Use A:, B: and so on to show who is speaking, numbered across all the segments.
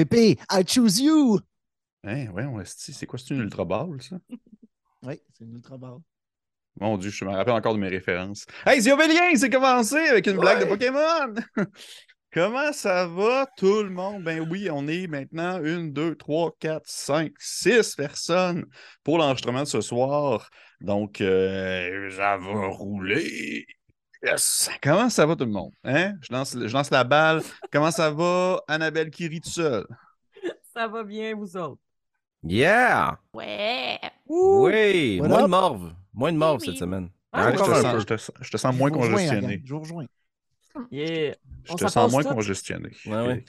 A: Pépé, I choose you!
B: Hein, ouais, on c'est quoi, c'est une ultra ball, ça?
A: Oui, c'est une ultra ball.
B: Mon Dieu, je me rappelle encore de mes références. Hey, Ziobélien, c'est commencé avec une blague de Pokémon! Comment ça va, tout le monde? Ben oui, on est maintenant une, deux, trois, quatre, cinq, six personnes pour l'enregistrement de ce soir. Donc, euh, ça va rouler. Yes! Comment ça va, tout le monde? Hein? Je, lance, je lance la balle. Comment ça va, Annabelle qui rit tout seul?
C: Ça va bien, vous autres?
D: Yeah!
C: Ouais!
D: Oui!
A: What
D: Moins de morve. Moins de morve
C: Oui,
D: cette
C: oui.
D: semaine.
C: Ah,
B: Ouais, je, te sens, je te sens- je te sens moins
A: Je vous rejoins,
B: congestionné.
A: Je vous rejoins.
C: Yeah!
B: Je
C: On
B: te
C: s'en
B: sens moins
C: tout.
B: congestionné.
D: Ouais, ouais.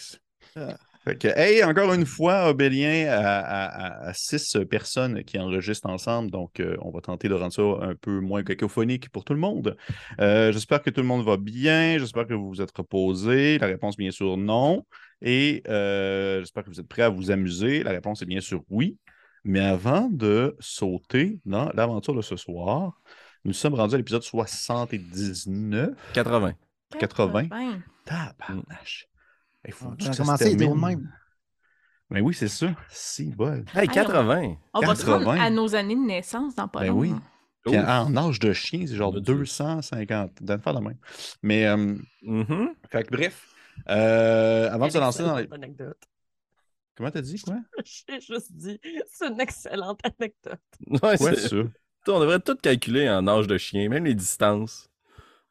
A: Ah.
B: Fait que, hey, encore une fois, Obélien à, à- à- à six personnes qui enregistrent ensemble. Donc, euh, on va tenter de rendre ça un peu moins cacophonique pour tout le monde. Euh, J'espère que tout le monde va bien. J'espère que vous vous êtes reposés. La réponse, bien sûr, non. Et euh, j'espère que vous êtes prêts à vous amuser. La réponse est bien sûr oui. Mais avant de sauter dans l'aventure de ce soir, nous sommes rendus à l'épisode 79.
D: 80.
B: 80.
C: 80.
B: Tabarnache. Il faut
A: On
B: que ça termine.
A: de même.
B: Ben oui, c'est ça. Si, bol.
D: Hey,
C: Hey,
D: 80!
C: On va se
B: 80.
C: rendre à nos années de naissance dans pas
B: Ben oui. Puis en âge de chien, c'est genre
D: Mon Dieu.
B: 250. Donne faire la même. Mais, euh,
D: Mhm.
B: fait que bref, euh, avant de se lancer dans les.
C: Excellente anecdote.
B: Comment t'as dit, quoi?
C: J'ai juste dit, c'est une excellente anecdote.
D: Ouais,
B: Ouais,
D: c'est-
B: ça.
D: On devrait tout calculer en âge de chien, même les distances.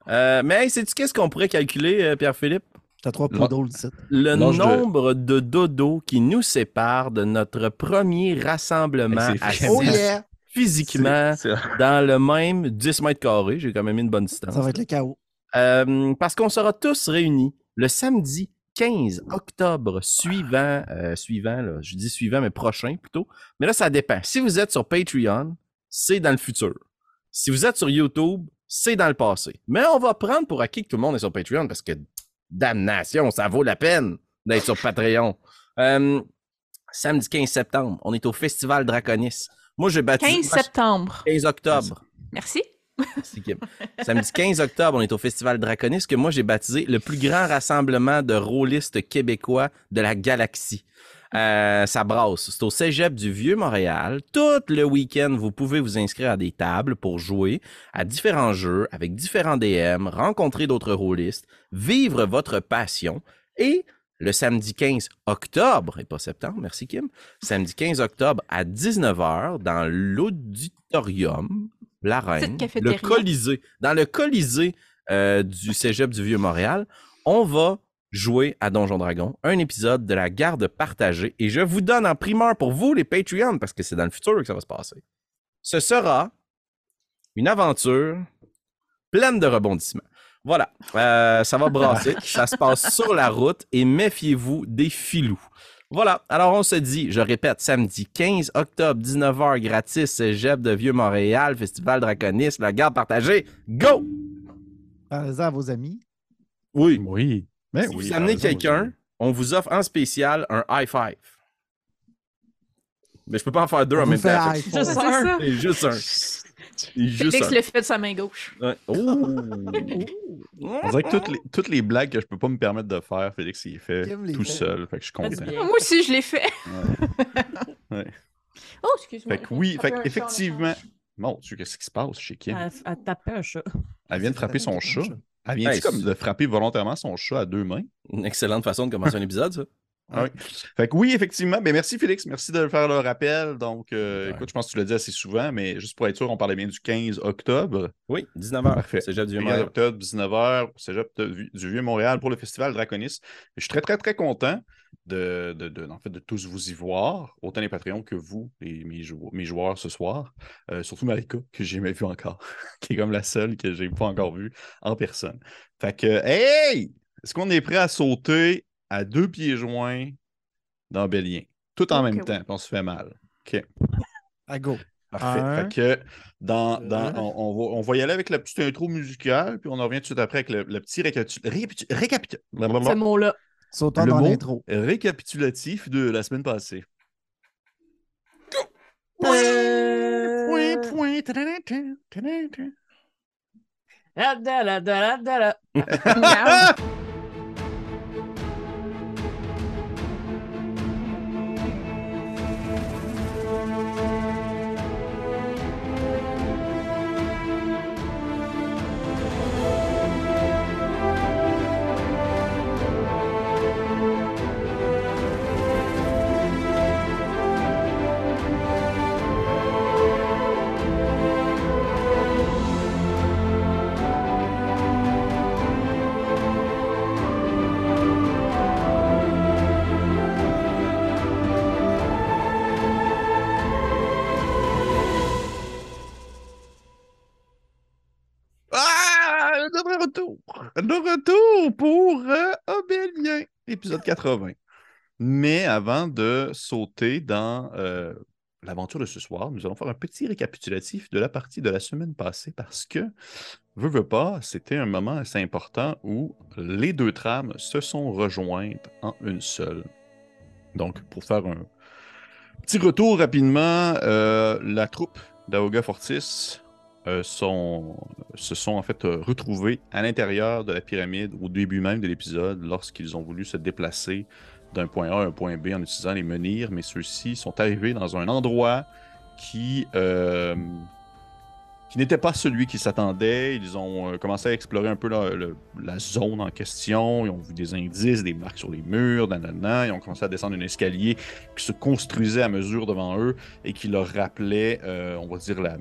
D: Euh, mais hey, sais-tu qu'est-ce qu'on pourrait calculer, euh, Pierre-Philippe?
A: T'as trois poodles d'ici.
D: Le
B: de-
D: nombre de... dodos qui nous sépare de notre premier rassemblement à
A: Oh yeah!
D: physiquement dans le même 10 mètres carrés. J'ai quand même mis une bonne distance.
A: Ça va être le chaos.
D: Euh, parce qu'on sera tous réunis le samedi 15 octobre suivant, euh, suivant, là, je dis suivant, mais prochain plutôt. Mais là, ça dépend. Si vous êtes sur Patreon, c'est dans le futur. Si vous êtes sur YouTube, c'est dans le passé. Mais on va prendre pour acquis que tout le monde est sur Patreon parce que, damnation, ça vaut la peine d'être sur Patreon. Euh, samedi 15 septembre, on est au Festival Draconis. Moi, j'ai battu
C: 15 septembre.
D: 15 octobre.
C: Merci.
D: Merci, Kim. Samedi 15 octobre, on est au Festival Draconis, que moi j'ai baptisé le plus grand rassemblement de rôlistes québécois de la galaxie. Euh, ça brasse. C'est au Cégep du Vieux-Montréal. Tout le week-end, vous pouvez vous inscrire à des tables pour jouer à différents jeux avec différents DM, rencontrer d'autres rôlistes, vivre votre passion et le samedi 15 octobre, et pas septembre, merci Kim, samedi 15 octobre à 19h dans l'auditorium, la Reine, le. Colisée, dans le Colisée euh, du Cégep du Vieux-Montréal, on va jouer à Donjon Dragon, un épisode de la garde partagée, et je vous donne en primeur pour vous les Patreons, parce que c'est dans le futur que ça va se passer. Ce sera une aventure pleine de rebondissements. Voilà, Euh, ça va brasser, ça se passe sur la route, et méfiez-vous des filous. Voilà, alors on se dit, je répète, samedi 15 octobre, 19h, gratis, Cégep de Vieux-Montréal, Festival Draconis, la garde partagée, go!
A: Parlez-en à vos amis.
D: Oui.
B: Oui.
D: Si
B: oui,
D: vous amenez quelqu'un, on vous offre en spécial un high five. Mais je peux pas en faire deux
A: On
D: en même temps.
C: Juste un.
D: juste un. Juste
C: Félix
D: un.
C: le fait de sa main gauche.
D: Ouais. Oh.
B: On dirait que toutes les, toutes les blagues que je peux pas me permettre de faire, Félix, il les fait tout
A: fait.
B: seul. Fait que je suis content.
C: Moi aussi, je l'ai fait.
B: Ouais.
C: Oh, excuse-moi.
B: Fait que oui, fait effectivement. Mon Dieu, qu'est-ce qui se passe chez Kim?
C: Elle, elle tapait un chat.
B: Elle vient de frapper son chat. Elle vient
D: Hey,
B: comme de frapper volontairement son chat à deux mains?
D: Une excellente façon de commencer un épisode, ça.
B: Ah oui. Fait que oui, effectivement. Ben, merci Félix, merci de faire le rappel. Donc, euh,
D: Ouais.
B: écoute, je pense que tu l'as dit assez souvent, mais juste pour être sûr, on parlait bien du 15 octobre.
D: Oui, 19h.
B: Parfait.
D: C'est déjà du
B: 15
D: Vieux-Montréal.
B: octobre, 19h, Cégep du Vieux-Montréal pour le Festival Draconis. Je suis très, très, très content de, de, de- en fait, de tous vous y voir, autant les Patreons que vous, les, mes, jou- mes joueurs ce soir. Euh, surtout Marika, que j'ai jamais vu encore, qui est comme la seule que j'ai pas encore vue en personne. Fait que, hey! Est-ce qu'on est prêt à sauter à deux pieds joints dans Bélien? Tout en même
C: oui.
B: temps, puis on se fait mal. OK.
A: À go.
B: Parfait.
A: Un.
B: Fait que dans, dans- on, on va, on va y aller avec la petite intro musicale, puis on en revient tout de suite après avec le, le petit récapitu- récapitu-
C: Ce mot-là.
A: Sautons
B: Le
A: dans
B: mot.
A: l'intro.
B: récapitulatif de la semaine passée.
C: Euh,
B: de retour pour euh, Obélien, épisode 80. Mais avant de sauter dans euh, l'aventure de ce soir, nous allons faire un petit récapitulatif de la partie de la semaine passée parce que, veux, veux pas, c'était un moment assez important où les deux trames se sont rejointes en une seule. Donc, pour faire un petit retour rapidement, euh, la troupe d'Aoga Fortis euh, se sont en fait euh, retrouvés à l'intérieur de la pyramide au début même de l'épisode lorsqu'ils ont voulu se déplacer d'un point A à un point B en utilisant les menhirs, mais ceux-ci sont arrivés dans un endroit qui, euh, qui n'était pas celui qu'ils s'attendaient. Ils ont commencé à explorer un peu la, zone en question. Ils ont vu des indices, des marques sur les murs, nanana. Ils ont commencé à descendre un escalier qui se construisait à mesure devant eux et qui leur rappelait, on va dire, la,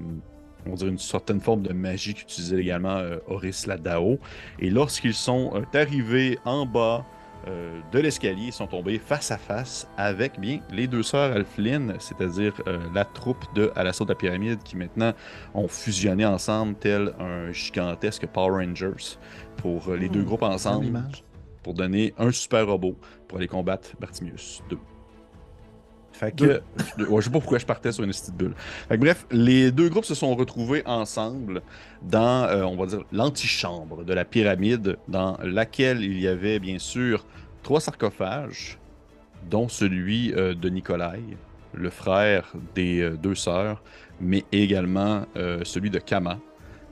B: on dire une certaine forme de magie qu'utilisait également euh, Horis la Dao. Et lorsqu'ils sont euh, arrivés en bas euh, de l'escalier, ils sont tombés face à face avec bien les deux sœurs Alflin, c'est-à-dire euh, la troupe de À l'assaut de la pyramide qui maintenant ont fusionné ensemble tel un gigantesque Power Rangers pour les deux
A: Hmm,
B: groupes ensemble pour donner un super robot pour aller combattre Bartimius 2. Fait que,
A: Deux.
B: ouais, je sais pas pourquoi je partais sur une petite bulle. Fait que bref, les deux groupes se sont retrouvés ensemble dans, euh, on va dire, l'antichambre de la pyramide, dans laquelle il y avait bien sûr trois sarcophages, dont celui euh, de Nikolai, le frère des euh, deux sœurs, mais également celui de Kama,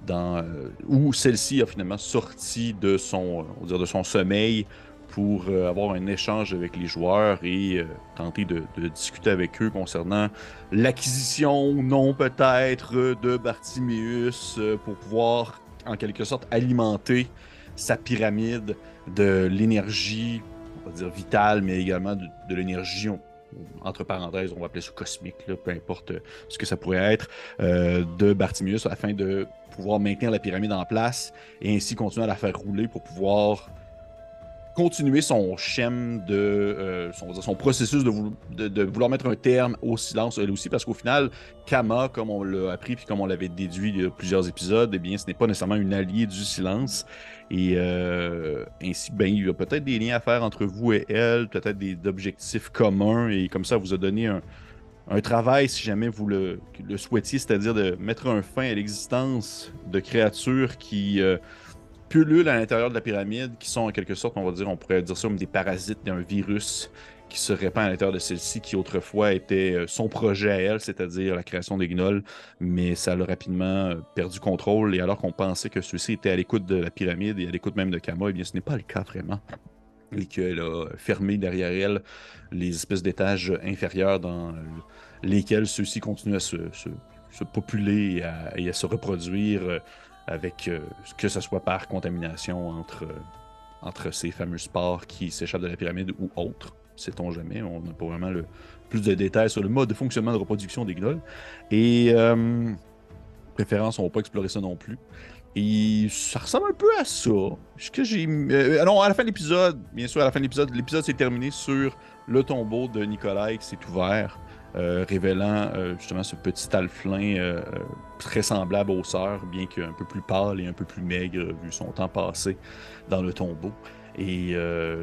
B: dans, où celle-ci a finalement sorti de son, on va dire, de son sommeil pour euh, avoir un échange avec les joueurs et euh, tenter de, discuter avec eux concernant l'acquisition non peut-être de Bartimius euh, pour pouvoir en quelque sorte alimenter sa pyramide de l'énergie, on va dire vitale, mais également de, l'énergie, entre parenthèses, on va appeler ça cosmique, là, peu importe ce que ça pourrait être, de Bartimius afin de pouvoir maintenir la pyramide en place et ainsi continuer à la faire rouler pour pouvoir continuer son schème de euh, son, processus de, vou- de- de vouloir mettre un terme au silence elle aussi parce qu'au final Kama comme on l'a appris puis comme on l'avait déduit il y a plusieurs épisodes eh bien ce n'est pas nécessairement une alliée du silence. Et euh, ainsi ben il y a peut-être des liens à faire entre vous et elle peut-être des objectifs communs et comme ça vous a donné un travail, si jamais vous le, le souhaitiez, c'est-à-dire de mettre un fin à l'existence de créatures qui euh, pullulent à l'intérieur de la pyramide, qui sont en quelque sorte, on va dire, on pourrait dire ça comme des parasites d'un virus qui se répand à l'intérieur de celle-ci, qui autrefois était euh, son projet à elle, c'est-à-dire la création des gnolls, mais ça l'a rapidement euh, perdu contrôle, et alors qu'on pensait que ceux-ci étaient à l'écoute de la pyramide et à l'écoute même de Kama, eh bien ce n'est pas le cas vraiment. Et qu'elle a fermé derrière elle les espèces d'étages inférieurs dans lesquels ceux-ci continuent à se, populer et à, et à se reproduire euh, avec euh, que ce soit par contamination entre, euh, entre ces fameux spores qui s'échappent de la pyramide ou autres. Sait-on jamais. On n'a pas vraiment le, plus de détails sur le mode de fonctionnement de reproduction des gnolls. Et euh, préférence, on va pas explorer ça non plus. Et ça ressemble un peu à ça. Ce que j'ai. non, à la fin de l'épisode, bien sûr, à la fin de l'épisode, l'épisode s'est terminé sur le tombeau de Nikolai qui s'est ouvert, euh, révélant euh, justement ce petit alflin euh, très semblable aux sœurs, bien qu'un peu plus pâle et un peu plus maigre vu son temps passé dans le tombeau. Et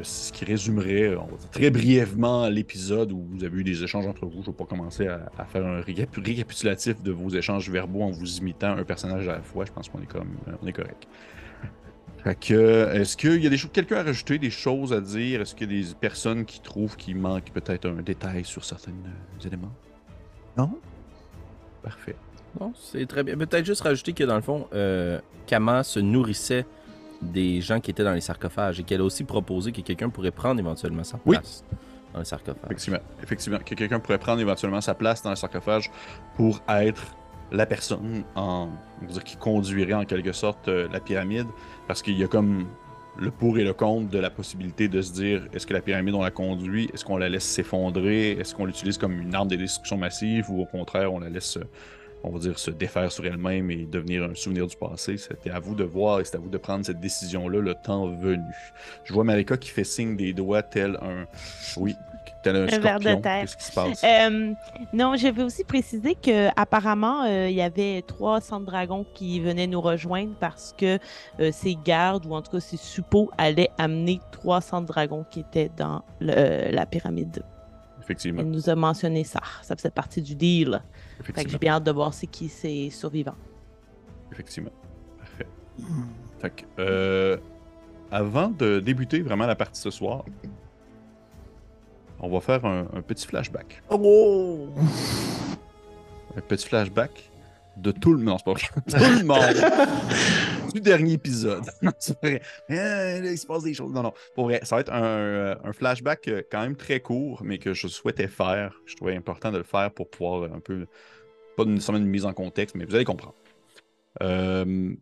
B: ce qui résumerait, on va dire, très brièvement l'épisode où vous avez eu des échanges entre vous. Je ne vais pas commencer à, faire un récap- récapitulatif de vos échanges verbaux en vous imitant un personnage à la fois. Je pense qu'on est est correct. Fait que, est-ce qu'il y a des choses, quelqu'un a rajouté des choses à dire? Est-ce qu'il y a des personnes qui trouvent qu'il manque peut-être un détail sur certains euh, éléments?
A: Non?
B: Parfait.
D: Non, c'est très bien. Peut-être juste rajouter que dans le fond, euh, Kama se nourrissait des gens qui étaient dans les sarcophages et qu'elle a aussi proposé que quelqu'un pourrait prendre éventuellement sa
B: Oui.
D: place dans les sarcophages.
B: Effectivement, effectivement, que quelqu'un pourrait prendre éventuellement sa place dans le sarcophage pour être la personne qui conduirait en quelque sorte euh, la pyramide, parce qu'il y a comme le pour et le contre de la possibilité de se dire est-ce que la pyramide on la conduit, est-ce qu'on la laisse s'effondrer, est-ce qu'on l'utilise comme une arme de destruction massive ou au contraire on la laisse, on va dire, se défaire sur elle-même et devenir un souvenir du passé? C'était à vous de voir et c'est à vous de prendre cette décision-là le temps venu. Je vois Marika qui fait signe des doigts tel un oui. Tel un,
E: Un ver de terre.
B: Qu'est-ce qui se passe?
E: Euh, non, je vais aussi préciser que apparemment euh, il y avait trois centres dragons qui venaient nous rejoindre parce que euh, ces gardes ou en tout cas ces suppôts allaient amener trois centres dragons qui étaient dans le- la pyramide.
B: Effectivement.
E: Elle nous a mentionné ça. Ça faisait partie du deal. Fait que j'ai bien hâte de voir c'est qui ces survivants.
B: Effectivement. Parfait. Fait que, avant de débuter vraiment la partie ce soir, on va faire un, un petit flashback.
A: Oh!
B: Un petit flashback de tout le monde. Non, c'est pas. Tout le monde. du dernier épisode. Non, c'est vrai. Là, il se passe des choses. Non, non. Pour vrai, ça va être un, euh, un flashback euh, quand même très court, mais que je souhaitais faire. Je trouvais important de le faire pour pouvoir euh, un peu. Pas nécessairement une mise en contexte, mais vous allez comprendre. Euh,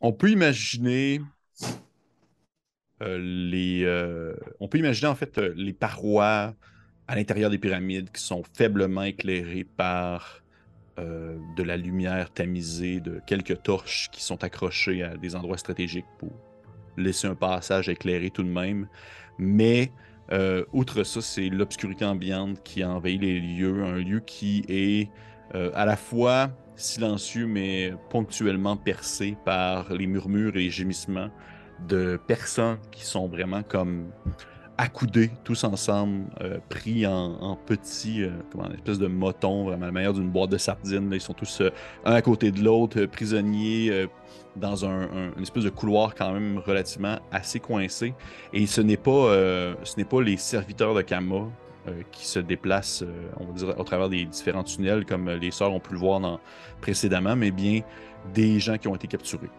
B: on peut imaginer les. euh, on peut imaginer en fait euh, les parois à l'intérieur des pyramides qui sont faiblement éclairées par euh, de la lumière tamisée de quelques torches qui sont accrochées à des endroits stratégiques pour laisser un passage éclairé tout de même. Mais euh, outre ça, c'est l'obscurité ambiante qui envahit les lieux, un lieu qui est euh, à la fois silencieux mais ponctuellement percé par les murmures et les gémissements de personnes qui sont vraiment comme accoudés tous ensemble, euh, pris en, en petits, euh, comment, une espèce de moton, vraiment la manière d'une boîte de sardines. ils sont tous euh, un à côté de l'autre, euh, prisonniers dans un, un- une espèce de couloir quand même relativement assez coincé. Et ce n'est pas, pas les serviteurs de Kama qui se déplacent, on va dire, au travers des différents tunnels, comme les sœurs ont pu le voir précédemment, mais bien des gens qui ont été capturés.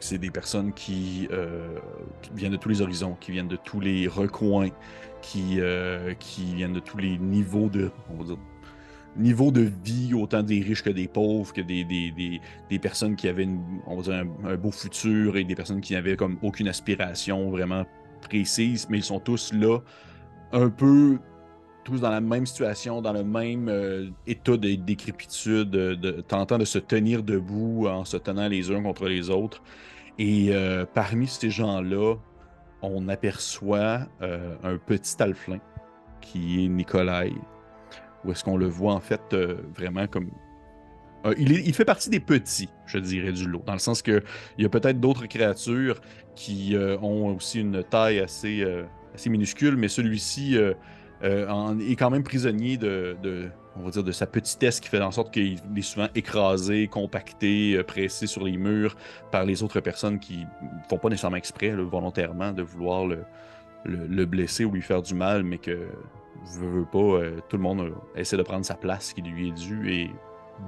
B: C'est des personnes qui, euh, qui viennent de tous les horizons, qui viennent de tous les recoins, qui, euh, qui viennent de tous les niveaux de, on va dire, niveaux de vie, autant des riches que des pauvres, que des, des, des, des personnes qui avaient, on va dire, un, un beau futur et des personnes qui n'avaient comme aucune aspiration vraiment précise, mais ils sont tous là, un peu tous dans la même situation, dans le même euh, état de décrépitude, de, de- tentant de se tenir debout en se tenant les uns contre les autres. Et euh, parmi ces gens-là, on aperçoit euh, un petit alflin qui est Nikolai, où est-ce qu'on le voit en fait euh, vraiment comme... Euh, il, fait partie des petits, je dirais, du lot, dans le sens que il y a peut-être d'autres créatures qui euh, ont aussi une taille euh, assez minuscule, mais celui-ci euh, est quand même prisonnier de, on va dire, de sa petitesse qui fait en sorte qu'il est souvent écrasé, compacté, euh, pressé sur les murs par les autres personnes qui font pas nécessairement exprès, volontairement, de vouloir le, le- le blesser ou lui faire du mal, mais que veut, pas, euh, tout le monde euh, essaie de prendre sa place qui lui est due et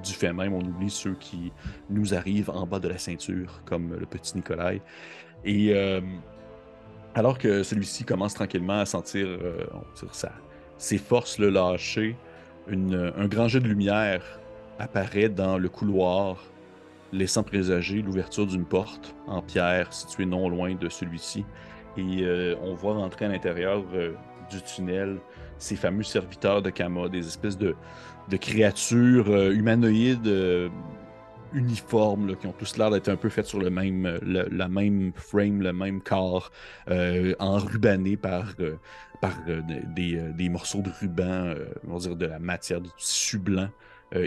B: du fait même, on oublie ceux qui nous arrivent en bas de la ceinture, comme le petit Nikolai. Et alors que celui-ci commence tranquillement à sentir euh, sa- ses forces le lâcher, une- un grand jet de lumière apparaît dans le couloir, laissant présager l'ouverture d'une porte en pierre située non loin de celui-ci. Et euh, on voit rentrer à l'intérieur euh, du tunnel ces fameux serviteurs de Kama, des espèces de, de créatures euh, humanoïdes uniformes, qui ont tous l'air d'être un peu faites sur le même, euh, la même frame, le même corps, euh, enrubanné par, euh, par euh, de- des, des morceaux de ruban, on va dire de la matière, du tissu blanc.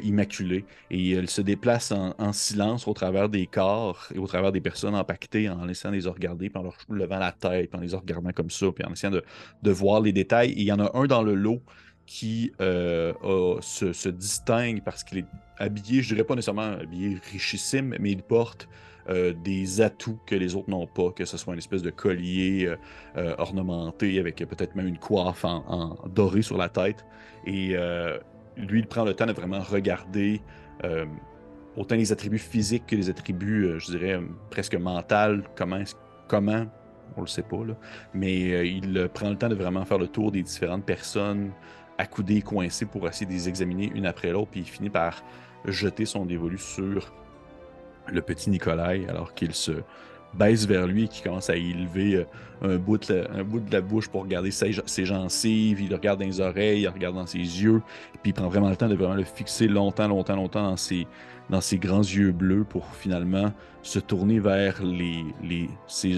B: immaculé et elle se déplace en, en silence au travers des corps et au travers des personnes empaquetées en laissant les regarder, puis en leur levant la tête, puis en les regardant comme ça, puis en essayant de, de voir les détails. Et il y en a un dans le lot qui euh, se, distingue parce qu'il est habillé, je dirais pas nécessairement habillé richissime, mais il porte euh, des atouts que les autres n'ont pas, que ce soit une espèce de collier euh, ornementé avec peut-être même une coiffe en, doré sur la tête. Et lui, il prend le temps de vraiment regarder autant les attributs physiques que les attributs, je dirais, presque mentaux, comment, comment, on le sait pas, là, mais il prend le temps de vraiment faire le tour des différentes personnes accoudées, coincées pour essayer de les examiner une après l'autre, puis il finit par jeter son dévolu sur le petit Nikolai alors qu'il se baisse vers lui et qu'il commence à élever euh, un, bout de la, un bout de la bouche pour regarder ses, gencives, il le regarde dans les oreilles, il regarde dans ses yeux, puis il prend vraiment le temps de vraiment le fixer longtemps, longtemps, longtemps dans ses, grands yeux bleus pour finalement se tourner vers les,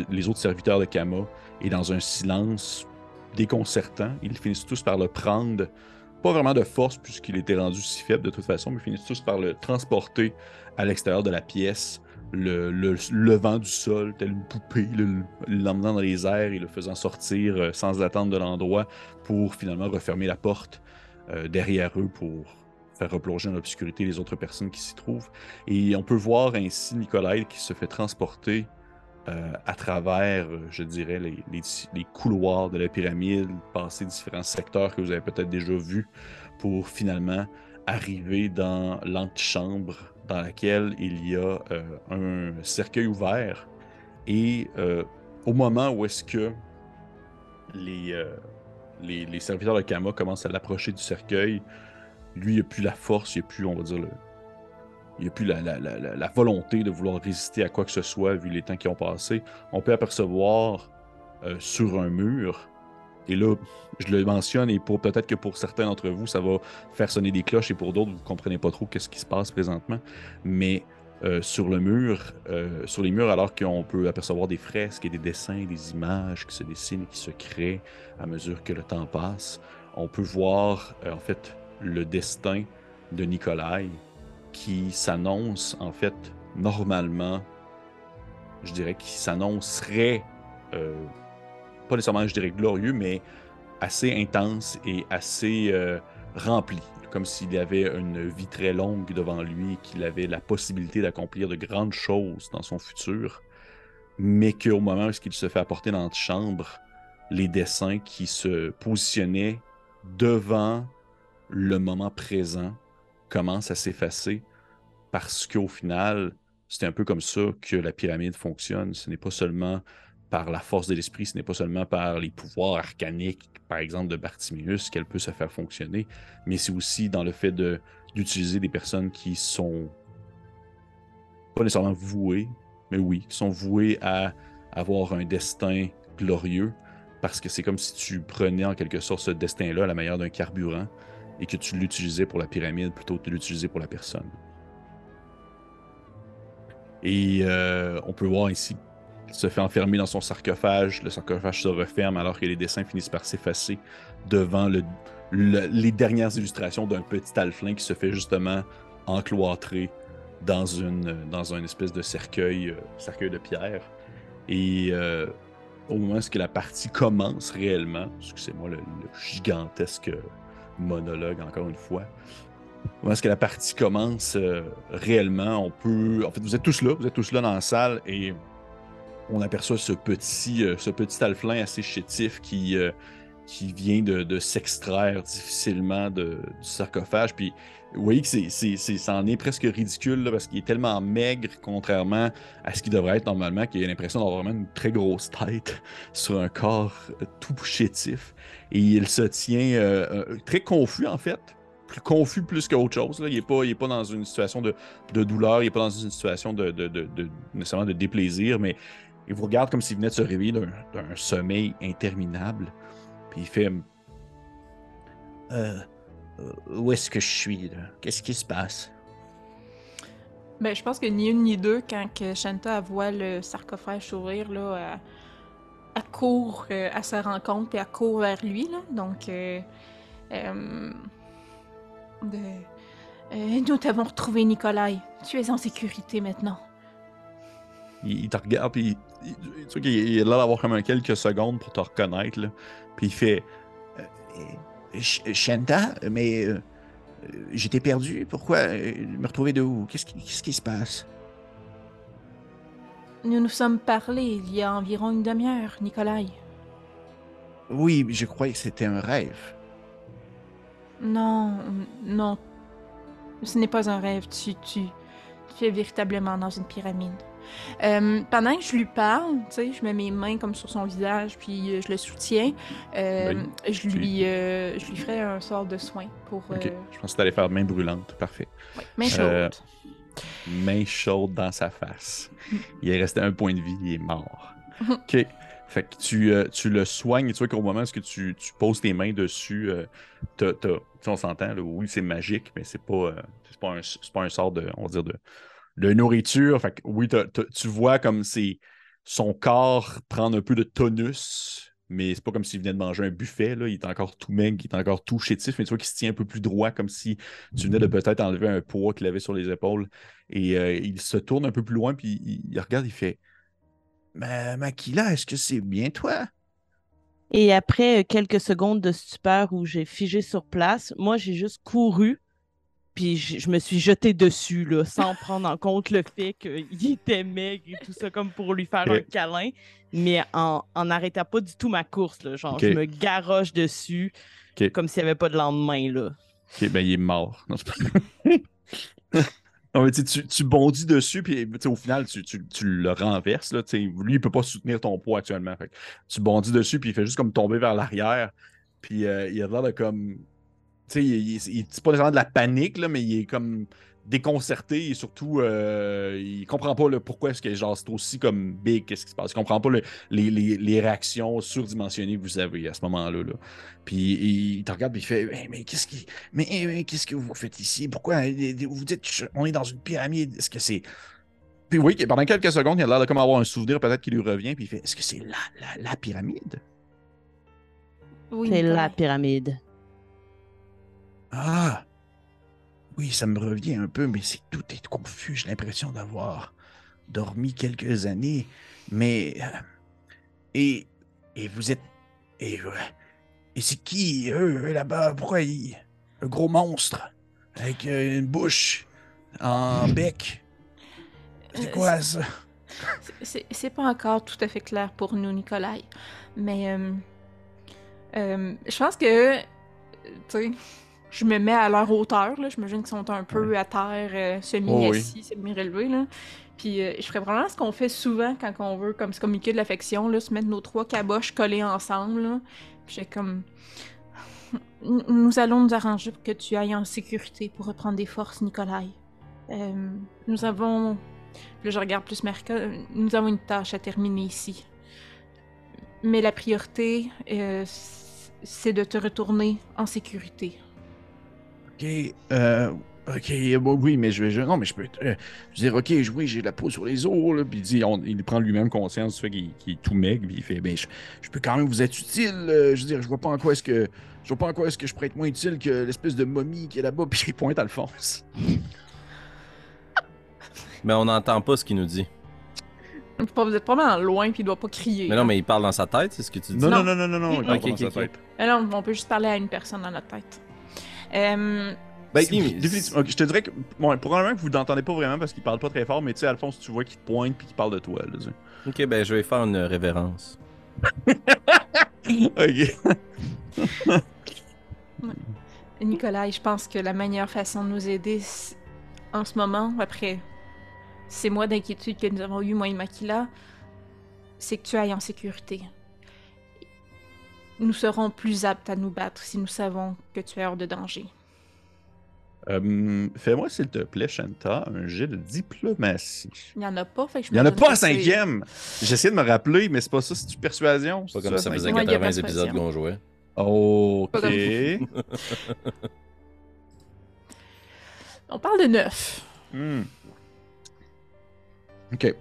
B: les autres serviteurs de Kama. Et dans un silence déconcertant. Ils finissent tous par le prendre, pas vraiment de force puisqu'il était rendu si faible de toute façon, mais ils finissent tous par le transporter à l'extérieur de la pièce, le, le levant du sol, tel une poupée, le- l'emmenant dans les airs et le faisant sortir euh, sans attendre de l'endroit pour finalement refermer la porte euh, derrière eux pour faire replonger dans l'obscurité les autres personnes qui s'y trouvent. Et on peut voir ainsi Nikolai qui se fait transporter euh, à travers, euh, je dirais, les, couloirs de la pyramide, passer différents secteurs que vous avez peut-être déjà vus, pour finalement arriver dans l'antichambre dans laquelle il y a euh, un cercueil ouvert. Et au moment où est-ce que les serviteurs de Kama commencent à l'approcher du cercueil, lui, il n'a plus la force, il n'a plus, on va dire, le, il n'y a plus la, volonté de vouloir résister à quoi que ce soit vu les temps qui ont passé. On peut apercevoir euh, sur un mur, et là, je le mentionne, et pour peut-être que pour certains d'entre vous, ça va faire sonner des cloches, et pour d'autres, vous ne comprenez pas trop qu'est-ce qui se passe présentement. Mais euh, sur le mur, euh, sur les murs, alors qu'on peut apercevoir des fresques et des dessins, des images qui se dessinent et qui se créent à mesure que le temps passe, on peut voir en fait le destin de Nikolai qui s'annonce en fait normalement, je dirais qu'il s'annoncerait euh, pas nécessairement je dirais glorieux, mais assez intense et assez euh, rempli, comme s'il avait une vie très longue devant lui, qu'il avait la possibilité d'accomplir de grandes choses dans son futur, mais qu'au moment où il se fait apporter dans l'antichambre, les dessins qui se positionnaient devant le moment présent commencent à s'effacer parce qu'au final, c'est un peu comme ça que la pyramide fonctionne. Ce n'est pas seulement par la force de l'esprit, ce n'est pas seulement par les pouvoirs arcaniques, par exemple de Bartimius, qu'elle peut se faire fonctionner, mais c'est aussi dans le fait d'utiliser des personnes qui sont pas nécessairement vouées, mais oui, qui sont vouées à avoir un destin glorieux, parce que c'est comme si tu prenais en quelque sorte ce destin-là à la manière d'un carburant et que tu l'utilisais pour la pyramide plutôt que de l'utiliser pour la personne. Et euh, on peut voir ici qu'il se fait enfermer dans son sarcophage. Le sarcophage se referme alors que les dessins finissent par s'effacer devant le- le- les dernières illustrations d'un petit alflin qui se fait justement encloîtrer dans une dans un espèce de cercueil, euh, cercueil de pierre. Et euh, au moment où la partie commence réellement, excusez-moi le gigantesque monologue encore une fois, au moment où la partie commence euh, réellement, on peut. En fait, vous êtes tous là, vous êtes tous là dans la salle et on aperçoit ce petit, euh, ce petit alflin assez chétif qui, euh, qui vient de, s'extraire difficilement du sarcophage. Puis vous voyez que c'est, c'est, c'est- ça en est presque ridicule là, parce qu'il est tellement maigre, contrairement à ce qu'il devrait être normalement, qu'il a l'impression d'avoir vraiment une très grosse tête sur un corps euh, tout chétif. Et il se tient euh, euh, très confus en fait. Plus confus plus qu'autre chose. là. Il n'est pas, pas dans une situation de, douleur, il n'est pas dans une situation de, nécessairement de déplaisir, mais il vous regarde comme s'il venait de se réveiller d'un sommeil interminable. Puis il fait
F: Euh, euh, où est-ce que je suis, là? Qu'est-ce qui se passe?
G: Ben, je pense que ni une ni deux, quand que Shanta voit le sarcophage s'ouvrir, là, elle, elle court euh, à sa rencontre, puis elle court vers lui, là. Donc, euh, euh, de- euh, nous t'avons retrouvé, Nikolai. Tu es en sécurité maintenant.
B: il, il te regarde, puis il, il- tu vois qu'il il a l'air d'avoir comme un quelques secondes pour te reconnaître. Là. Puis il fait
F: Euh, Shanta, mais euh, j'étais perdu. Pourquoi euh, me retrouver de où? Qu'est-ce qui, qu'est-ce qui se passe?
G: Nous nous sommes parlé il y a environ une demi-heure, Nikolai.
F: Oui, je croyais que c'était un rêve.
G: Non, non. Ce n'est pas un rêve. Tu, tu, tu es véritablement dans une pyramide. Euh, pendant que je lui parle, tu sais, je mets mes mains comme sur son visage, puis euh, je le soutiens. euh,
B: Oui,
G: je, lui, euh, je lui ferai un sort de soin pour.
B: Ok, je pense que t'allais faire main brûlante. Parfait.
G: ouais, main chaude.
B: Main chaude dans sa face. Il est resté un point de vie, il est mort. Ok. Fait que tu, euh, tu le soignes, et tu vois qu'au moment où tu, tu poses tes mains dessus, euh, tu sais, on s'entend, oui, c'est magique, mais c'est pas, euh, pas, un, pas un sort de, on va dire, de, de nourriture. Fait que oui, tu vois comme c'est son corps prendre un peu de tonus mais c'est pas comme s'il venait de manger un buffet. Là. Il est encore tout maigre, il est encore tout chétif, mais tu vois qu'il se tient un peu plus droit, comme si tu venais de peut-être enlever un poids qu'il avait sur les épaules. Et euh, il se tourne un peu plus loin, puis il, regarde, il fait
F: Ma Makila, est-ce que c'est bien toi?
E: Et après quelques secondes de stupeur où j'ai figé sur place, moi, j'ai juste couru, puis je, je me suis jeté dessus, là, sans prendre en compte le fait qu'il était maigre et tout ça, comme pour lui faire un câlin, mais en n'arrêtant pas du tout ma course, là, genre, je me garoche dessus, comme s'il n'y avait pas de lendemain, là.
B: Ok, ben il est mort. Non, c'est pas- Non, mais tu, tu, bondis dessus, puis au final, tu, tu- tu le renverses. Là, lui, il peut pas soutenir ton poids actuellement. Fait tu bondis dessus, puis il fait juste comme tomber vers l'arrière. Puis euh, il a l'air de comme. Tu sais, il, il- il- c'est pas nécessairement de la panique, là, mais il est comme déconcerté et surtout, euh, il comprend pas le pourquoi est-ce que genre, c'est aussi comme big, qu'est-ce qui se passe. Il comprend pas le- les, les- les réactions surdimensionnées que vous avez à ce moment-là. Là. Puis il te regarde, puis il fait
F: Mais, mais qu'est-ce qui. Mais, mais qu'est-ce que vous faites ici? Pourquoi euh, vous dites on est dans une pyramide? Est-ce que c'est.
B: Puis oui, pendant quelques secondes, il a l'air de comme avoir un souvenir peut-être qui lui revient, puis il fait
F: Est-ce que c'est la, la, la pyramide?
G: Oui,
E: C'est la pyramide.
F: Ah! Oui, ça me revient un peu, mais c'est tout est confus. J'ai l'impression d'avoir dormi quelques années. Mais. euh, Et. Et vous êtes. Et. euh, Et c'est qui, eux, là-bas? Pourquoi ils. Un gros monstre? Avec euh, une bouche en bec? C'est quoi ça?
G: C'est- pas encore tout à fait clair pour nous, Nikolai. Mais euh, euh, je pense que, tu sais, je me mets à leur hauteur. Là. J'imagine qu'ils sont un peu à terre, euh, semi-assis, semi-relevés. Là. Puis euh, je ferais probablement ce qu'on fait souvent quand on veut comme se communiquer de l'affection, là, se mettre nos trois caboches collées ensemble. Là. Puis j'ai comme... Nous allons nous arranger pour que tu ailles en sécurité pour reprendre des forces, Nikolai. Euh, nous avons Là, je regarde plus. Euh, Nous avons une tâche à terminer ici. Mais la priorité, euh, c'est de te retourner en sécurité.
F: Ok, euh, ok, bon, oui, mais je vais, je- non, mais je peux, euh, je veux dire, ok, oui, j'ai la peau sur les os, là, puis
B: il dit, on- il prend lui-même conscience du fait qu'il est tout maigre, puis il fait, ben, je,
F: je peux quand même vous être utile. euh, je veux dire, je vois pas en quoi est-ce que, je vois pas en quoi est-ce que je pourrais être moins utile que l'espèce de momie qui est là-bas, puis
B: il pointe Alphonse.
D: Mais on n'entend pas ce qu'il nous dit.
G: Vous êtes probablement loin, puis il doit pas crier.
D: Mais non, mais il parle dans sa tête, c'est ce que tu dis?
B: Non, non,
G: Non.
B: non, non, non, non, il
G: Ok,
B: parle pas dans
D: ok,
B: sa
D: ok.
B: tête.
G: Mais non, on peut juste parler à une personne dans notre tête. Euh,
B: Ben, je te dirais que, ouais, probablement que vous l'entendez pas vraiment parce qu'il parle pas très fort, mais tu sais, Alphonse, tu vois qu'il te pointe puis qu'il parle de toi, là.
D: Ok, ben je vais faire une révérence.
B: Ok.
G: Nicolas, je pense que la meilleure façon de nous aider en ce moment, après ces mois d'inquiétude que nous avons eu, moi et Makila, c'est que tu ailles en sécurité. Nous serons plus aptes à nous battre si nous savons que tu es hors de danger.
B: Euh, Fais-moi, s'il te plaît, Shanta, un jet de diplomatie.
G: Il n'y en a pas, fait que je
B: Il y en a pas à
G: c'est-
B: cinquième! J'essaie de me rappeler, mais c'est pas ça, c'est-tu persuasion?
D: C'est pas
B: C'est
D: comme ça?
B: ça,
D: faisait
G: Ouais, il y a
D: 80
G: pas de
D: épisodes qu'on jouait.
B: Ok.
G: On parle de neuf.
B: Hmm. Ok.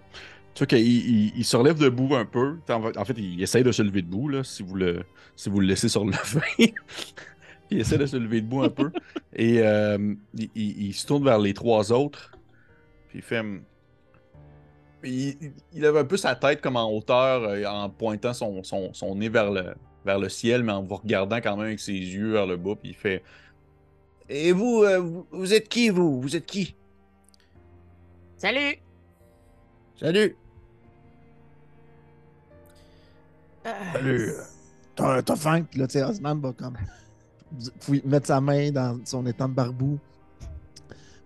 B: Tu vois qu'il il, il se relève debout un peu. En fait- en fait, il essaye de se lever debout, là, si vous le, si vous le laissez sur le lever. il essaie de se lever debout un peu. Et euh, il, il- il se tourne vers les trois autres. Puis il fait. hum, Il, il- lève un peu sa tête comme en hauteur, euh, en pointant son, son, son nez vers le, vers le ciel, mais en vous regardant quand même avec ses yeux vers le bas. Puis il fait.
F: Et vous, euh, vous, vous êtes qui, vous? Vous êtes qui?
C: Salut!
F: Salut!
A: Salut. T'as t'as faim, puis là, tu sais, Osman va comme mettre sa main dans son étang de barbou.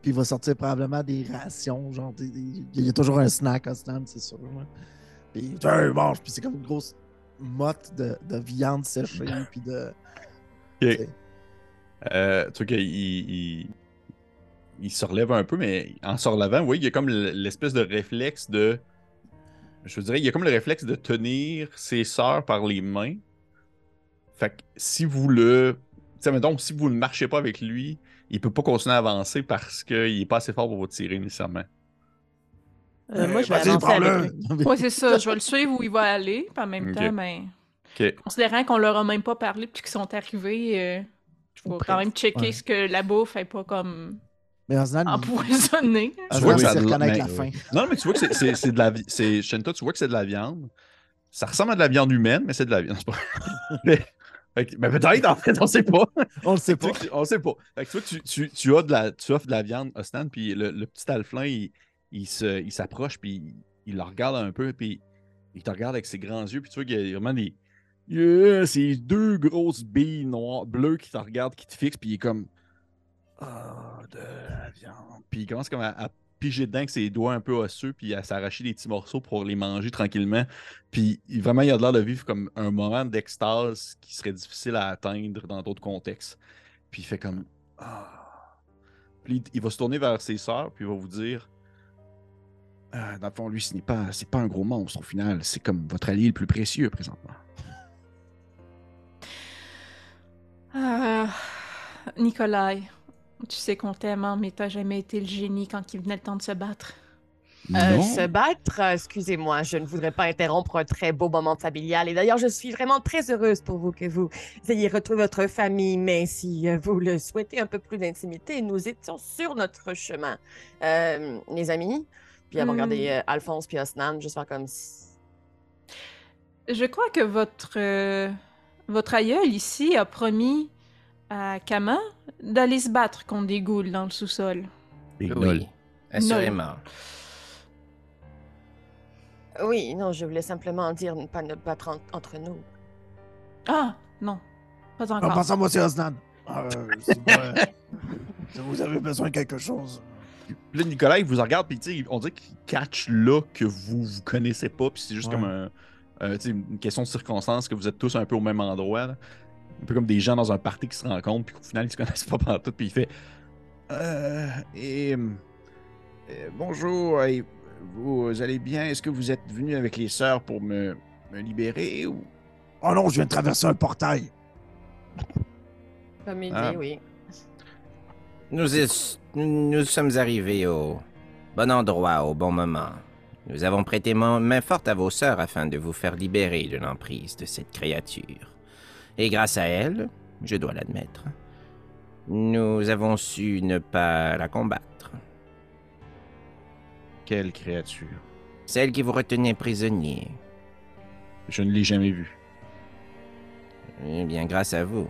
A: Puis il va sortir probablement des rations. Genre, des- des- il y a toujours un snack Osman, c'est sûr. ouais. Puis il mange. Puis c'est comme une grosse motte de, de viande séchée. Puis de.
B: Ok. Euh, tu vois qu'il il, il se relève un peu, mais en se relevant, oui, il y a comme l'espèce de réflexe de. Je dirais, il y a comme le réflexe de tenir ses sœurs par les mains. Fait que si vous le. Tu sais, mettons, si vous ne marchez pas avec lui, il peut pas continuer à avancer parce qu'il est pas assez fort pour vous tirer nécessairement.
E: Euh, moi, je vais avancer avec
A: prends-le.
E: lui.
G: Ouais, c'est ça. Je vais le suivre où il va aller. Puis en même temps, ben,
B: Ok.
G: Considérant qu'on leur a même pas parlé depuis qu'ils sont arrivés, euh, je vais quand même checker
A: ouais.
G: ce que la bouffe est pas comme
A: Mais Osnan, il-
G: empoisonnée.
A: Osnan,
B: vois que ça
A: reconnaître la fin.
B: Non, mais tu vois que c'est- c'est c'est de la vi- c'est Shenta, tu vois que c'est de la viande. Ça ressemble à de la viande humaine, mais c'est de la viande. mais mais peut-être, en fait, on sait pas.
A: On le sait pas.
B: Tu on sait pas. Fait que tu, vois que tu, tu, tu as de la, tu offres de la viande à Stan, puis le, le petit alflin, il, il se- il s'approche, puis il, il le regarde un peu, puis il te regarde avec ses grands yeux, puis tu vois qu'il y a vraiment des. Yeah, c'est deux grosses billes noires, bleues qui te regardent, qui te fixent, puis il est comme. Ah, de viande. Puis il commence comme à, piger dedans avec ses doigts un peu osseux, puis à s'arracher des petits morceaux pour les manger tranquillement. Puis vraiment, il a l'air de vivre comme un moment d'extase qui serait difficile à atteindre dans d'autres contextes. Puis il fait comme Ah. Puis il, va se tourner vers ses sœurs, puis il va vous dire
F: Ah, dans le fond, lui, ce n'est pas, c'est pas un gros monstre au final. C'est comme votre allié le plus précieux présentement.
G: Ah, Nikolai, tu sais qu'on t'aime, hein, mais t'as jamais été le génie quand il venait le temps de se battre.
C: Euh, se battre, euh, excusez-moi, je ne voudrais pas interrompre un très beau moment familial. Et d'ailleurs, je suis vraiment très heureuse pour vous que vous ayez retrouvé votre famille. Mais si euh, vous le souhaitez, un peu plus d'intimité, nous étions sur notre chemin. Euh, les amis, puis avant
G: Hmm.
C: regarder euh, Alphonse puis Osnan, juste faire comme si...
G: Je crois que votre, euh, votre aïeul ici a promis à Kama d'aller se battre contre des ghouls dans le sous-sol.
F: Et
D: Oui, assurément.
C: Oui, non, je voulais simplement dire ne pas ne battre en- entre nous.
G: Ah, non, pas
A: En
G: encore.
A: passant, moi, c'est Osnan. Euh, pas- si vous avez besoin de quelque chose.
B: Là, Nicolas, il vous regarde, puis tu sais, on dirait qu'il catch là que vous vous connaissez pas, puis c'est juste
A: Ouais.
B: comme un, euh, une question de circonstance, que vous êtes tous un peu au même endroit. là. Un peu comme des gens dans un party qui se rencontrent, puis qu'au final, ils se connaissent pas pendant tout, puis il fait
F: Euh, et, euh, bonjour, et vous allez bien? Est-ce que vous êtes venu avec les sœurs pour me, me libérer ou...
A: Oh non, je viens de traverser un portail.
C: Comme il
B: Ah.
C: dit, oui.
D: Nous, nous sommes arrivés au bon endroit au bon moment. Nous avons prêté main main forte à vos sœurs afin de vous faire libérer de l'emprise de cette créature. Et grâce à elle, je dois l'admettre, nous avons su ne pas la combattre.
F: Quelle créature?
D: Celle qui vous retenait prisonnier.
F: Je ne l'ai jamais vue.
D: Eh bien, grâce à vous.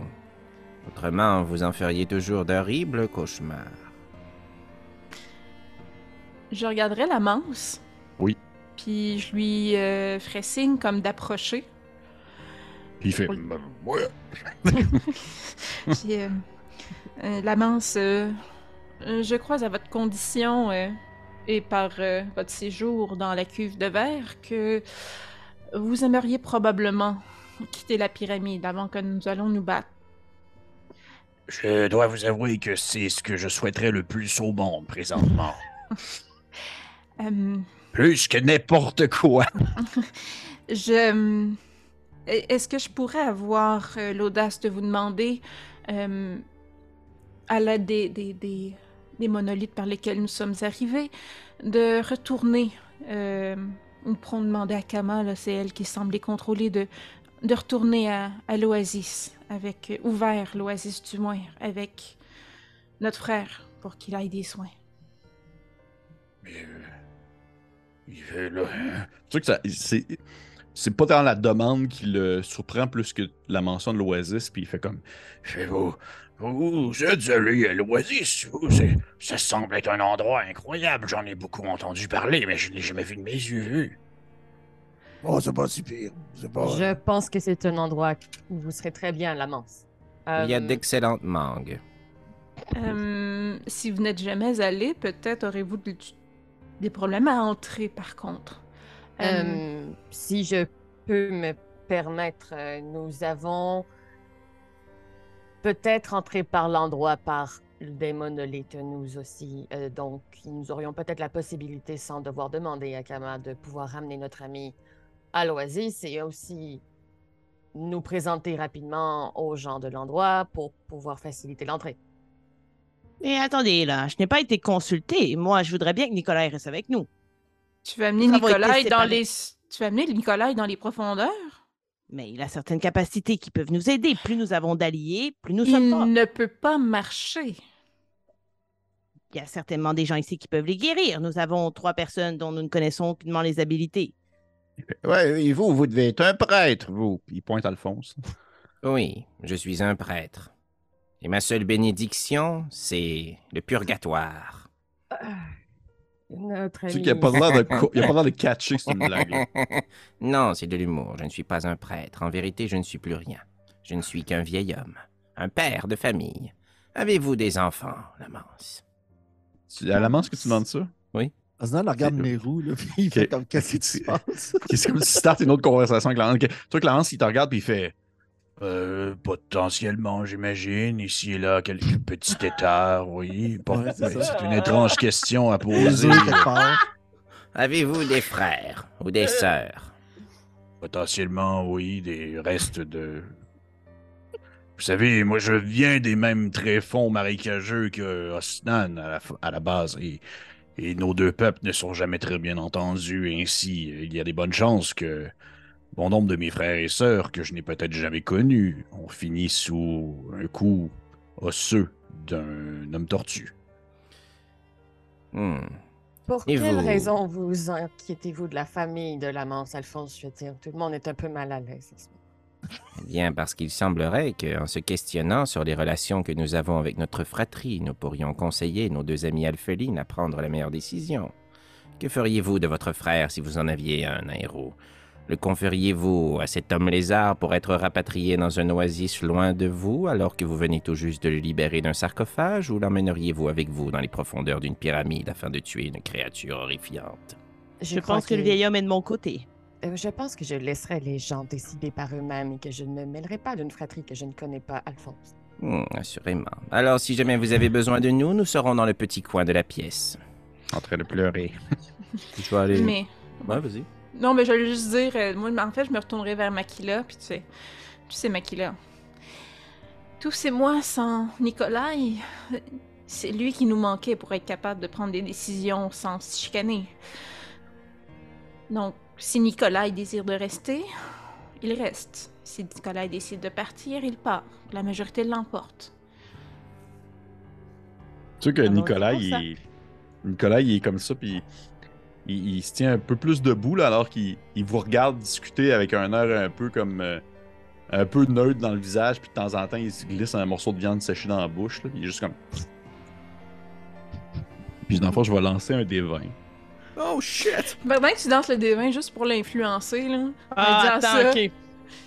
D: Autrement, vous en feriez toujours d'horribles cauchemars.
G: Je regarderai la manse.
B: Oui.
G: Puis je lui euh, ferai signe comme d'approcher.
B: Puis il fait
G: Oui.
B: Ben, ouais.
G: Puis, euh, euh, la manse, euh, je crois à votre condition euh, et par euh, votre séjour dans la cuve de verre que vous aimeriez probablement quitter la pyramide avant que nous allons nous battre.
F: Je dois vous avouer que c'est ce que je souhaiterais le plus au monde présentement. Plus que n'importe quoi.
G: Je. Hum, Est-ce que je pourrais avoir euh, l'audace de vous demander, à l'aide des, des, des, des monolithes par lesquels nous sommes arrivés, de retourner, euh, ou pour demander à Kama, c'est elle qui semble les contrôler, de, de retourner à, l'oasis, avec, euh, ouvert l'oasis du moins, avec notre frère, pour qu'il aille des soins.
F: Mais, euh, il veut là.
B: Tu sais que ça, c'est pas tant la demande qui le surprend plus que la mention de l'oasis, puis il fait comme
F: Chez vous, vous êtes allé à l'Oasis. Ça semble être un endroit incroyable. J'en ai beaucoup entendu parler, mais je ne l'ai jamais vu de mes yeux.
A: Oh, c'est pas si pire. C'est pas.
C: Je pense que c'est un endroit où vous serez très bien, la manse.
D: Il y a
C: Euh,
D: d'excellentes mangues.
G: Euh, si vous n'êtes jamais allé, peut-être aurez-vous de- des problèmes à entrer, par contre. Euh,
C: Euh, si je peux me permettre, euh, nous avons peut-être entré par l'endroit par des monolithes, nous aussi. Euh, donc, nous aurions peut-être la possibilité, sans devoir demander à Kama, de pouvoir ramener notre ami à l'Oasis et aussi nous présenter rapidement aux gens de l'endroit pour pouvoir faciliter l'entrée.
E: Et attendez, là, je n'ai pas été consulté. Moi, je voudrais bien que Nicolas reste avec nous.
G: Tu vas amener Nicolas dans les... Tu vas amener Nicolas dans les profondeurs?
E: Mais il a certaines capacités qui peuvent nous aider. Plus nous avons d'alliés, plus nous sommes
G: Il
E: forts.
G: ne peut pas marcher.
E: Il y a certainement des gens ici qui peuvent les guérir. Nous avons trois personnes dont nous ne connaissons aucunement les habilités.
F: Ouais, et vous, vous devez être un prêtre, vous.
B: Il pointe Alphonse.
D: Oui, je suis un prêtre. Et ma seule bénédiction, c'est le purgatoire.
C: Notre
B: Tu sais qu'il n'y a pas l'air de, co- il a pas l'air de catcher que c'est une blague.
D: non, c'est de l'humour. Je ne suis pas un prêtre. En vérité, je ne suis plus rien. Je ne suis qu'un vieil homme. Un père de famille. Avez-vous des enfants, Lamance?
B: C'est à la manche que tu demandes ça?
A: Osnan regarde. Nérou, là, puis il
B: Ok.
A: fait comme qu'est-ce qui se passe?
B: C'est comme si tu startes une autre conversation avec Clarence. Toi, Clarence, il te regarde puis il fait Euh, potentiellement, j'imagine. Ici et là, quelques petits têtards, oui.
A: Ouais, c'est
B: une étrange question à poser.
A: Posé quelque part.
D: Avez-vous des frères ou des sœurs?
F: Potentiellement, oui, des restes de. Vous savez, moi, je viens des mêmes tréfonds marécageux que Osnan à la, f- à la base, et, et nos deux peuples ne sont jamais très bien entendus. Ainsi, il y a des bonnes chances que bon nombre de mes frères et sœurs, que je n'ai peut-être jamais connus, ont fini sous un coup osseux d'un homme tortue.
D: Hmm.
C: Pour
D: Et
C: quelle
D: vous?
C: raison vous inquiétez-vous de la famille de l'amance, Alphonse? Je veux dire, tout le monde est un peu mal à l'aise.
D: Eh bien, parce qu'il semblerait qu'en se questionnant sur les relations que nous avons avec notre fratrie, nous pourrions conseiller nos deux amis alphelines à prendre la meilleure décision. Que feriez-vous de votre frère si vous en aviez un, un héros? Le conferiez-vous à cet homme lézard pour être rapatrié dans un oasis loin de vous alors que vous venez tout juste de le libérer d'un sarcophage ou l'emmèneriez-vous avec vous dans les profondeurs d'une pyramide afin de tuer une créature horrifiante?
E: Je, pense que le vieil homme est de mon côté.
C: Euh, Je pense que je laisserai les gens décider par eux-mêmes et que je ne me mêlerai pas d'une fratrie que je ne connais pas, Alphonse.
D: Hmm, Assurément. Alors, si jamais vous avez besoin de nous, nous serons dans le petit coin de la pièce.
B: En train de pleurer.
D: Je vais aller...
G: Mais
D: Ouais, vas-y.
G: Non, mais je vais juste dire, euh, moi, en fait, je me retournerai vers Makila, puis tu sais, tu sais, Makila. Tous ces mois sans Nikolai, euh, c'est lui qui nous manquait pour être capable de prendre des décisions sans se chicaner. Donc, si Nikolai désire de rester, il reste. Si Nikolai décide de partir, il part. La majorité l'emporte.
B: Tu sais que
E: Alors,
B: Nicolas, il. Nicolas, il est comme ça, puis il, il se tient un peu plus debout, là, alors qu'il il vous regarde discuter avec un air un peu comme... euh, un peu neutre dans le visage, puis de temps en temps, il se glisse un morceau de viande séchée dans la bouche, là, il est juste comme... Puis dans le fond, je vais lancer un des 20.
D: Oh shit!
G: Pendant que tu danses le D20 juste pour l'influencer, là,
E: Ah, attends,
G: ça,
E: ok.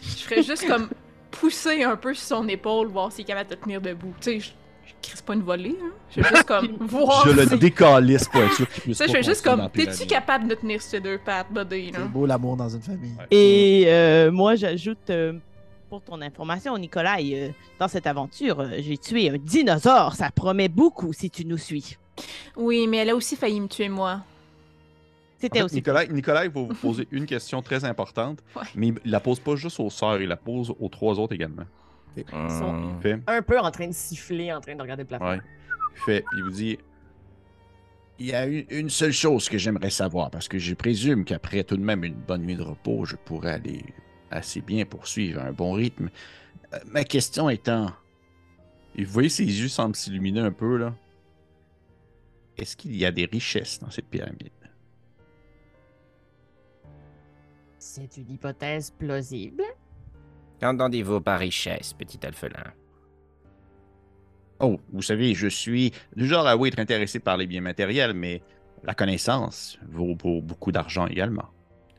G: je ferais juste comme pousser un peu sur son épaule, voir s'il est capable de te tenir debout. Tu sais, crisse pas une volée, hein. Je fais juste comme voir
B: Je le décalisse pour être sûr qu'il
G: Tu
B: puisse
G: sais, je
B: pas
G: fais juste comme, t'es-tu capable de tenir ces deux pattes, buddy, là?
A: C'est beau l'amour dans une famille.
B: Ouais.
E: Et euh, moi, j'ajoute, euh, pour ton information, Nicolas, euh, dans cette aventure, euh, j'ai tué un dinosaure. Ça promet beaucoup si tu nous suis.
G: Oui, mais elle a aussi failli me tuer, moi.
B: En
E: C'était
B: fait,
E: aussi.
B: Nicolas, Nicolas, il va vous poser une question très importante,
G: Ouais.
B: mais il la pose pas juste aux sœurs, il la pose aux trois autres également. Il fait,
C: Un peu en train de siffler, en train de regarder le plafond.
B: ouais. Il fait, puis il vous dit,
F: Il y a une, une seule chose que j'aimerais savoir, parce que je présume qu'après tout de même une bonne nuit de repos, je pourrais aller assez bien poursuivre un bon rythme. Euh, ma question étant,
B: et vous voyez ses yeux semblent s'illuminer un peu, là.
F: est-ce qu'il y a des richesses dans cette pyramide?
C: C'est une hypothèse plausible.
D: Qu'entendez-vous par richesse, petit alphelin?
F: Oh, vous savez, je suis du genre à oui être intéressé par les biens matériels, mais la connaissance vaut pour beaucoup d'argent également.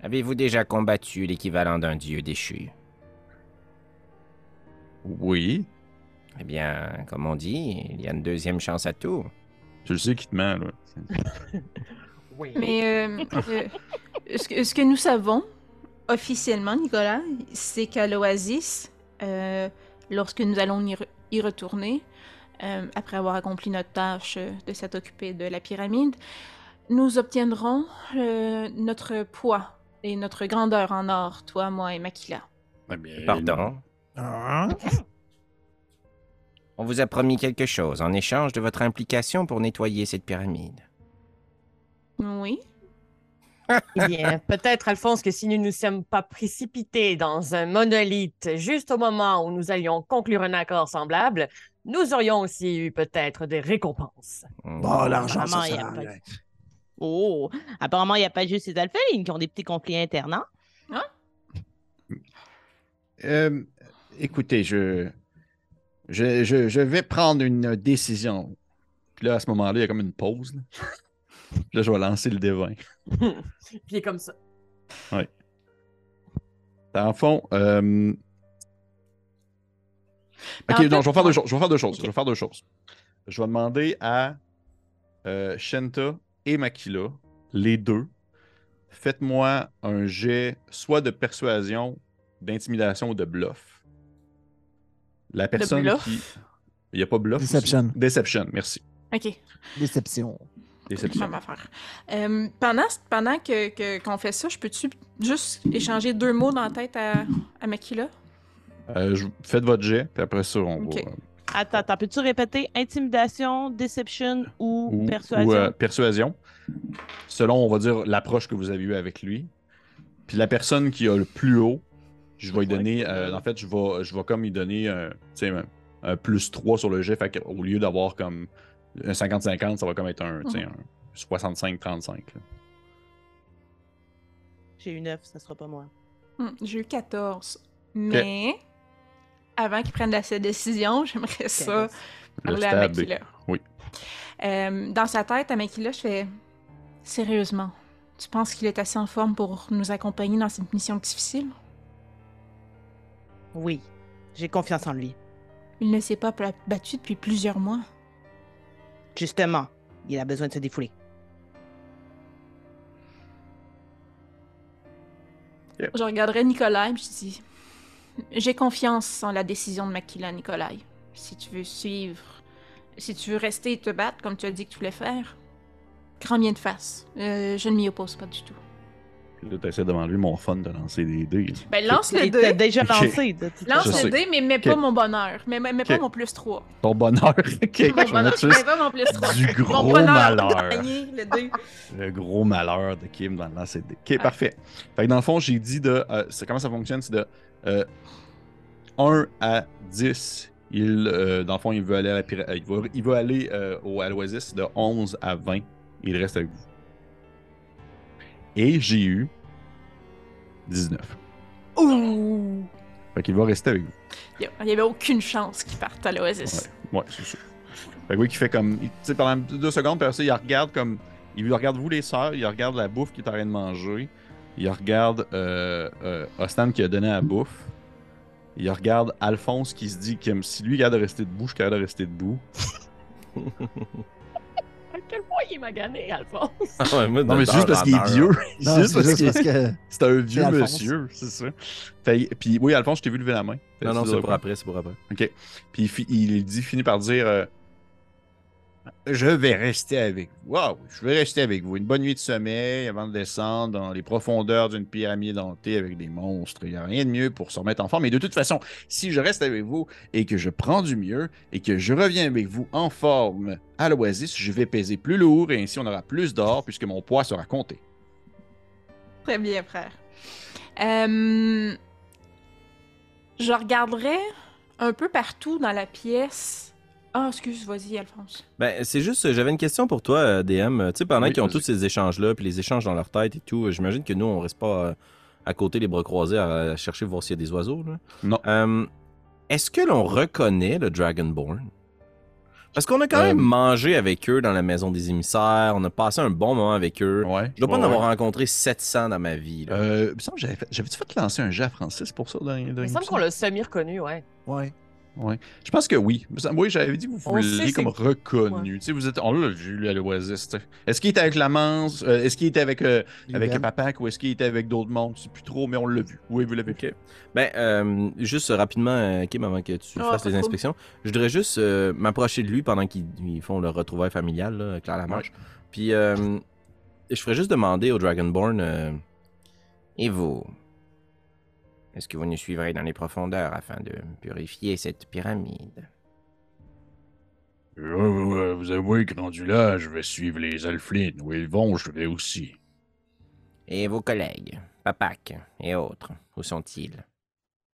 D: Avez-vous déjà combattu l'équivalent d'un dieu déchu?
B: Oui,
D: Eh bien, comme on dit, il y a une deuxième chance à tout.
B: je le sais qu'il te ment, là.
C: Oui.
G: Mais euh, euh, ce, que, ce que nous savons officiellement, Nicolas, c'est qu'à l'Oasis, euh, lorsque nous allons y, re- y retourner, euh, après avoir accompli notre tâche de s'être occupé de la pyramide, nous obtiendrons euh, notre poids et notre grandeur en or, toi, moi et Makila.
B: Eh bien,
D: Pardon?
A: Ah.
D: On vous a promis quelque chose en échange de votre implication pour nettoyer cette pyramide.
G: Oui.
C: Eh bien, peut-être, Alphonse, que si nous ne nous sommes pas précipités dans un monolithe juste au moment où nous allions conclure un accord semblable, nous aurions aussi eu peut-être des récompenses.
A: Bon, l'argent, ça
E: Apparemment, il y
A: sert
E: a
A: à
E: pas de-
A: rien.
E: Oh, apparemment, il n'y a pas juste les alphelines qui ont des petits conflits internes. hein?
F: Euh, écoutez, je, je, je, je vais prendre une décision.
B: Puis là, à ce moment-là, il y a comme une pause. Là, là je vais lancer le D20.
C: Puis il est comme ça.
B: Dans le fond, euh, Ok,
G: En
B: non,
G: fait,
B: je vais faire deux choses. Je vais faire deux choses. Je vais faire deux choses. Je vais demander à euh, Shenta et Makila, les deux, faites-moi un jet soit de persuasion, d'intimidation ou de bluff. La personne
G: bluff?
B: qui. Il n'y a pas bluff. aussi?
A: Deception.
B: Deception, merci.
G: Ok,
A: Déception.
G: Affaire. Euh, pendant pendant que, que- qu'on fait ça, je peux-tu juste échanger deux mots dans la tête à, à Makila?
B: Euh, je- Faites votre jet, puis après ça, on
G: Ok.
B: va.
E: Attends, attends, peux-tu répéter? Intimidation, deception ou,
B: ou,
E: persuasion?
B: ou, euh, persuasion, selon, on va dire, l'approche que vous avez eue avec lui. Puis la personne qui a le plus haut, je vais lui donner, euh, en fait, je vais, je vais comme lui donner un, un plus 3 sur le jet. Fait au lieu d'avoir comme un 50-50, ça va comme être un, tu sais, un 65-35. là.
E: J'ai eu 9, ça sera pas moi.
G: Hmm, J'ai eu 14. Mais avant qu'il prenne la sa décision, j'aimerais ça parler à. Makila.
B: Oui.
G: Euh, dans sa tête, à Makila, je fais Sérieusement, tu penses qu'il est assez en forme pour nous accompagner dans cette mission difficile?
E: Oui, j'ai confiance en lui.
G: Il ne s'est pas battu depuis plusieurs mois.
E: Justement, il a besoin de se défouler.
G: Je regarderai Nikolai et je dis J'ai confiance en la décision de Makila, Nikolai. Si tu veux suivre, si tu veux rester et te battre comme tu as dit que tu voulais faire, grand bien de face. Euh, je ne m'y oppose pas du tout.
B: Puis là, t'essaies devant lui mon fun de lancer des dés.
G: Ben, lance le dé.
E: déjà
B: Ok.
E: lancé.
G: Lance le dé, mais mets pas
B: Ok.
G: mon bonheur. Mais mets, mets pas
B: Ok.
G: mon plus 3.
B: Ton bonheur. ok,
G: Mon bonheur, mets pas mon plus 3.
B: du
G: Mon
B: gros
G: bonheur
B: malheur.
G: de gagner le dé.
B: Le gros malheur de Kim dans le lancer de dés. Ok, parfait. Fait que dans le fond, j'ai dit de. euh, c'est- comment ça fonctionne? C'est de euh, 1 à 10. Il, euh, dans le fond, il veut aller à la pyra- euh, il va, il va aller euh, au, à l'Oasis de 11 à 20. Il reste avec vous. Et j'ai eu 19.
G: Ouh!
B: Fait qu'il va rester avec vous.
G: Il n'y avait aucune chance qu'il parte à l'Oasis.
B: Ouais, c'est sûr. Fait que oui, qui fait comme. il- Tu sais, pendant deux secondes, puis après ça, il regarde comme. Il regarde vous, les sœurs, il regarde la bouffe qu'il est en train de manger. Il regarde euh, euh, Ostan qui a donné la bouffe. Il regarde Alphonse qui se dit que si lui, il garde de rester debout, je suis capable de rester debout.
C: À quel point il m'a gagné, Alphonse?
D: Ah ouais, moi,
B: Non, mais c'est juste parce qu'il est vieux. C'est
A: Non,
B: juste
A: c'est
B: parce
A: juste
B: qu'il
A: parce que.
B: c'est un vieux monsieur, c'est ça. Fait, puis oui, Alphonse, je t'ai vu lever la main.
D: Non, non, c'est pour après, c'est pour après.
B: OK. Puis il dit, finit par dire euh, Je vais rester avec vous. Oui, je vais rester avec vous. Une bonne nuit de sommeil avant de descendre dans les profondeurs d'une pyramide hantée avec des monstres. Il n'y a rien de mieux pour se remettre en forme. Mais de toute façon, si je reste avec vous et que je prends du mieux et que je reviens avec vous en forme à l'oasis, je vais peser plus lourd et ainsi on aura plus d'or puisque mon poids sera compté.
G: Très bien, frère. Euh, Je regarderai un peu partout dans la pièce. Ah, excuse, vas-y, Alphonse.
D: Ben, c'est juste, j'avais une question pour toi, euh, DM. Tu sais, pendant
B: Oui,
D: qu'ils ont tous ces échanges-là, puis les échanges dans leur tête et tout, euh, j'imagine que nous, on reste pas euh, à côté les bras croisés à, chercher voir s'il y a des oiseaux. Là.
B: Non.
D: Euh, Est-ce que l'on reconnaît le Dragonborn? Parce qu'on a quand
B: Euh,
D: même mangé avec eux dans la maison des émissaires, on a passé un bon moment avec eux.
B: Ouais.
D: Je dois pas en
B: Ouais,
D: avoir
B: ouais.
D: rencontré 700 dans ma vie. là.
B: Euh, il me semble que j'avais fait- j'avais-tu fait lancer un jet à Francis pour ça dans, dans
C: Il me semble qu'on l'a semi-reconnu, ouais.
A: Ouais.
B: Ouais. Je pense que oui. Oui, j'avais dit que vous
C: c'est-
B: comme reconnu. Tu sais, vous êtes. On l'a vu lui, à l'Oasis. Est-ce qu'il était avec la Mance euh, Est-ce qu'il était avec, euh, avec. Papac ou est-ce qu'il était avec d'autres mondes? Je sais plus trop, mais on l'a vu. Oui, vous l'avez vu.
D: Ok. Ben, euh, juste rapidement, euh, Kim, avant que tu
G: Ah,
D: fasses les inspections, je voudrais juste euh, m'approcher de lui pendant qu'ils ils font le retrouvaille familial, là, Claire Lamarche. Puis, euh, je ferais juste demander au Dragonborn euh, Et vous Est-ce que vous nous suivrez dans les profondeurs afin de purifier cette pyramide?
F: Euh, vous avouez que rendu là, je vais suivre les Alflines. Où ils vont, je vais aussi.
D: Et vos collègues, Papak et autres, où sont-ils?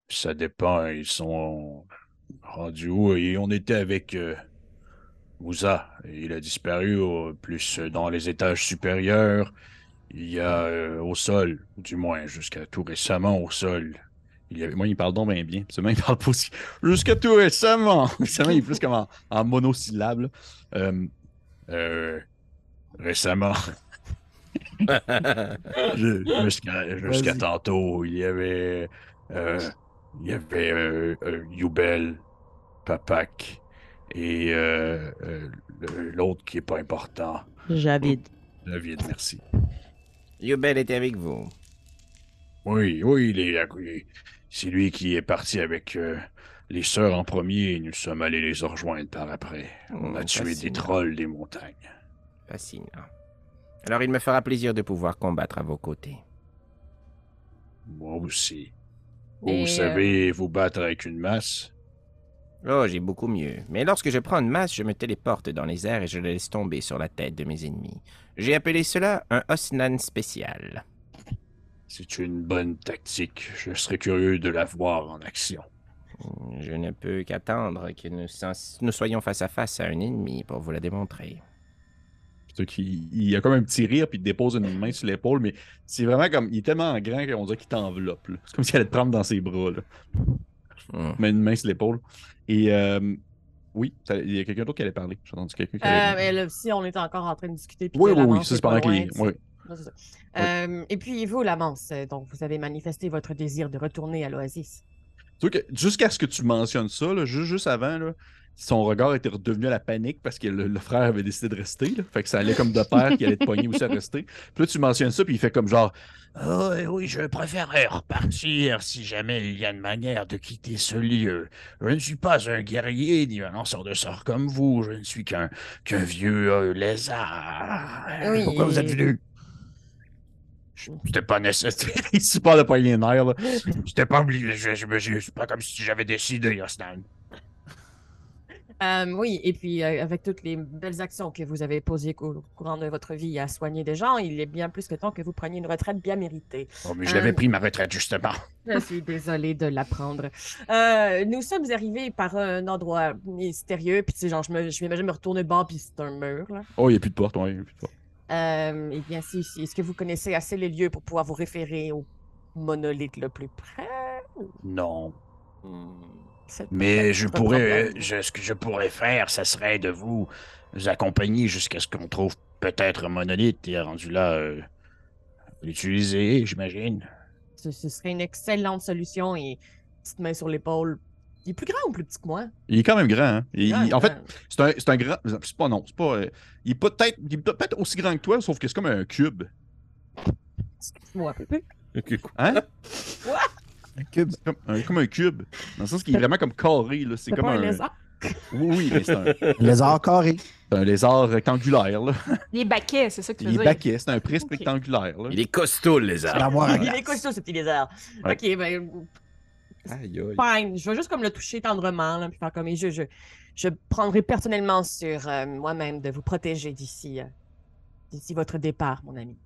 F: Ça dépend, ils sont rendus où? Et on était avec euh, Moussa. Il a disparu au- plus dans les étages supérieurs. Il y a euh, au sol, du moins jusqu'à tout récemment au sol.
B: Il y avait- Moi, il parle donc bien bien. Seulement, il parle pas aussi. Jusqu'à tout récemment. Récemment, il est plus comme en, en monosyllabe. là. Euh,
F: Euh, récemment, jusqu'à tantôt, il y avait euh, il y avait euh, euh, Youbel, Papak et euh, euh, l'autre qui est pas important.
E: Javid.
F: David, merci.
D: Yubel était avec vous.
F: Oui, oui, il est, oui, c'est lui qui est parti avec euh, les sœurs en premier et nous sommes allés les rejoindre par après. On a
D: Oh,
F: tué des trolls des montagnes.
D: Fascinant. Alors il me fera plaisir de pouvoir combattre à vos côtés.
F: Moi aussi. Vous
C: euh,
F: savez vous battre avec une masse?
D: Oh, j'ai beaucoup mieux. Mais lorsque je prends une masse, je me téléporte dans les airs et je la laisse tomber sur la tête de mes ennemis. J'ai appelé cela un Osnan spécial.
F: C'est une bonne tactique. Je serais curieux de la voir en action.
D: Je ne peux qu'attendre que nous, soyons face à face à un ennemi pour vous la démontrer.
B: Qu'il- il, a comme un petit rire, puis il te dépose une main sur l'épaule, mais c'est vraiment comme. Il est tellement grand qu'on dirait qu'il t'enveloppe. là. C'est comme s'il allait te prendre dans ses bras. Là.
D: Hmm.
B: Mais une main sur l'épaule. Et euh, oui, ça- il y a quelqu'un d'autre qui allait parler. J'ai entendu quelqu'un qui
C: Euh,
B: allait
C: mais là, si on est encore en train de discuter. puis
B: Oui, oui, oui, ça c'est pendant que
C: loin,
B: oui.
C: Euh, et puis vous, Lamance, euh, donc vous avez manifesté votre désir de retourner à l'Oasis.
B: Jusqu'à ce que tu mentionnes ça, là, juste, juste avant, là, son regard était redevenu à la panique parce que le, le frère avait décidé de rester. là. Fait que ça allait comme de père qui allait te pogner aussi à rester. Puis là, tu mentionnes ça, puis il fait comme genre
F: Oh, oui, je préférerais repartir si jamais il y a une manière de quitter ce lieu. Je ne suis pas un guerrier ni un lanceur de sorts comme vous. Je ne suis qu'un vieux euh, lézard.
C: Oui.
F: Pourquoi vous êtes venu? C'était pas nécessaire.
B: Il se supporte de pogner les nerfs. Là.
F: C'était pas obligé. Je, je, me- je- c'est pas comme si j'avais décidé, Osnan.
C: Euh, oui, et puis euh, avec toutes les belles actions que vous avez posées au courant de votre vie à soigner des gens, il est bien plus que temps que vous preniez une retraite bien méritée.
F: Oh, mais je l'avais
C: Euh,
F: pris ma retraite, justement.
C: Je suis désolée de l'apprendre. Euh, nous sommes arrivés par un endroit mystérieux, puis tu sais, genre, je me- je m'imagine me retourner de bord, puis c'est un mur, là.
B: Oh, il n'y a plus de porte. Ouais, il y a plus de porte.
C: Euh, eh bien, si, si. Est-ce que vous connaissez assez les lieux pour pouvoir vous référer au monolithe le plus près?
F: Non.
C: Hmm,
F: Mais je pourrais, je- ce que je pourrais faire, ça serait de vous accompagner jusqu'à ce qu'on trouve peut-être un monolithe et rendu là, euh, l'utiliser, j'imagine.
C: Ce, ce serait une excellente solution et petite main sur l'épaule. Il est plus grand ou plus petit que moi?
B: Il est quand même grand. Hein? Il-
C: Grand,
B: il- en fait, c'est un, c'est un grand. C'est pas non. C'est pas. euh, il est peut-être il est peut-être aussi grand que toi, sauf que c'est comme un cube.
C: Excuse-moi, Pépé.
B: Hein?
A: Un cube.
B: C'est comme un, comme un cube. Dans le sens qu'il est vraiment comme carré. là. C'est
C: C'est
B: comme
C: pas un
B: un.
C: lézard?
B: Oui, oui, mais c'est un,
A: lézard carré.
B: c'est un lézard rectangulaire. Là.
G: Il est baquet, c'est ça que tu veux
B: Il est baquet, c'est un prisme
G: Ok.
B: rectangulaire. Là.
D: Il est costaud, le lézard.
C: Il est costaud, ce petit lézard.
B: Ouais.
C: Ok, ben,
B: Aïe, aïe.
C: fine. Je vais juste comme le toucher tendrement, là, puis faire comme... Je, je, je prendrai personnellement sur euh, moi-même de vous protéger d'ici euh, d'ici votre départ, mon ami.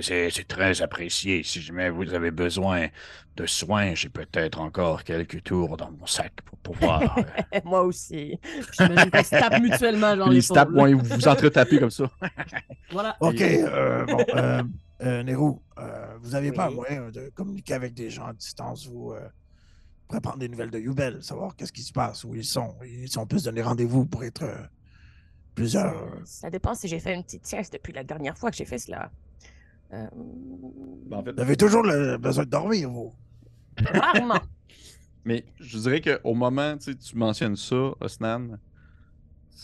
F: C'est très apprécié. Si jamais vous avez besoin de soins, j'ai peut-être encore quelques tours dans mon sac pour pouvoir. euh,
C: Moi aussi. Qu'on se tape mutuellement, genre
B: Puis
C: les
B: il se tape, ouais, vous vous entretapez comme ça.
C: Voilà.
A: OK, euh, bon, euh, euh, Nero, euh, vous n'aviez pas
C: Oui.
A: moyen de communiquer avec des gens à distance, vous, euh, pour prendre des nouvelles de Youbel, savoir qu'est-ce qui se passe, où ils sont. Ils sont plus donner rendez-vous pour être euh, plusieurs.
C: Ça dépend si j'ai fait une petite sieste depuis la dernière fois que j'ai fait cela. Euh,
B: Ben, en fait,
A: Vous avez toujours le besoin de dormir, vous.
C: Rarement.
B: Mais je dirais qu'au moment, tu sais, tu mentionnes ça, Osnan,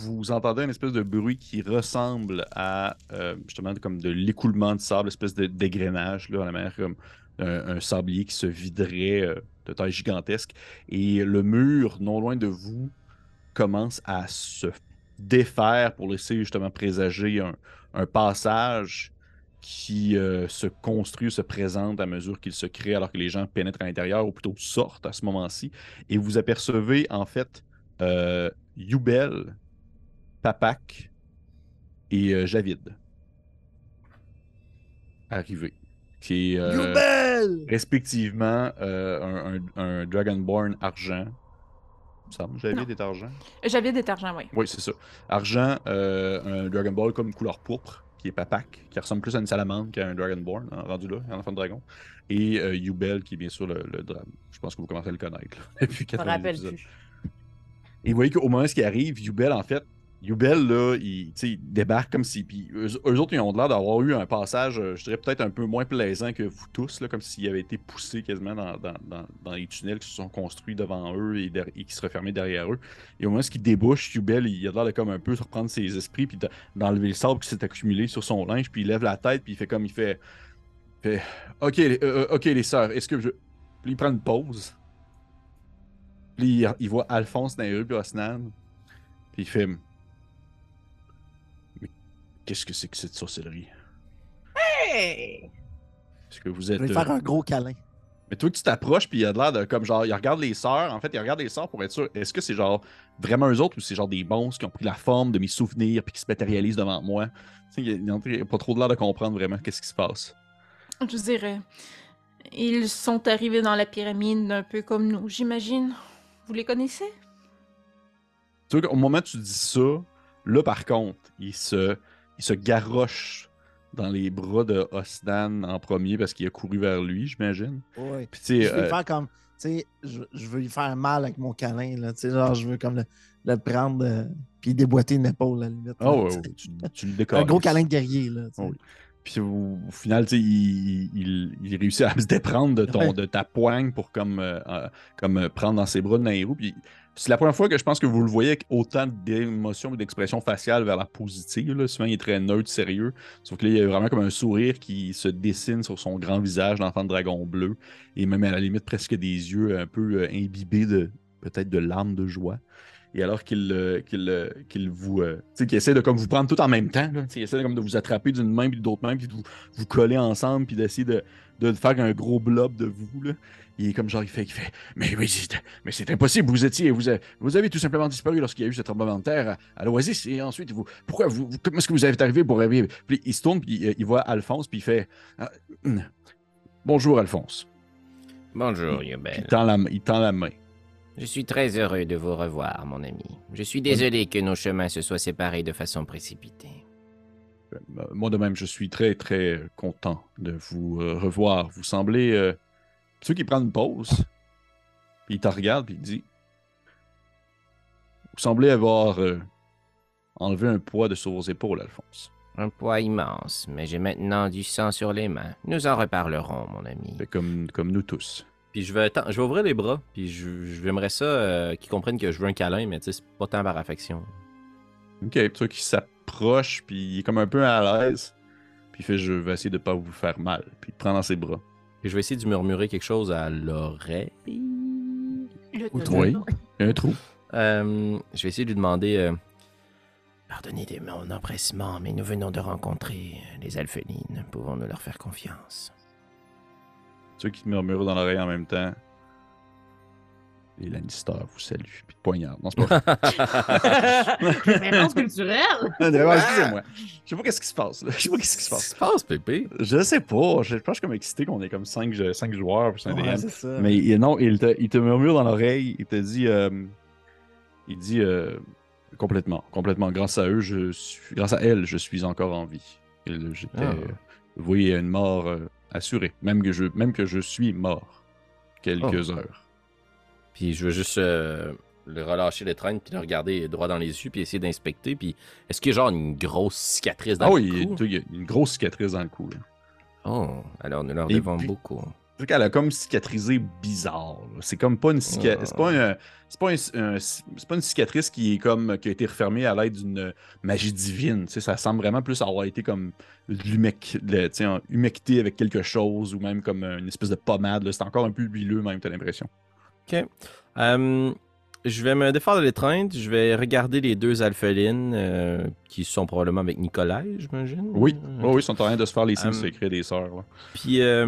B: vous entendez une espèce de bruit qui ressemble à euh, justement comme de l'écoulement de sable, espèce de dégrenage là, à la mer, comme un, un sablier qui se viderait euh, de taille gigantesque. Et le mur, non loin de vous, commence à se défaire pour laisser justement présager un, passage qui euh, se construit, se présente à mesure qu'il se crée, alors que les gens pénètrent à l'intérieur, ou plutôt sortent à ce moment-ci. Et vous apercevez en fait euh, Youbel, Papak et euh, Javid arriver. qui Respectivement euh, un, un- un Dragonborn argent. J'avais des argent.
G: J'avais détergent, oui.
B: Oui, c'est ça. Argent, euh, un Dragon Ball comme couleur pourpre, qui est papak, qui ressemble plus à une salamandre qu'à un Dragonborn, hein, rendu là, un enfant de dragon. Et euh, Yubel, qui est bien sûr le, le drame. Je pense que vous commencez à le connaître là, depuis
C: Je me
B: 80
C: rappelle
B: épisodes.
C: plus.
B: Et vous voyez qu'au moment où il arrive, Yubel, en fait, Yubel, là, il, il débarque comme si. Puis eux, autres, ils ont l'air d'avoir eu un passage, euh, je dirais peut-être un peu moins plaisant que vous tous, là, comme s'ils avaient été poussés quasiment dans, dans- dans- les tunnels qui se sont construits devant eux et, et qui se refermaient derrière eux. Et au moment où il débouche, Yubel, il a l'air de comme un peu reprendre ses esprits, puis de- d'enlever le sable qui s'est accumulé sur son linge, puis il lève la tête, puis il fait comme il fait. fait ok, euh, euh, ok, les sœurs, est-ce que je. Puis il prend une pause. Puis il, il voit Alphonse dans les rues, puis Osnan. Puis il fait. Qu'est-ce que c'est que cette sorcellerie? Est-ce que vous
A: Je
B: êtes.
A: vais lui
B: euh,
A: faire un gros câlin.
B: Mais toi, tu t'approches, puis il a l'air de comme genre, il regarde les sœurs. En fait, il regarde les sœurs pour être sûr. Est-ce que c'est genre vraiment eux autres ou c'est genre des monstres qui ont pris la forme de mes souvenirs puis qui se matérialisent devant moi? Tu sais, il a- il a pas trop de l'air de comprendre vraiment qu'est-ce qui se passe.
G: Je dirais. Ils sont arrivés dans la pyramide un peu comme nous, j'imagine. Vous les connaissez?
B: Tu vois qu'au moment où tu dis ça, là par contre, il se, il se garoche dans les bras de Osnan en premier parce qu'il a couru vers lui, j'imagine.
A: Ouais.
B: Puis
A: Je vais
B: euh,
A: faire comme. Je, je veux lui faire mal avec mon câlin, là. Tu sais, genre, je veux comme le, le prendre, euh, puis déboîter une épaule, à la limite.
B: oh,
A: là,
B: ouais,
A: tu
B: le.
A: Un gros câlin de guerrier, là.
B: Oh oui. Puis au, au final, tu sais, il, il, il réussit à se déprendre de, ton,
A: Ouais.
B: de ta poigne pour comme, euh, euh, comme prendre dans ses bras de Nairou. Puis c'est la première fois que je pense que vous le voyez avec autant d'émotions et d'expressions faciales vers la positive. Là. Souvent, il est très neutre, sérieux. Sauf que là, il y a vraiment comme un sourire qui se dessine sur son grand visage d'enfant de dragon bleu. Et même à la limite, presque des yeux un peu euh, imbibés de peut-être de larmes de joie. Et alors qu'il euh, qu'il, euh, vous. euh, qu'il essaie de comme vous prendre tout en même temps. Il essaie de, comme de vous attraper d'une main puis de l'autre main, puis de vous, vous coller ensemble, puis d'essayer de, de faire un gros blob de vous. Là. Il est comme genre, il fait, il fait Mais oui, c'est, mais c'est impossible, vous étiez. Vous avez, vous avez tout simplement disparu lorsqu'il y a eu ce tremblement de terre à, à l'Oasis, et ensuite, vous. Pourquoi vous. comment est-ce que vous avez arrivé pour arriver? Puis il se tourne, puis il voit Alphonse, puis il fait Ah, hum. Bonjour, Alphonse.
D: Bonjour,
B: Il
D: Yubel.
B: tend, la, il tend la main.
D: Je suis très heureux de vous revoir, mon ami. Je suis désolé que nos chemins se soient séparés de façon précipitée.
B: Euh, Moi de même, je suis très, très content de vous euh, revoir. Vous semblez. Euh... Tu sais qu'il prend une pause, puis il te regarde, puis il dit Vous semblez avoir euh, enlevé un poids de sur vos épaules, Alphonse.
D: Un poids immense, mais j'ai maintenant du sang sur les mains. Nous en reparlerons, mon ami.
B: Fait comme, comme nous tous.
D: Puis je vais, je vais ouvrir les bras, puis je, je- j'aimerais ça euh, qu'ils comprennent que je veux un câlin, mais tu sais, c'est pas tant par affection.
B: Ok, puis tu vois s'approche, puis il est comme un peu à l'aise, puis il fait Je vais essayer de pas vous faire mal, puis il te prend dans ses bras.
D: Et je vais essayer de murmurer quelque chose à l'oreille.
G: Le
A: Ou.
B: Oui. Un trou.
D: Euh, je vais essayer de lui demander euh, Pardonnez de mon empressement, mais nous venons de rencontrer les alphelines. Pouvons-nous leur faire confiance?
B: Vois qu'il te murmure dans l'oreille en même temps. Les Lannister vous saluent, puis te poignardent. Non, c'est pas vrai.
C: Référence culturelle!
B: Excusez-moi. Je sais pas qu'est-ce qui se passe. Là. Je sais pas qu'est-ce qui se
D: Qu'est-ce qui
B: passe.
D: se passe, Pépé?
B: Je sais pas. Je, je pense que je suis comme excité qu'on est comme 5 joueurs pour un
A: Ouais,
B: DM.
A: c'est ça.
B: Mais il- non, il te, il te murmure dans l'oreille. Il te dit. euh, il dit euh, complètement. Complètement. Grâce à eux, je suis. Grâce à elle, je suis encore en vie. Et là, J'étais.
D: Ah.
B: euh, voué à une mort euh, assurée. Même que, je, même que je suis mort. Quelques heures.
D: Puis je veux juste euh, le relâcher l'étreinte, puis le regarder droit dans les yeux, puis essayer d'inspecter. Puis est-ce qu'il y a genre une grosse cicatrice dans
B: Ah
D: le
B: oui, il
D: cou?
B: y a une grosse cicatrice dans le cou. Là.
D: Oh, alors nous leur
B: Et
D: devons
B: puis-
D: beaucoup.
B: Trouve qu'elle a comme cicatrisé bizarre. C'est comme pas une cicatrice.
D: Ah.
B: C'est pas, un- c'est pas, un- un- c'est pas une cicatrice qui est comme qui a été refermée à l'aide d'une magie divine. Tu sais, ça semble vraiment plus avoir été comme l'humec- le- humecté avec quelque chose ou même comme une espèce de pommade. C'est encore un peu huileux, même, t'as l'impression.
D: Ok. Euh, je vais me défaire de l'étreinte. Je vais regarder les deux alphelines euh, qui sont probablement avec Nicolai, j'imagine.
B: Oui,
D: Euh,
B: oui, ils sont en train de se faire les signes
D: Hum.
B: secrets des sœurs.
D: Puis, euh,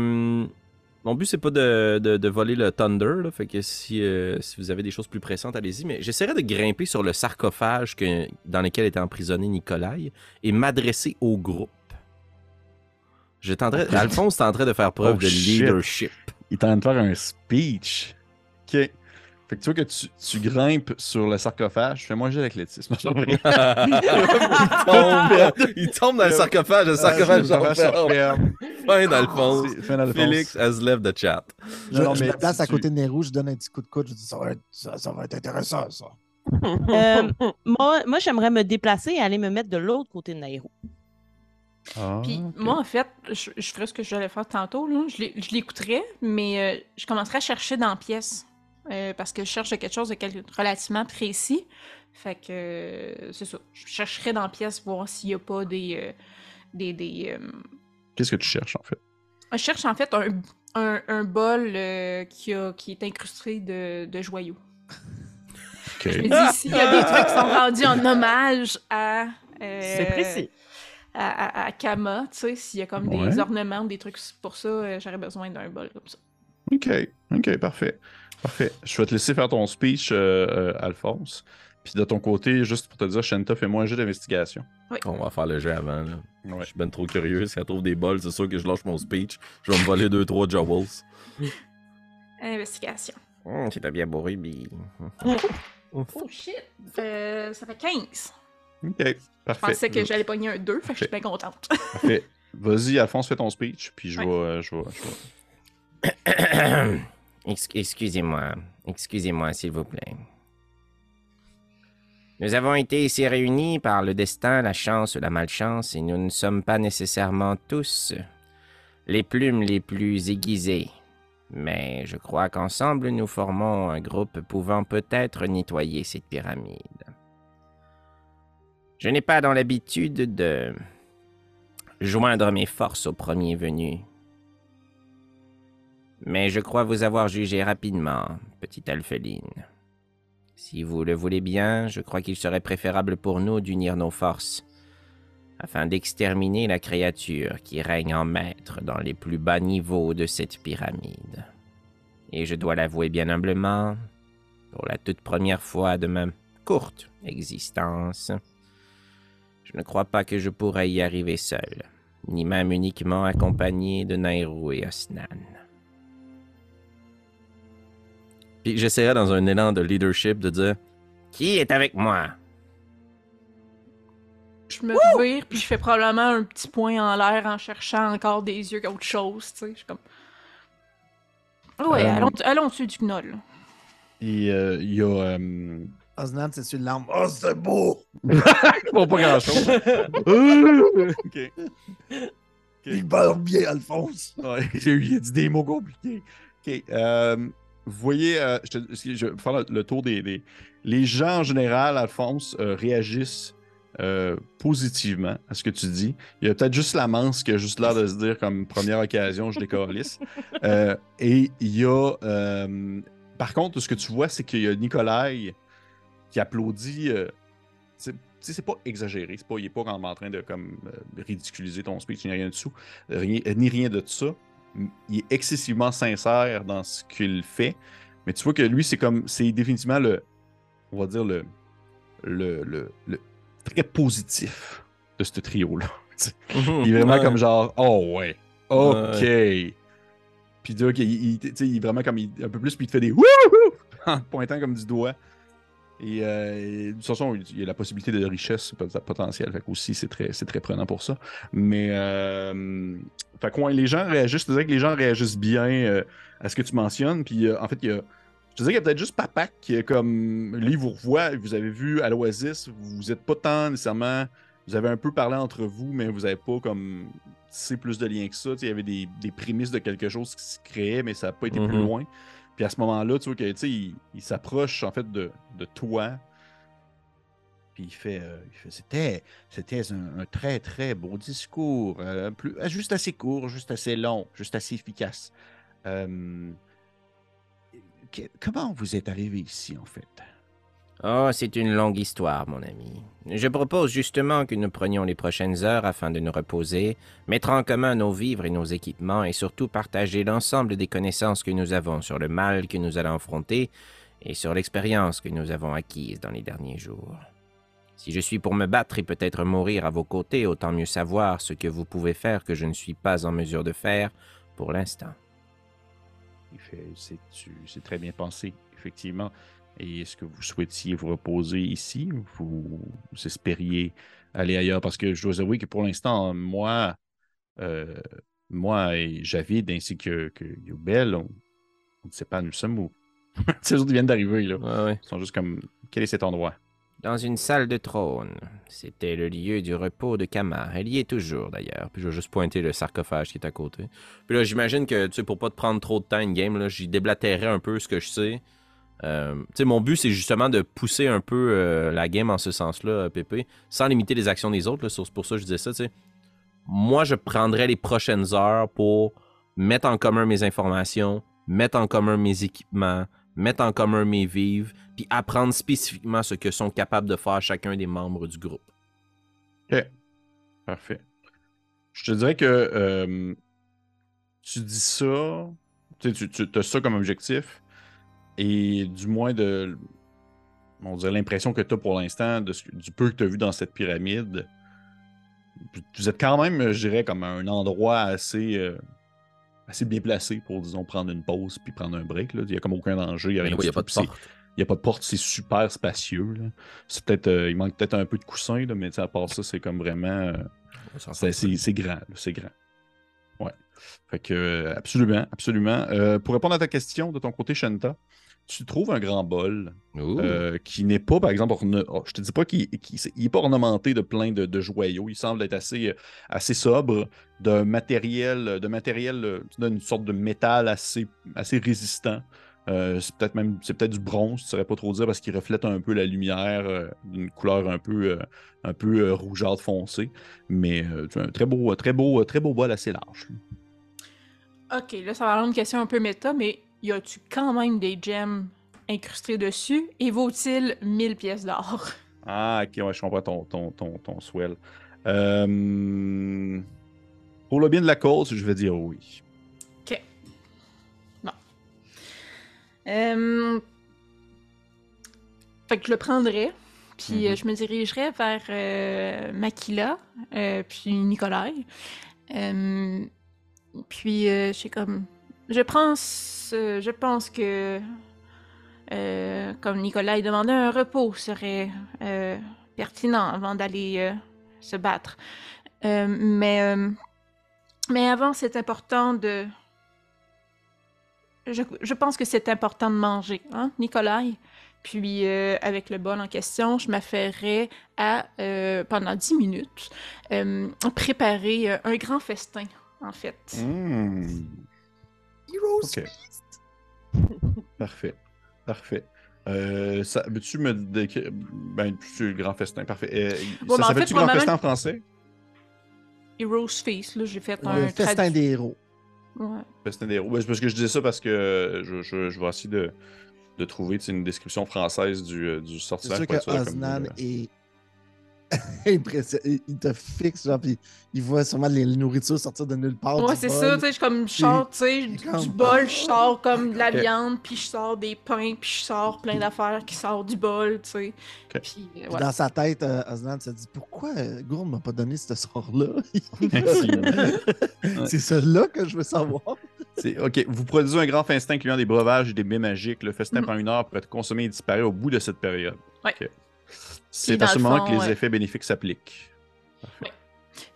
D: mon but, c'est pas de, de- de voler le Thunder. Là, fait que si, euh, si vous avez des choses plus pressantes, allez-y. Mais j'essaierai de grimper sur le sarcophage que- dans lequel était emprisonné Nicolai et m'adresser au groupe
H: Je tenterais... Alphonse tenterait de faire preuve
B: Oh,
H: de
B: shit.
H: leadership.
B: Il est en train de faire un speech. OK. Fait que tu vois que tu, tu grimpes sur le sarcophage. Fais-moi j'ai l'athlétisme.
H: il, tombe, il tombe dans le sarcophage, le sarcophage
B: Ah,
H: s'en
B: se
H: referme. Fin d'Alphonse.
B: C'est- fin d'Alphonse.
H: Félix has left the chat.
A: Je,
B: Non,
A: je
B: mais
A: me place
B: tu-
A: à côté de Nero, je donne un petit coup de coude, je dis ça va être, ça, ça va être intéressant, ça.
E: Euh, moi, moi j'aimerais me déplacer et aller me mettre de l'autre côté de Nairo.
B: Ah,
G: Puis moi, en fait, je, je ferais ce que j'allais faire tantôt. Là. Je l'écouterais, mais euh, je commencerais à chercher dans la pièce. Euh, parce que je cherche quelque chose de quel- relativement précis. Fait que euh, c'est ça. Je chercherais dans la pièce voir s'il n'y a pas des. euh, des, des euh,
B: Qu'est-ce que tu cherches en fait?
G: Je cherche en fait un, un, un bol euh, qui, a, qui est incrusté de, de joyaux.
B: Ok.
G: Je me dis, s'il y a des trucs qui sont rendus en hommage à. euh,
C: C'est précis.
G: à, à, à Kama, tu sais, s'il y a comme des ornements, des trucs pour ça, euh, j'aurais besoin d'un bol comme ça.
B: OK. OK, parfait. Parfait. Je vais te laisser faire ton speech, euh, euh, Alphonse. Puis de ton côté, juste pour te dire, Shanta, fais-moi un jeu d'investigation.
H: On va faire le jeu avant. Là.
B: Ouais.
H: Je suis ben trop curieux. Si elle trouve des bols, c'est sûr que je lâche mon speech. Je vais me voler deux, trois jowls.
G: Investigation.
H: Hum, c'est un bien beau rubis.
G: Oh shit! Euh, ça fait 15.
B: OK.
G: Je
B: Parfait.
G: pensais que j'allais pogner un 2, fait que je suis bien contente.
B: Parfait. Vas-y, Alphonse, fais ton speech, puis je vais.
G: Ouais.
B: euh, je vais- je vais-
D: Ex- Excusez-moi, excusez-moi s'il vous plaît. Nous avons été ici réunis par le destin, la chance ou la malchance, et nous ne sommes pas nécessairement tous les plumes les plus aiguisées. Mais je crois qu'ensemble nous formons un groupe pouvant peut-être nettoyer cette pyramide. Je n'ai pas dans l'habitude de joindre mes forces au premier venu. Mais je crois vous avoir jugé rapidement, petite alpheline. Si vous le voulez bien, je crois qu'il serait préférable pour nous d'unir nos forces, afin d'exterminer la créature qui règne en maître dans les plus bas niveaux de cette pyramide. Et je dois l'avouer bien humblement, pour la toute première fois de ma courte existence, je ne crois pas que je pourrais y arriver seul, ni même uniquement accompagné de Nairou et Osnan.
H: Puis j'essaierai dans un élan de leadership de dire
D: Qui est avec moi?
G: Je me revire, puis je fais probablement un petit point en l'air en cherchant encore des yeux qu'autre chose, tu sais. Je suis comme. Ouais,
B: Euh,
G: allons, allons dessus du gnoll?
B: Et euh, il y a. euh,
A: Osnan, c'est sur l'arme? Oh, c'est beau!
B: Bon, pas grand-chose. OK.
A: Il parle bien, Alphonse.
B: Ouais, j'ai eu il a dit des mots compliqués. OK. euh, voyez, euh, je, te- je vais faire le, le tour des, des- Les gens en général, Alphonse, euh, réagissent euh, positivement à ce que tu dis. Il y a peut-être juste la manse qui a juste l'air de se dire comme première occasion, je décalisse. Et il y a. par contre, ce que tu vois, c'est qu'il y a Nikolai qui applaudit. c'est- tu sais, c'est pas exagéré, c'est pas, il est pas en train de comme, ridiculiser ton speech, ni rien de dessous, rien- ni rien de ça. Il est excessivement sincère dans ce qu'il fait, mais tu vois que lui, c'est comme, c'est définitivement le, on va dire le, le, le, le très positif de ce trio-là. Sais, il est vraiment
H: Ouais.
B: comme genre, oh ouais, ok. Puis il, sais, il est vraiment comme, il- un peu plus, puis il te fait des wouhou en pointant comme du doigt. Et, euh, et de toute façon, il y a la possibilité de richesse pot- potentielle. Fait aussi, c'est très, c'est très prenant pour ça. Mais, euh, fait que, ouais, les gens réagissent. Je dirais que les gens réagissent bien euh, à ce que tu mentionnes. Puis, en fait, il y a. Je dirais qu'il y a peut-être juste Papac qui est comme. Lui, vous revoit, vous avez vu à l'Oasis, vous n'êtes pas tant nécessairement. Vous avez un peu parlé entre vous, mais vous n'avez pas comme. C'est plus de liens que ça. Il y avait des, des prémices de quelque chose qui se créait, mais ça n'a pas été plus
H: Mhm.
B: loin. Puis à ce moment-là, tu vois sais, il, s'approche en fait de, de toi. Puis il fait, euh, c'était, c'était un, très très beau discours, euh, euh, juste assez court, juste assez long, juste assez efficace. Comment vous êtes arrivé ici en fait?
D: Oh, c'est une longue histoire, mon ami. Je propose justement que nous prenions les prochaines heures afin de nous reposer, mettre en commun nos vivres et nos équipements et surtout partager l'ensemble des connaissances que nous avons sur le mal que nous allons affronter et sur l'expérience que nous avons acquise dans les derniers jours.
I: Si je suis pour me battre et peut-être mourir à vos côtés, autant mieux savoir ce que vous pouvez faire que je ne suis pas en mesure de faire pour l'instant.
B: C'est très bien pensé, effectivement. Et est-ce que vous souhaitiez vous reposer ici ou vous, vous espériez aller ailleurs? Parce que je dois avouer que pour l'instant, moi, euh, moi et Javid ainsi que, que Youbel, on on ne sait pas, nous sommes où? Ces autres viennent d'arriver, là.
D: Ouais, ouais.
B: Ils sont juste comme, quel est cet endroit?
I: Dans une salle de trône. C'était le lieu du repos de Kama. Elle y est toujours d'ailleurs.
D: Puis je vais juste pointer le sarcophage qui est à côté. Puis là, j'imagine que, tu sais, pour pas te prendre trop de temps in game, là, j'y déblatérerai un peu ce que je sais. Euh, mon but, c'est justement de pousser un peu euh, la game en ce sens-là, euh, Pépé, sans limiter les actions des autres. C'est pour ça que je disais ça. Moi, je prendrais les prochaines heures pour mettre en commun mes informations, mettre en commun mes équipements, mettre en commun mes vivres, puis apprendre spécifiquement ce que sont capables de faire chacun des membres du groupe.
B: OK. Parfait. Je te dirais que euh, tu dis ça, tu as ça comme objectif, et du moins de, on dirait l'impression que tu as pour l'instant, du peu que tu as vu dans cette pyramide, vous êtes quand même, je dirais, comme un endroit assez, euh, assez bien placé pour, disons, prendre une pause puis prendre un break. là. Il n'y a comme aucun danger. Il n'y a,
D: oui, pas de porte.
B: il n'y a pas de porte, c'est super spacieux. C'est peut-être, euh, il manque peut-être un peu de coussin, là, mais à part ça, c'est comme vraiment. euh, c'est, grand, c'est grand. Ouais. Fait que, absolument, absolument. Pour répondre à ta question de ton côté, Shanta, tu trouves un grand bol euh, qui n'est pas, par exemple, orne- oh, je te dis pas qu'il n'est pas ornementé de plein de, de joyaux. Il semble être assez, euh, assez sobre, de matériel, de matériel, euh, d'une sorte de métal assez, assez résistant. Euh, c'est peut-être même c'est peut-être du bronze, tu ne saurais pas trop dire, parce qu'il reflète un peu la lumière euh, d'une couleur un peu, euh, un peu euh, rougeâtre foncé. Mais euh, c'est un très beau, très beau, très beau bol assez large.
G: Ok, là, ça va avoir une question un peu méta, mais y a-tu quand même des gems incrustés dessus? Et vaut-il 1000 pièces d'or?
B: Ah, ok, ouais, je comprends ton, ton, ton, ton swell. Euh, Pour le bien de la cause, je vais dire oui.
G: Ok. Bon. Euh, Fait que je le prendrais, puis
B: Mhm.
G: euh, je me dirigerais vers euh, Makila, puis Nikolai. Euh, puis je sais comme. Je pense, euh, je pense que. euh, comme Nikolai demandait, un repos serait euh, pertinent avant d'aller se battre. Mais, mais avant, c'est important de. Je, pense que c'est important de manger, hein, Nikolai? Puis, avec le bol en question, je m'affairais à, pendant 10 minutes, euh, préparer un grand festin, en fait.
B: Hmm,
A: Heroes
B: Ok. Parfait. Parfait. Euh, ça, tu me décrire? Ben, c'est le grand festin, parfait. Euh,
G: Bon,
B: ça
G: ben, en
B: s'appelle-tu
G: fait,
B: grand festin en français?
G: Heroes Feast, là, j'ai fait
A: Le
G: un...
A: festin
G: tradu-
A: des héros.
G: Ouais.
B: Festin des héros. C'est parce que je disais ça parce que je, je, je vais essayer de, de trouver tu une description française du, euh, du
A: C'est
B: sortilège.
A: sûr que
B: être sûr, comme,
A: Osnan
B: euh,
A: est. Il te fixe, genre, puis il voit sûrement les nourritures sortir de nulle part.
G: Ouais, c'est ça, tu sais, je comme, je sors, tu sais, du,
A: comme-
G: du bol, je sors comme de la viande, puis je sors des pains, puis je sors plein d'affaires qui sortent du bol, tu sais. Puis, euh, voilà.
A: Dans sa tête, euh, Osnan se dit Pourquoi euh, Gourde m'a pas donné ce sort-là? C'est celui-là que je veux savoir.
B: C'est- OK. Vous produisez un grand festin incluant des breuvages et des mets magiques. Le festin
G: Mhm.
B: prend une heure pour être consommé et disparaît au bout de cette période.
G: Ouais.
B: OK. C'est à ce moment
G: fond,
B: que les
G: ouais.
B: effets bénéfiques s'appliquent.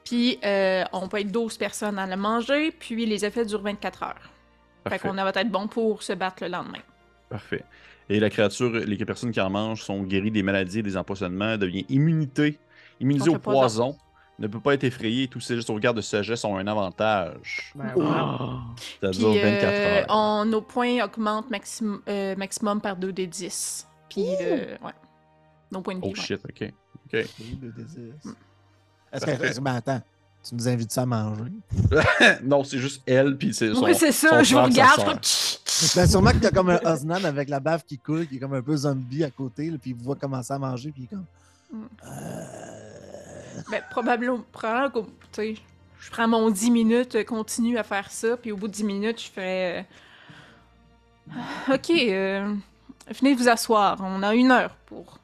G: Puis, euh, on peut être 12 personnes à le manger, puis les effets durent 24 heures. Fait
B: Parfait.
G: qu'on va être bon pour se battre le lendemain.
B: Parfait. Et la créature, les personnes qui en mangent sont guéries des maladies et des empoisonnements, devient immunité, immunisée
G: Contre
B: au
G: poison.
B: ne peut pas être effrayée. Tous ces sauvegardes de sagesse ont un avantage.
C: Ben,
A: Oh.
C: wow.
B: Ça
G: Puis,
B: dure 24
G: euh,
B: heures.
G: on- nos points augmentent maxim- euh, maximum par 2 des 10. Puis, euh, ouais. Nos points de vie.
B: Oh shit, ok. Ok.
A: Est-ce que. ben, attends, tu nous invites ça à manger?
B: Non, c'est juste elle, puis c'est son.
G: Oui, c'est ça, je vous regarde.
A: Ben, sûrement que t'as comme un Osnan avec la bave qui coule, qui est comme un peu zombie à côté, là, puis il voit commencer à manger, puis il est comme.
G: Mm.
A: Euh...
G: Ben, probablement, probablement que, tu sais, je prends mon 10 minutes, euh, continue à faire ça, puis au bout de 10 minutes, je fais... euh, Ok, euh, venez vous asseoir, on a une heure pour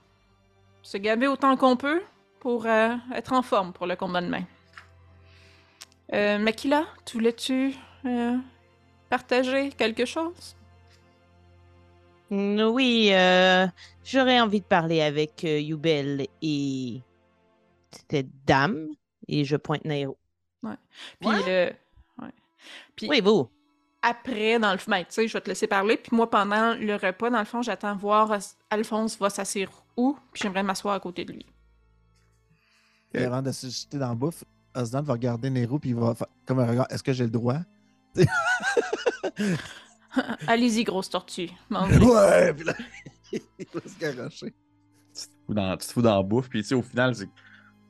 G: se gaver autant qu'on peut pour euh, être en forme pour le combat de demain. Euh, Makila, tu voulais-tu euh, partager quelque chose?
E: Mm, Oui, euh, j'aurais envie de parler avec euh, Yubel et c'était Dame et je pointe Nairo.
G: Puis, euh, ouais. Puis
E: Oui, vous.
G: Après, dans le fond, ben, tu sais, je vais te laisser parler. Puis moi, pendant le repas, dans le fond, j'attends voir As- Alphonse va s'asseoir où. Puis j'aimerais m'asseoir à côté de lui.
A: Et avant de se jeter dans la bouffe, Osdan va regarder Nero puis il va faire comme un regard. Est-ce que j'ai le droit?
G: Allez-y, grosse tortue.
A: ouais! Puis là, il va se garocher.
B: tu te fous dans, tu te fous dans la bouffe. Puis, tu sais, au final, c'est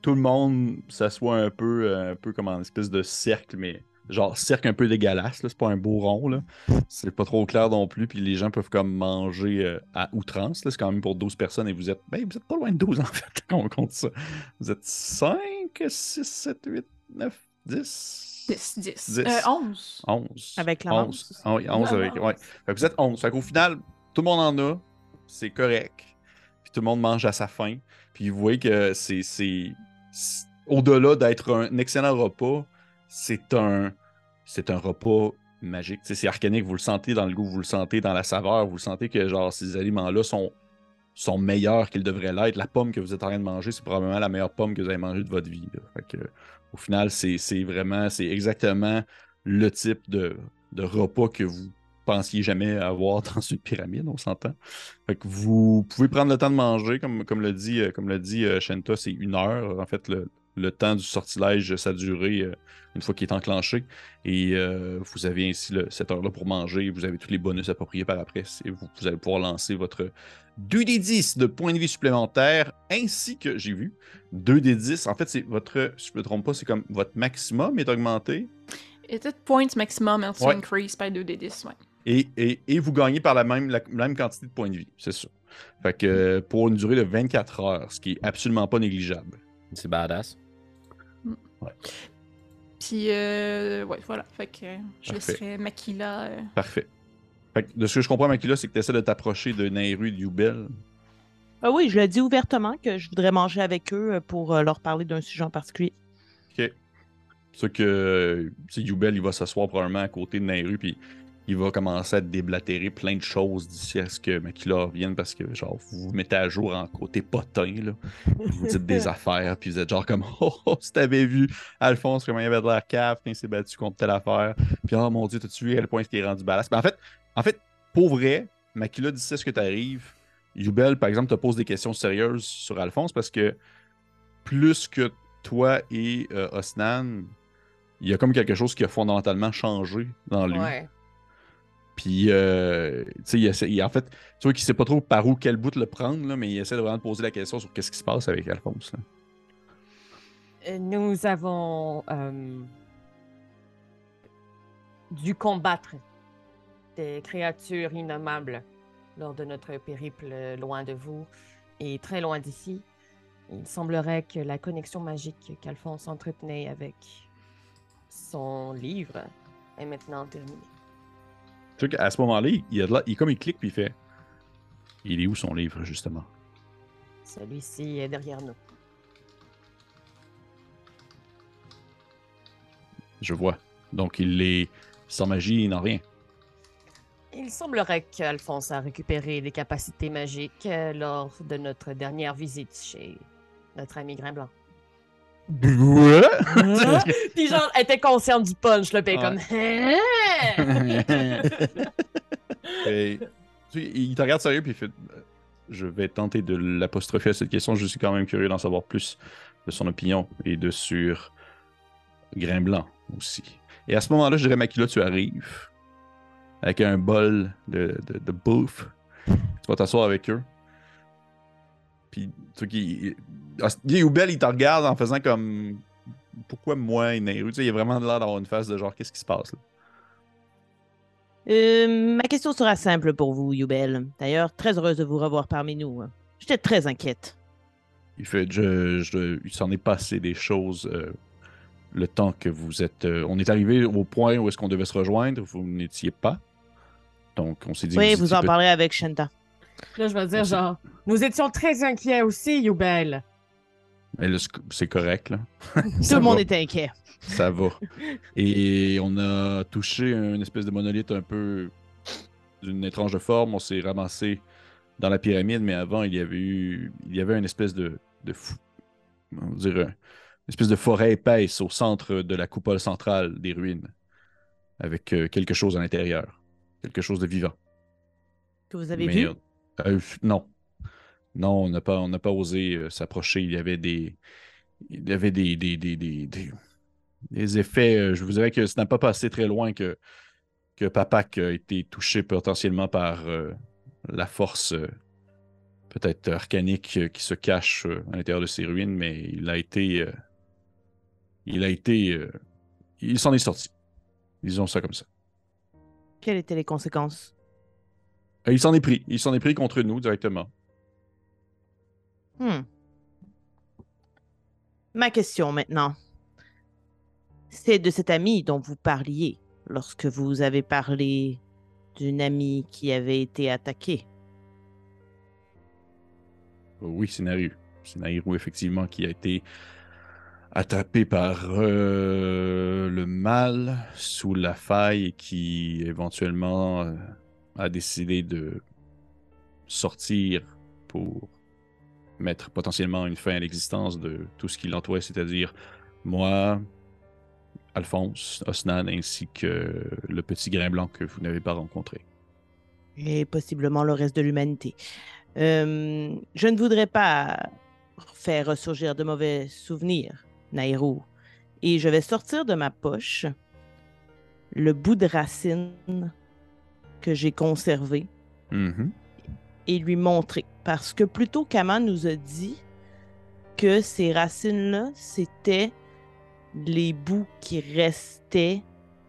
B: tout le monde s'assoit un peu, euh, un peu comme en espèce de cercle, mais genre cercle un peu dégueulasse. là. C'est pas un beau rond. là. C'est pas trop clair non plus. Puis les gens peuvent comme manger euh, à outrance. là. C'est quand même pour 12 personnes et vous êtes. Ben, vous êtes pas loin de 12 en fait, quand on compte ça. Vous êtes 5, 6, 7, 8, 9, 10.
G: 10, 10.
B: Dix.
G: Euh, 11.
B: 11.
E: Avec la
B: 11.
E: manche.
B: Ah oui, 11 avec. Ouais. Fait que vous êtes 11. Fait qu'au final, tout le monde en a. C'est correct. Puis tout le monde mange à sa faim. Puis vous voyez que c'est- Au-delà d'être un excellent repas, c'est un. C'est un repas magique. C'est arcanique. Vous le sentez dans le goût, vous le sentez dans la saveur. Vous le sentez que genre ces aliments-là sont sont meilleurs qu'ils devraient l'être. La pomme que vous êtes en train de manger, c'est probablement la meilleure pomme que vous avez mangée de votre vie. au final, c'est vraiment, c'est exactement le type de, de repas que vous pensiez jamais avoir dans une pyramide, on s'entend. Fait que vous pouvez prendre le temps de manger, comme, comme le dit, euh, comme dit euh, Shenta, c'est une heure. En fait, le, le temps du sortilège, ça a duré euh, une fois qu'il est enclenché. Et euh, vous avez ainsi le- cette heure-là pour manger. Vous avez tous les bonus appropriés par après. Et vous, vous allez pouvoir lancer votre 2d10 de points de vie supplémentaires, ainsi que, j'ai vu, 2d10. En fait, c'est votre, si je me trompe pas, c'est comme votre maximum est augmenté.
G: Et peut points maximum
B: Ouais.
G: increase by 2d10. Ouais.
B: Et, et- et vous gagnez par la même, la même quantité de points de vie, c'est ça. Fait que euh, pour une durée de 24 heures, ce qui est absolument pas négligeable.
D: C'est badass.
G: Puis, euh, ouais, voilà. Fait que euh, je
B: Parfait.
G: laisserai Makila. euh,
B: Parfait. Fait que de ce que je comprends, Makila, c'est que tu essaies de t'approcher de Nairu et de Yubel.
E: Ah oui, je l'ai dit ouvertement que je voudrais manger avec eux euh, pour euh, leur parler d'un sujet en particulier.
B: OK. C'est que euh, tu sais, Yubel, il va s'asseoir probablement à côté de Nairu, puis il va commencer à te déblatérer plein de choses d'ici à ce que Makila revienne, parce que, genre, vous vous mettez à jour en côté potin, là. Vous dites des affaires, puis vous êtes genre comme, oh, oh, si t'avais vu Alphonse, comment il avait de l'air cave quand il s'est battu contre telle affaire, puis oh mon dieu, t'as-tu vu à quel point il est rendu badass? Ben, en fait, en fait, pour vrai, Makila dit ce que t'arrives. Yubel, par exemple, te pose des questions sérieuses sur Alphonse parce que plus que toi et euh, Osnan, il y a comme quelque chose qui a fondamentalement changé dans lui.
C: Ouais.
B: Puis, euh, tu sais, en fait, tu vois qu'il sait pas trop par où, quel bout le prendre, là, mais il essaie de vraiment te poser la question sur qu'est-ce qui se passe avec Alphonse.
C: Euh, Nous avons euh, dû combattre des créatures innommables lors de notre périple loin de vous et très loin d'ici. Il semblerait que la connexion magique qu'Alphonse entretenait avec son livre est maintenant terminée.
B: Tu vois qu'à ce moment-là, il, il, a de la- il- comme il clique puis il fait Il est où son livre, justement?
C: Celui-ci est derrière nous.
B: Je vois. Donc, il est sans magie, il n'a rien.
C: Il semblerait qu'Alphonse a récupéré des capacités magiques euh, lors de notre dernière visite chez notre ami Grimblanc. Puis genre, elle était consciente du punch, là, puis elle est comme...
B: Et, tu sais, il te regarde sérieux puis il fait Je vais tenter de l'apostropher à cette question. Je suis quand même curieux d'en savoir plus de son opinion et de sur Grain Blanc aussi. Et à ce moment-là, je dirais Makila, tu arrives avec un bol de, de, de bouffe. Tu vas t'asseoir avec eux. Puis, tu sais, qu'il- Youbel, il te regarde en faisant comme Pourquoi moi et Nehru Tu sais, il a vraiment l'air d'avoir une face de genre Qu'est-ce qui se passe là?
E: Euh, ma question sera simple pour vous, Yubel. D'ailleurs, très heureuse de vous revoir parmi nous. hein. J'étais très inquiète.
B: Il fait, je, je- il s'en est passé des choses euh, le temps que vous êtes. euh, on est arrivé au point où est-ce qu'on devait se rejoindre. Vous n'étiez pas. Donc, on s'est dit.
E: Oui,
B: vous
E: en parlerez avec Shenta.
C: Là, je vais dire genre, nous étions très inquiets aussi, Youbel.
B: Mais là, c'est- correct, là.
E: Tout le monde est inquiet.
B: Ça va. Et on a touché une espèce de monolithe un peu d'une étrange forme. On s'est ramassé dans la pyramide, mais avant, il y avait eu. Il y avait une espèce de. de fou- on dire, une espèce de forêt épaisse au centre de la coupole centrale des ruines. Avec euh, quelque chose à l'intérieur. Quelque chose de vivant.
E: Que vous avez
B: Mais,
E: vu?
B: Euh, non. Non, on n'a pas, on pas osé euh, s'approcher. Il y avait des. Il y avait des. des, des, des, des- effets. euh, je vous dirais que ce n'a pas passé très loin que, que Papak a été touché potentiellement par la force peut-être arcanique qui se cache à l'intérieur de ces ruines, mais il a été. il a été. il s'en est sorti. Disons ça comme ça.
E: Quelles étaient les conséquences?
B: Euh, Il s'en est pris. Il s'en est pris contre nous directement.
E: Hmm. Ma question maintenant. C'est de cet ami dont vous parliez lorsque vous avez parlé d'une amie qui avait été attaquée.
B: Oui, c'est Naru. C'est Naru, effectivement, qui a été attrapé par euh, le mal sous la faille et qui, éventuellement, euh, a décidé de sortir pour mettre potentiellement une fin à l'existence de tout ce qui l'entourait, c'est-à-dire moi, Alphonse, Osnan, ainsi que le petit grain blanc que vous n'avez pas rencontré.
E: et possiblement le reste de l'humanité. Euh, je ne voudrais pas faire ressurgir de mauvais souvenirs, Nairou, et je vais sortir de ma poche le bout de racine que j'ai conservé
B: Mhm.
E: et lui montrer. Parce que plutôt Kama nous a dit que ces racines-là, c'était les bouts qui restaient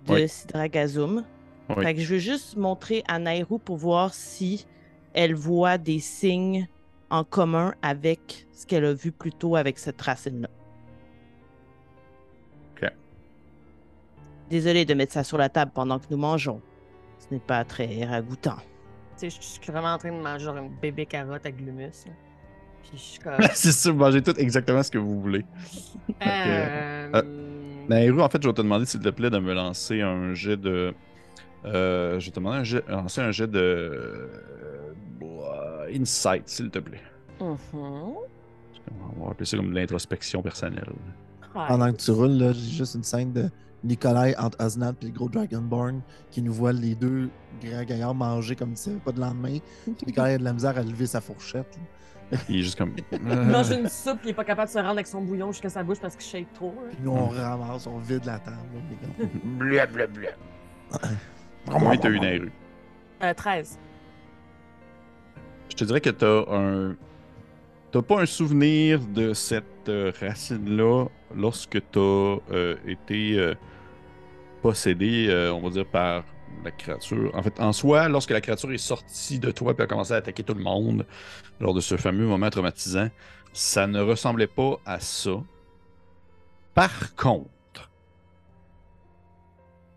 E: de
B: Oui.
E: Sidragazum.
B: Oui.
E: Fait que je veux juste montrer à Nairou pour voir si elle voit des signes en commun avec ce qu'elle a vu plus tôt avec cette racine-là.
B: Ok.
E: Désolé de mettre ça sur la table pendant que nous mangeons. Ce n'est pas très ragoûtant.
C: Tu sais, je suis vraiment en train de manger genre une bébé carotte avec de l'humus. Puis je suis comme.
B: c'est vous mangez tout exactement ce que vous voulez.
C: Euh,
B: Euh, Nairou, en fait, je vais te demander, s'il te plaît, de me lancer un jet de. Euh, je vais te demander un jet, lancer un jet de. euh, insight, s'il te plaît.
C: mhm.
B: On va appeler ça comme de l'introspection personnelle.
A: Pendant que tu roules, là, j'ai juste une scène de Nikolai entre Osnan et le gros Dragonborn qui nous voit les deux grands gaillards manger comme si pas de lendemain. Puis Nikolai a de la misère à lever sa fourchette. là.
B: Il est juste comme.
C: Il mange une soupe, il est pas capable de se rendre avec son bouillon jusqu'à sa bouche parce qu'il shake trop. là.
A: Puis nous, on ramasse, on vide la table.
F: Blablabla.
B: Combien t'as eu, Nairou
C: Euh, 13.
B: Je te dirais que t'as un. T'as pas un souvenir de cette euh, racine-là lorsque t'as euh, été euh, possédé, euh, on va dire, par la créature. En fait, en soi, lorsque la créature est sortie de toi et a commencé à attaquer tout le monde lors de ce fameux moment traumatisant, ça ne ressemblait pas à ça. Par contre,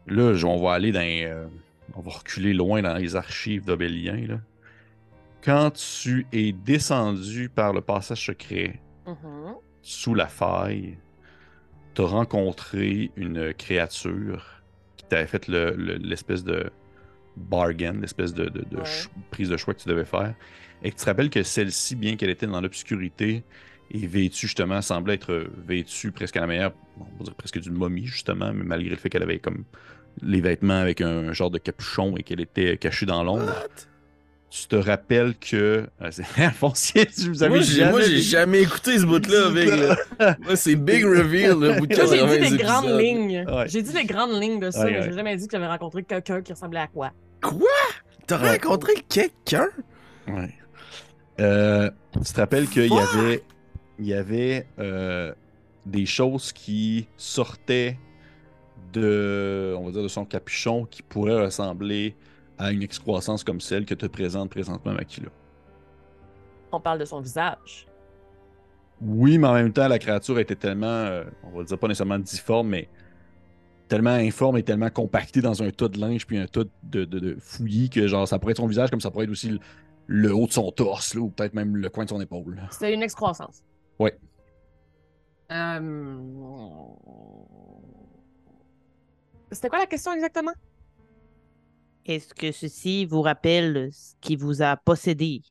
B: là, on va aller dans. on va reculer loin dans les archives d'Obélien, là quand tu es descendu par le passage secret
C: Mhm.
B: sous la faille, tu as rencontré une créature qui t'avait fait le- le- l'espèce de bargain, l'espèce de, de- de
C: Ouais.
B: ch- prise de choix que tu devais faire. Et que tu te rappelles que celle-ci, bien qu'elle était dans l'obscurité, et vêtue justement, semblait être vêtue presque à la meilleure, on va dire presque d'une momie justement, mais malgré le fait qu'elle avait comme les vêtements avec un genre de capuchon et qu'elle était cachée dans l'ombre. Tu te rappelles que. C'est Foncier, tu vous avez
D: Moi, j'ai, moi, j'ai jamais écouté ce bout-là, avec. là. Moi, c'est Big Reveal, le bout de
C: j'ai
D: 80
C: dit les grandes lignes.
B: Ouais.
C: J'ai dit les grandes lignes de ça,
B: Ouais,
C: mais
B: ouais.
C: j'ai jamais dit que j'avais rencontré quelqu'un qui ressemblait à quoi.
D: T'as
B: Ouais.
D: rencontré quelqu'un?
B: Ouais. Euh, tu te rappelles qu'il y avait, il y avait euh, des choses qui sortaient de, on va dire, de son capuchon qui pourraient ressembler à une excroissance comme celle que te présente présentement Makila.
C: On parle de son visage.
B: Oui, mais en même temps, la créature était tellement, euh, on va dire pas nécessairement difforme, mais tellement informe et tellement compactée dans un tas de linge puis un tas de, de, de fouillis que genre ça pourrait être son visage comme ça pourrait être aussi
F: le haut de son torse, là, ou peut-être même le coin de son épaule.
C: C'était une excroissance.
F: Ouais.
C: Euh, C'était quoi la question exactement?
E: Est-ce que ceci vous rappelle ce qui vous a possédé?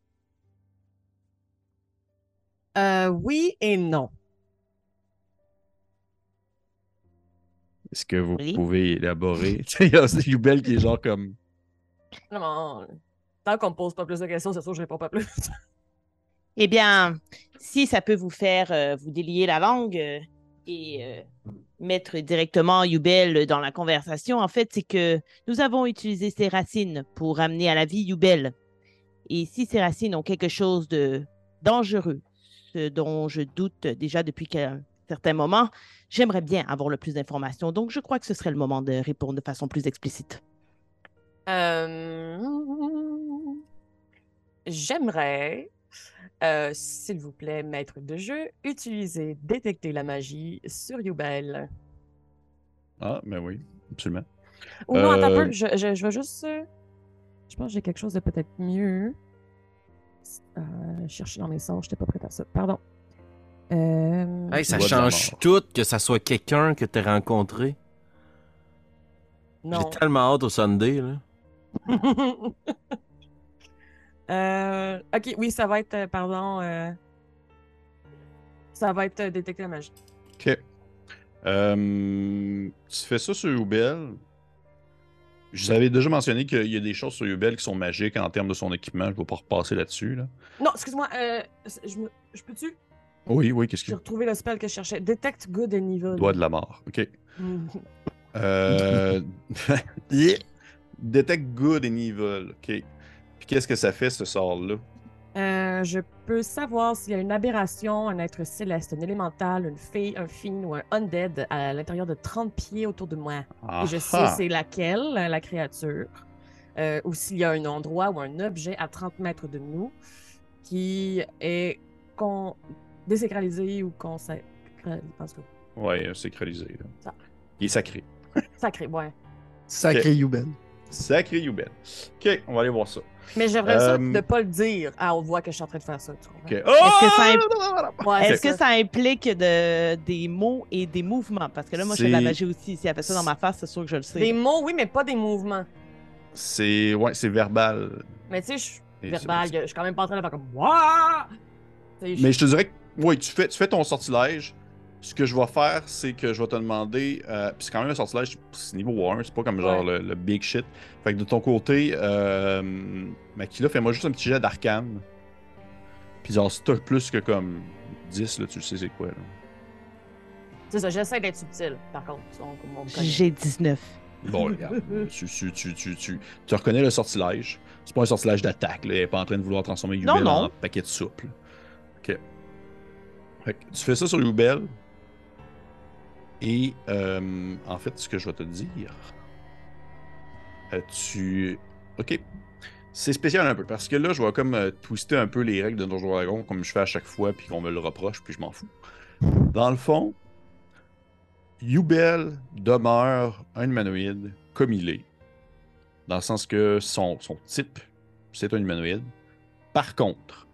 C: Euh, oui et non.
B: Est-ce que vous
E: Oui.
B: pouvez élaborer? Tu sais, Il y a Youbel qui est genre comme.
C: Non, tant qu'on me pose pas plus de questions, c'est sûr que je réponds pas plus.
E: Eh bien, si ça peut vous faire euh, vous délier la langue euh, et euh, mettre directement Youbel dans la conversation, en fait, c'est que nous avons utilisé ces racines pour ramener à la vie Youbel. Et si ces racines ont quelque chose de dangereux, ce dont je doute déjà depuis un certain moment, j'aimerais bien avoir le plus d'informations. Donc, je crois que ce serait le moment de répondre de façon plus explicite.
C: Euh, J'aimerais, euh, s'il vous plaît, maître de jeu, utiliser détecter la magie sur Youbel.
B: Ah, ben oui, absolument.
C: Ou non, attends un
B: Euh,
C: peu, je, je, je vais juste. euh, Je pense que j'ai quelque chose de peut-être mieux. Euh, chercher dans mes sorts, j'étais pas prête à ça. Pardon. Euh,
D: Hey, ça change tout que ça soit quelqu'un que t'as rencontré.
C: non.
D: J'ai tellement hâte au Sunday, là.
C: Euh, ok, oui, ça va être, euh, pardon, euh, ça va être euh, détecter la magie.
B: Ok. Euh, tu fais ça sur Youbel. Je vous avais déjà mentionné qu'il y a des choses sur Youbel qui sont magiques en termes de son équipement. Je ne vais pas repasser là-dessus. Là.
C: Non, excuse-moi, je, me- je peux-tu?
B: Oui, oui, qu'est-ce
C: J'ai
B: que
C: retrouvé le spell que je cherchais. Detect good and evil.
B: Doigt de la mort. Ok.
C: Mhm.
B: Euh... yeah. Detect good and evil. Ok. Qu'est-ce que ça fait ce sort-là?
C: Euh, je peux savoir s'il y a une aberration, un être céleste, un élémental, une fée, un fiend ou un undead à l'intérieur de 30 pieds autour de moi. Et je sais c'est laquelle, la créature. Euh, ou s'il y a un endroit ou un objet à 30 mètres de nous qui est con... désacralisé ou consacré.
B: Ouais, sacralisé. là.
C: Ça.
B: Il est sacré.
C: sacré, ouais.
A: Sacré Youbel.
B: Sacré Youbel. Ok, on va aller voir ça.
C: Mais j'aimerais ça
B: Euh,
C: de pas le dire à haute voix que je suis en train de faire ça.
E: Est-ce que
B: Oh!
C: Ouais,
E: Est-ce que ça implique de, des mots et des mouvements? Parce que là, moi, je fais de la magie aussi. Si elle fait ça dans ma face, c'est sûr que je le sais.
C: Des mots, oui, mais pas des mouvements.
B: C'est ouais, c'est verbal.
C: Mais tu sais, je suis verbal, je suis quand même pas en train de faire comme Wouah!
B: Mais je te dirais que oui, tu fais, tu fais ton sortilège. Ce que je vais faire, c'est que je vais te demander. Euh, puis c'est quand même un sortilège, c'est niveau 1, c'est pas comme genre le, le big shit. Fait que de ton côté, euh, Makila, fais-moi juste un petit jet d'arcane. Puis genre, si t'as plus que comme 10, là, tu le sais c'est quoi. Là.
C: C'est ça, j'essaie d'être subtil, par contre.
E: J'ai 19.
B: Bon, regarde. tu, tu, tu, tu, tu, tu reconnais le sortilège. C'est pas un sortilège d'attaque, là. Elle est pas en train de vouloir transformer Yubel
E: non.
B: en paquet de soupe. là. Ok. Fait que tu fais ça sur Yubel. Et euh, en fait, ce que je vais te dire, tu. Ok. C'est spécial un peu parce que là, je vais comme euh, twister un peu les règles de Donjon Dragon comme je fais à chaque fois, puis qu'on me le reproche, puis je m'en fous. Dans le fond, Yubel demeure un humanoïde comme il est. Dans le sens que son, son type, c'est un humanoïde. Par contre,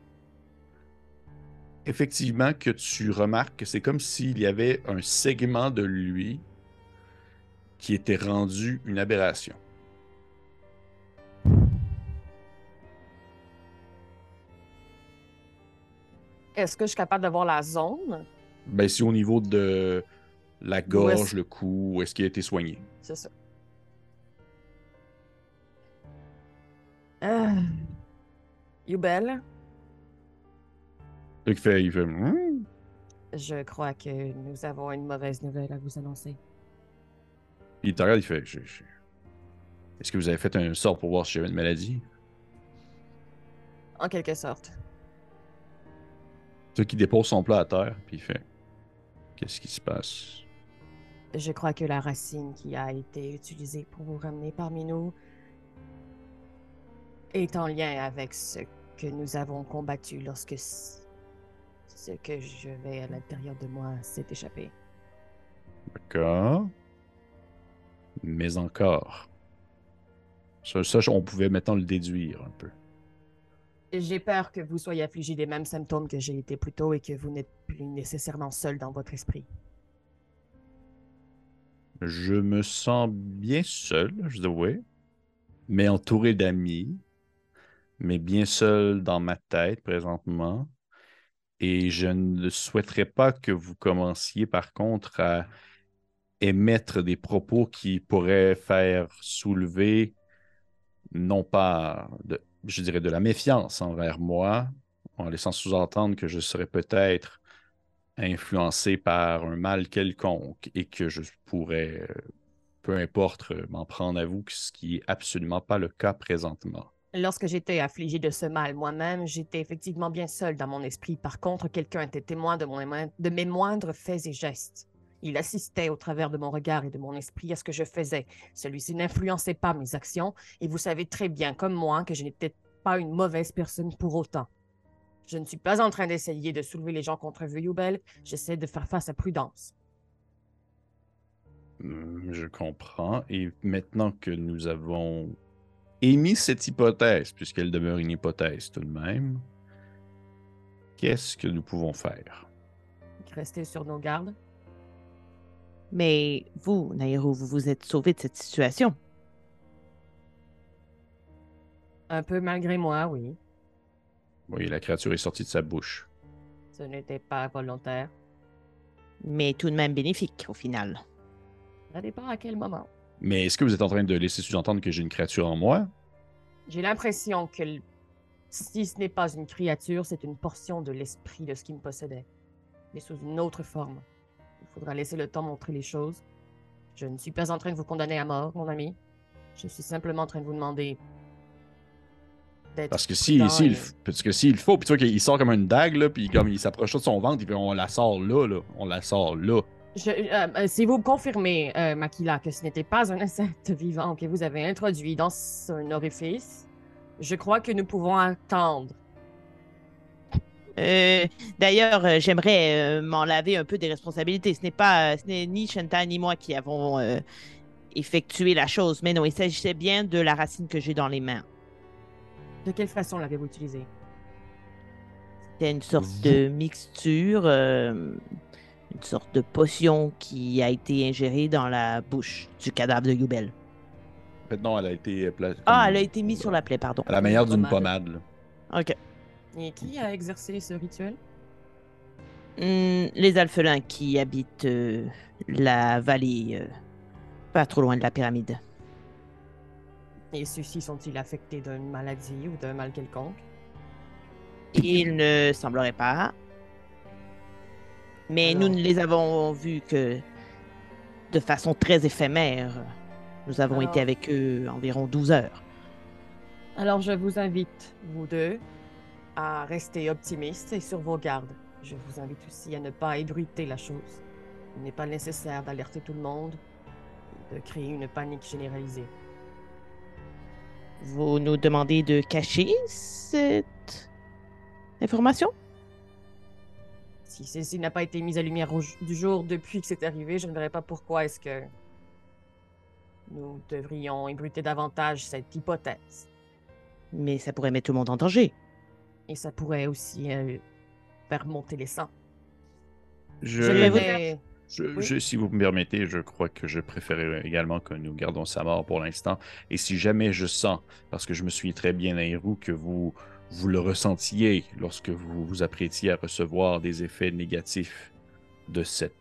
B: effectivement, que tu remarques que c'est comme s'il y avait un segment de lui qui était rendu une aberration.
C: Est-ce que je suis capable de voir la zone?
B: Ben, c'est au niveau de la gorge, le cou, est-ce qu'il a été soigné.
C: C'est ça. Euh... Youbel,
B: Qu'il fait, il fait, Hmm.
C: je crois que nous avons une mauvaise nouvelle à vous annoncer.
B: Il te regarde, il fait, Je- je- est-ce que vous avez fait un sort pour voir si j'avais une maladie?
C: En quelque sorte.
B: Tu vois qu'il dépose son plat à terre, puis il fait, qu'est-ce qui se passe?
C: Je crois que la racine qui a été utilisée pour vous ramener parmi nous est en lien avec ce que nous avons combattu lorsque ce que je vais à l'intérieur de moi s'est échappé.
B: D'accord. Mais encore. Ça, ça, on pouvait maintenant le déduire un peu.
C: J'ai peur que vous soyez affligé des mêmes symptômes que j'ai été plus tôt et que vous n'êtes plus nécessairement seul dans votre esprit.
B: Je me sens bien seul, je dirais, mais entouré d'amis, mais bien seul dans ma tête présentement. Et je ne souhaiterais pas que vous commenciez par contre à émettre des propos qui pourraient faire soulever non pas, je dirais, de la méfiance envers moi, en laissant sous-entendre que je serais peut-être influencé par un mal quelconque et que je pourrais, euh, peu importe, euh, m'en prendre à vous, ce qui n'est absolument pas le cas présentement.
C: Lorsque j'étais affligé de ce mal moi-même, j'étais effectivement bien seul dans mon esprit. Par contre, quelqu'un était témoin de, mon, de mes moindres faits et gestes. Il assistait au travers de mon regard et de mon esprit à ce que je faisais. Celui-ci n'influençait pas mes actions, et vous savez très bien, comme moi, que je n'étais pas une mauvaise personne pour autant. Je ne suis pas en train d'essayer de soulever les gens contre vous, Youbel. J'essaie de faire face à prudence.
B: Hmm, je comprends. Et maintenant que nous avons émis cette hypothèse, puisqu'elle demeure une hypothèse tout de même, qu'est-ce que nous pouvons faire?
C: Rester sur nos gardes.
E: Mais vous, Nairo, vous vous êtes sauvé de cette situation.
C: Un peu malgré moi, oui.
B: Oui, la créature est sortie de sa bouche.
C: Ce n'était pas volontaire.
E: Mais tout de même bénéfique, au final.
C: Ça dépend à quel moment.
B: Mais est-ce que vous êtes en train de laisser sous-entendre que j'ai une créature en moi?
C: J'ai l'impression que si ce n'est pas une créature, c'est une portion de l'esprit de ce qui me possédait, mais sous une autre forme. Il faudra laisser le temps montrer les choses. Je ne suis pas en train de vous condamner à mort, mon ami. Je suis simplement en train de vous demander
B: parce que si, parce que s'il faut, puis tu vois qu'il sort comme une dague, là, puis comme il s'approche de son ventre, puis on la sort là, là. On la sort là.
C: Euh, euh, si vous confirmez, euh, Makila, que ce n'était pas un insecte vivant que vous avez introduit dans un orifice, je crois que nous pouvons attendre.
E: D'ailleurs, j'aimerais m'en laver un peu des responsabilités. Ce n'est pas, ce n'est ni Shanta ni moi qui avons effectué la chose, mais non, il s'agissait bien de la racine que j'ai dans les mains.
C: De quelle façon l'avez-vous utilisé
E: C'était une sorte de mixture, euh, une sorte de potion qui a été ingérée dans la bouche du cadavre de Yubel.
B: En fait, non, elle a été.
E: Ah, elle a été mise sur la plaie, pardon.
B: À la manière d'une pommade.
E: Ok.
C: Et qui a exercé ce rituel?
E: Hmm, Les alphelins qui habitent euh, la vallée, euh, pas trop loin de la pyramide.
C: Et ceux-ci sont-ils affectés d'une maladie ou d'un mal quelconque?
E: Il ne semblerait pas. Mais nous ne les avons vus que de façon très éphémère. Nous avons été avec eux environ 12 heures.
C: Alors je vous invite, vous deux, à rester optimistes et sur vos gardes. Je vous invite aussi à ne pas ébruiter la chose. Il n'est pas nécessaire d'alerter tout le monde et de créer une panique généralisée.
E: Vous nous demandez de cacher cette information?
C: Si celle-ci n'a pas été mise à lumière du jour depuis que c'est arrivé, je ne verrai pas pourquoi est-ce que nous devrions ébruter davantage cette hypothèse.
E: Mais ça pourrait mettre tout le monde en danger.
C: Et ça pourrait aussi euh, faire monter les sangs.
B: Je, je je, si vous me permettez, je crois que je préférerais également que nous gardons sa mort pour l'instant. Et si jamais je sens, parce que je me suis très bien Nairou, que vous, vous le ressentiez lorsque vous vous apprêtiez à recevoir des effets négatifs de cette,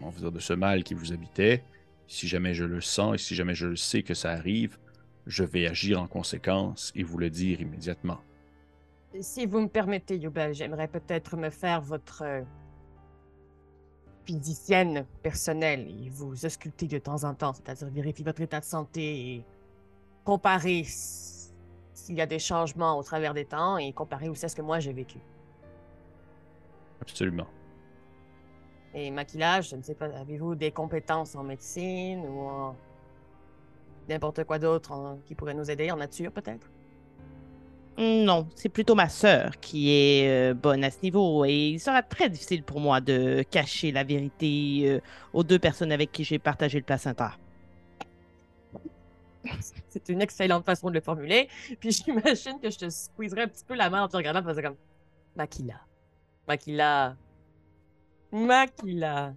B: on va dire, de ce mal qui vous habitait, si jamais je le sens et si jamais je le sais que ça arrive, je vais agir en conséquence et vous le dire immédiatement.
C: Si vous me permettez, Yubel, j'aimerais peut-être me faire votre physicienne personnelle et vous ausculter de temps en temps, c'est-à-dire vérifier votre état de santé et comparer s'il y a des changements au travers des temps et comparer aussi à ce que moi j'ai vécu.
B: Absolument.
C: Et maquillage, je ne sais pas, avez-vous des compétences en médecine ou en n'importe quoi d'autre qui pourrait nous aider en nature peut-être?
E: Non, c'est plutôt ma sœur qui est euh, bonne à ce niveau et il sera très difficile pour moi de cacher la vérité euh, aux deux personnes avec qui j'ai partagé le placenta.
C: C'est une excellente façon de le formuler. Puis j'imagine que je te squeezerais un petit peu la main en te regardant, en faisant comme Makila. Makila. Makila.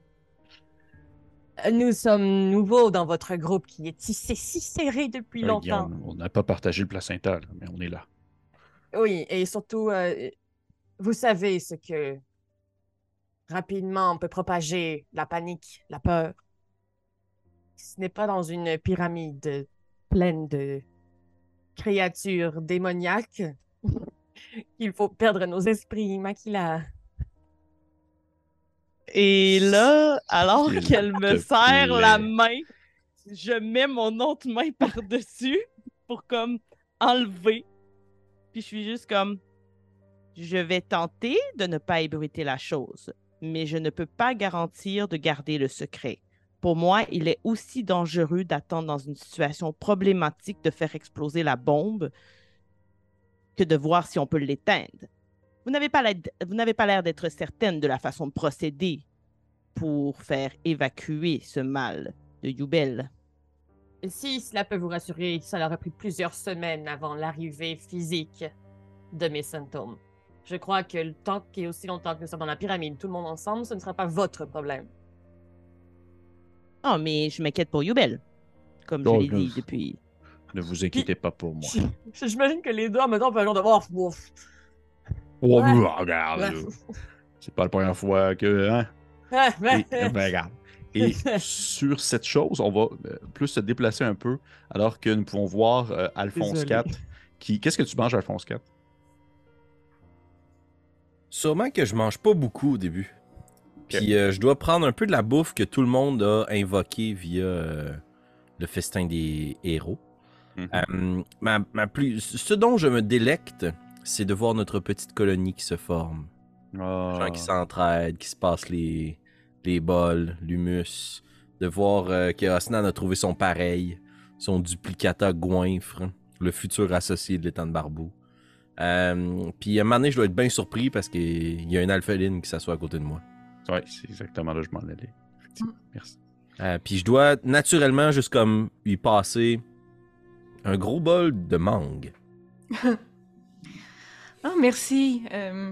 C: Nous sommes nouveaux dans votre groupe qui est tissé si serré depuis longtemps.
B: On n'a pas partagé le placenta, mais on est là.
C: Oui, et surtout, euh, vous savez ce que rapidement on peut propager la panique, la peur. Ce n'est pas dans une pyramide pleine de créatures démoniaques qu'il faut perdre nos esprits, Makila.
E: Et là, alors qu'elle me serre la main, je mets mon autre main par-dessus pour comme enlever. Puis je suis juste comme, je vais tenter de ne pas ébruiter la chose, mais je ne peux pas garantir de garder le secret. Pour moi, il est aussi dangereux d'attendre dans une situation problématique de faire exploser la bombe que de voir si on peut l'éteindre. Vous n'avez pas l'air- d'être certaine de la façon de procéder pour faire évacuer ce mal de Youbel.
C: Si cela peut vous rassurer, ça leur a pris plusieurs semaines avant l'arrivée physique de mes symptômes. Je crois que le temps qui est aussi longtemps que nous sommes dans la pyramide, tout le monde ensemble, ce ne sera pas votre problème.
E: Oh, mais je m'inquiète pour Youbel, comme
B: Oh,
E: je l'ai
B: là.
E: dit depuis.
B: Ne vous inquiétez pas pour moi.
C: J'imagine que les deux, en même temps, peuvent de voir.
B: Oh,
C: Ouais.
B: regarde,
C: Ouais.
B: c'est pas la première fois que. Hein?
C: Ah,
B: Et,
C: ben,
B: ben, regarde. Et sur cette chose, on va euh, plus se déplacer un peu, alors que nous pouvons voir euh, Alphonse
E: Désolé.
B: IV. Qui... Qu'est-ce que tu manges, Alphonse IV?
D: Sûrement que je mange pas beaucoup au début. Puis euh, je dois prendre un peu de la bouffe que tout le monde a invoquée via euh, le festin des héros.
B: Mhm.
D: Euh, ma, ma plus, ce dont je me délecte, c'est de voir notre petite colonie qui se forme.
B: Ah.
D: gens qui s'entraident, qui se passent les, les bols, l'humus, de voir que Osnan a trouvé son pareil, son duplicata goinfre, le futur associé de l'étang de Barbou. Puis à un moment donné, je dois être bien surpris parce qu'il y a un alpheline qui s'assoit à côté de moi.
B: Ouais, c'est exactement là que je m'en allais. Effectivement. Merci.
D: Euh, puis je dois naturellement juste comme lui passer un gros bol de mangue.
G: Ah, merci. Euh,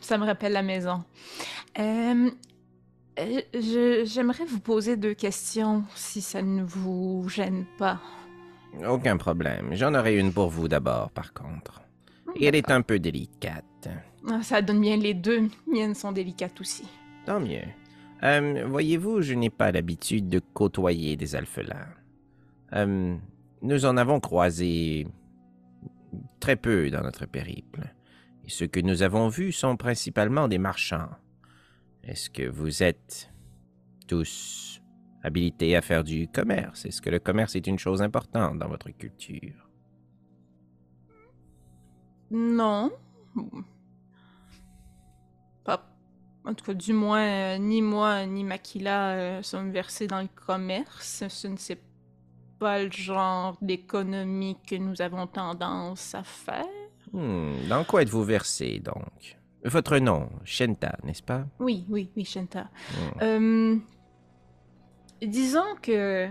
G: ça me rappelle la maison. Euh, je- J'aimerais vous poser deux questions, si ça ne vous gêne pas.
I: Aucun problème. J'en aurai une pour vous d'abord, par contre. Et elle est un peu délicate.
G: Ah, ça donne bien les deux. Miennes sont délicates aussi.
I: Tant mieux. Euh, Voyez-vous, je n'ai pas l'habitude de côtoyer des alphelins. Euh, nous en avons croisé très peu dans notre périple. Et ceux que nous avons vus sont principalement des marchands. Est-ce que vous êtes tous habilités à faire du commerce? Est-ce que le commerce est une chose importante dans votre culture?
G: Non. En tout cas, du moins, euh, ni moi ni Makila euh, sommes versés dans le commerce. Ce ne c'est pas le genre d'économie que nous avons tendance à faire.
I: Hmm, Dans quoi êtes-vous versé, donc? Votre nom, Shenta, n'est-ce pas?
G: Oui, oui, oui, Shenta.
I: Hmm.
G: Euh, disons que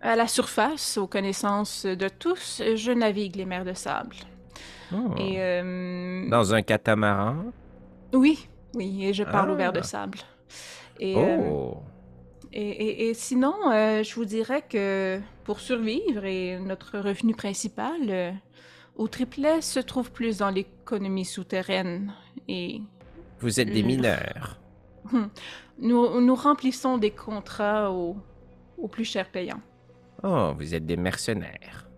G: à la surface, aux connaissances de tous, je navigue les mers de sable.
I: Oh.
G: Et euh,
I: Dans un catamaran?
G: Oui, oui, et je parle au verre de
I: Ah.
G: sable. Et, euh,
I: Oh
G: et, et- et sinon, euh, je vous dirais que pour survivre et notre revenu principal, euh, au triplet se trouve plus dans l'économie souterraine. Et
I: Vous êtes des mineurs.
G: nous, nous remplissons des contrats au, au plus cher payant.
I: Oh, vous êtes des mercenaires.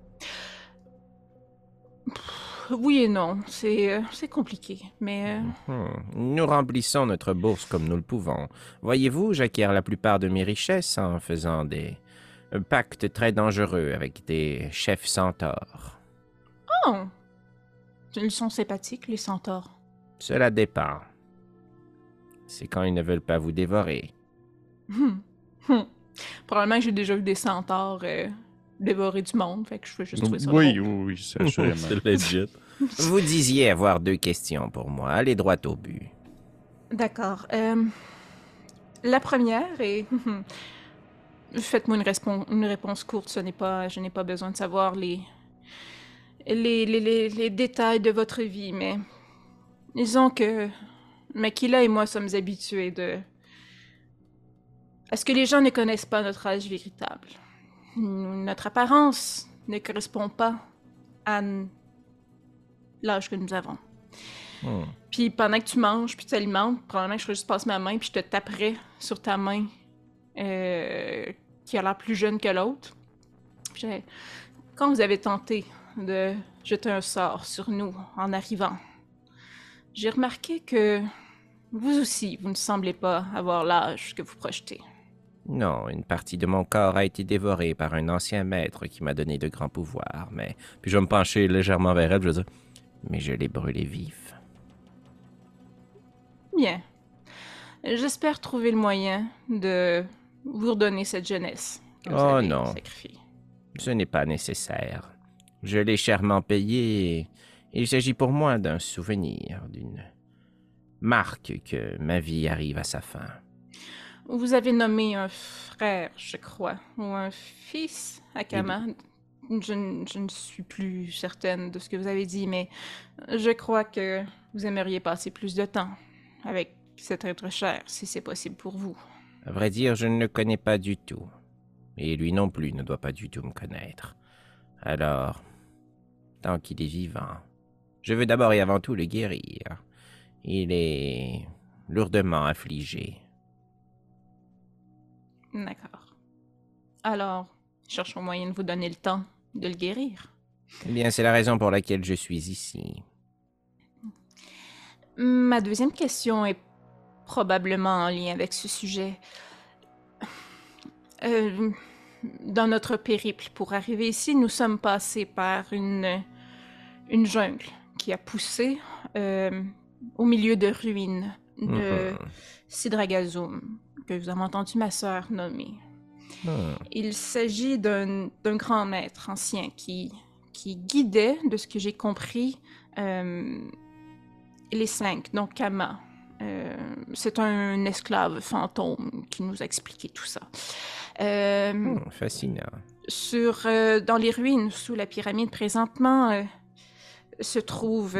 G: Oui et non, c'est euh, c'est compliqué, mais euh,
I: Hmm. Nous remplissons notre bourse comme nous le pouvons. Voyez-vous, j'acquiers la plupart de mes richesses en faisant des euh, pactes très dangereux avec des chefs centaures.
G: oh, ils sont sympathiques les centaures.
I: Cela dépend. C'est quand ils ne veulent pas vous dévorer.
G: Hmm. Hmm. Probablement que j'ai déjà vu des centaures euh, dévorer du monde, fait que je veux juste trouver ça
B: Oui,
G: drôle.
B: oui, oui, c'est assurément.
D: C'est legit.
I: Vous disiez avoir deux questions pour moi. Allez droit au but.
G: D'accord. euh, la première est... Faites-moi une, réponse courte. Ce n'est pas, je n'ai pas besoin de savoir les, détails de votre vie, mais disons que Makila et moi sommes habitués de à ce que les gens ne connaissent pas notre âge véritable. Notre apparence ne correspond pas à l'âge que nous avons.
J: Hmm.
G: Puis pendant que tu manges, puis tu t'alimentes, probablement que je juste passer ma main, puis je te taperais sur ta main euh, qui a l'air plus jeune que l'autre. Puis Quand vous avez tenté de jeter un sort sur nous en arrivant, j'ai remarqué que vous aussi, vous ne semblez pas avoir l'âge que vous projetez.
D: Non, une partie de mon corps a été dévorée par un ancien maître qui m'a donné de grands pouvoirs, mais
J: Puis je vais me pencher légèrement vers elle, je vais dire
D: mais je l'ai brûlé vif.
G: Bien. J'espère trouver le moyen de vous redonner cette jeunesse. que vous
D: Oh
G: avez
D: non.
G: sacrifiée.
D: Ce n'est pas nécessaire. Je l'ai chèrement payé et il s'agit pour moi d'un souvenir, d'une marque que ma vie arrive à sa fin.
G: Vous avez nommé un frère, je crois, ou un fils, Akama. Je, ne suis plus certaine de ce que vous avez dit, mais je crois que vous aimeriez passer plus de temps avec cet être cher, si c'est possible pour vous.
D: À vrai dire, je ne le connais pas du tout. Et lui non plus ne doit pas du tout me connaître. Alors, tant qu'il est vivant, je veux d'abord et avant tout le guérir. Il est lourdement affligé.
G: D'accord. Alors, cherchons moyen de vous donner le temps de le guérir.
D: Eh bien, c'est la raison pour laquelle je suis ici.
G: Ma deuxième question est probablement en lien avec ce sujet. Euh, dans notre périple pour arriver ici, nous sommes passés par une, une jungle qui a poussé euh, au milieu de ruines de
D: Mhm.
G: Sidragazum, que vous avez entendu ma sœur nommer.
D: Hmm.
G: Il s'agit d'un grand maître ancien qui, qui guidait, de ce que j'ai compris, euh, les cinq, donc Kama. Euh, C'est un esclave fantôme qui nous a expliqué tout ça. Euh,
D: Hmm, fascinant.
G: sur, dans les ruines sous la pyramide présentement se trouvent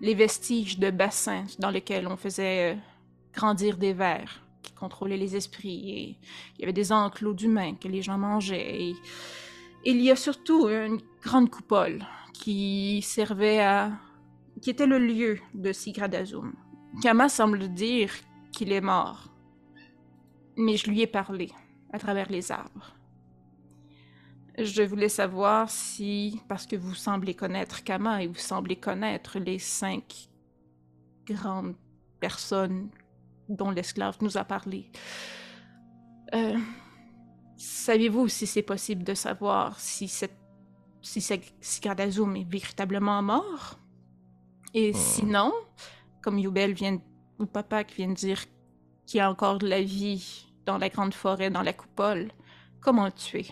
G: les vestiges de bassins dans lesquels on faisait grandir des vers qui contrôlaient les esprits et il y avait des enclos d'humains que les gens mangeaient et il y a surtout une grande coupole qui servait à qui était le lieu de Sigradazum. Kama semble dire qu'il est mort, mais je lui ai parlé à travers les arbres. Je voulais savoir si, parce que vous semblez connaître Kama et vous semblez connaître les cinq grandes personnes dont l'esclave nous a parlé, euh, savez-vous si c'est possible de savoir si cette si Sigardazum est véritablement mort? Et
D: Hmm.
G: sinon, comme Yubel vient, ou Papa qui vient de dire qu'il y a encore de la vie dans la grande forêt, dans la coupole, comment le tuer?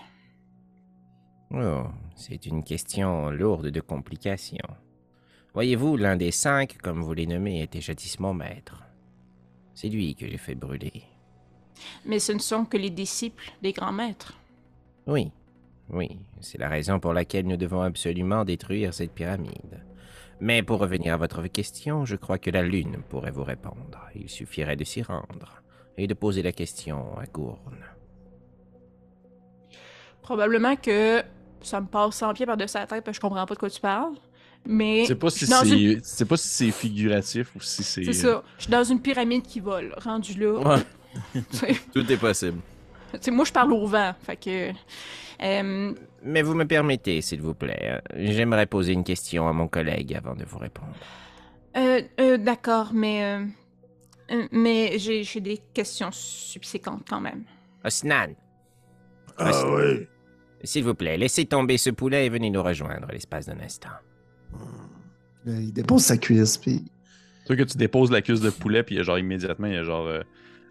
D: Oh, c'est une question lourde de complications. Voyez-vous, l'un des cinq, comme vous les nommez, était jadis mon maître. C'est lui que j'ai fait brûler.
G: Mais ce ne sont que les disciples des grands maîtres.
D: Oui, oui, c'est la raison pour laquelle nous devons absolument détruire cette pyramide. Mais pour revenir à votre question, je crois que la Lune pourrait vous répondre. Il suffirait de s'y rendre et de poser la question à Gourne.
G: Probablement que ça me passe 100 pieds par-dessus la tête parce que je comprends pas de quoi tu parles. Mais
B: Je sais pas si c'est
G: une-
B: c'est pas si c'est figuratif ou si c'est.
G: c'est ça. Je suis dans une pyramide qui vole, rendu là.
J: Ouais, tout est possible.
G: tu sais, moi, je parle au vent. Fait que. euh,
D: Mais vous me permettez, s'il vous plaît, j'aimerais poser une question à mon collègue avant de vous répondre.
G: euh, euh, D'accord, mais. mais j'ai j'ai des questions subséquentes quand même.
D: Osnan,
A: Ah oui.
D: s'il vous plaît, laissez tomber ce poulet et venez nous rejoindre à l'espace d'un instant.
A: Là, Il dépose sa cuisse, puis
B: Toi que tu déposes la cuisse de poulet, puis il y a genre immédiatement, il y a genre. euh,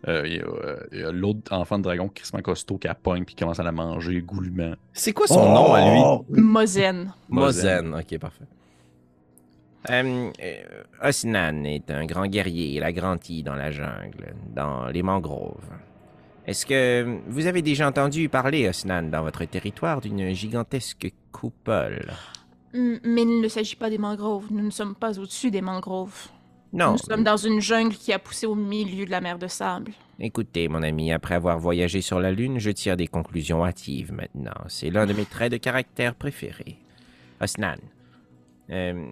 B: euh, il y a, euh, l'autre enfant de dragon, Christmas Costaud, qui pogne, puis qui commence à la manger goulûment.
J: C'est quoi son nom à lui?
A: Oh!
G: Mozen.
J: Mozen. Ok, parfait.
D: Euh, euh, Osnan est un grand guerrier, il a grandi dans la jungle, dans les mangroves.
I: Est-ce que vous avez déjà entendu parler, Osnan, dans votre territoire, d'une gigantesque coupole?
G: Mais il ne s'agit pas des mangroves. Nous ne sommes pas au-dessus des mangroves.
I: Non.
G: Nous sommes dans une jungle qui a poussé au milieu de la mer de sable.
I: Écoutez, mon ami, après avoir voyagé sur la Lune, je tire des conclusions hâtives maintenant. C'est l'un de mes traits de caractère préférés. Osnan, euh,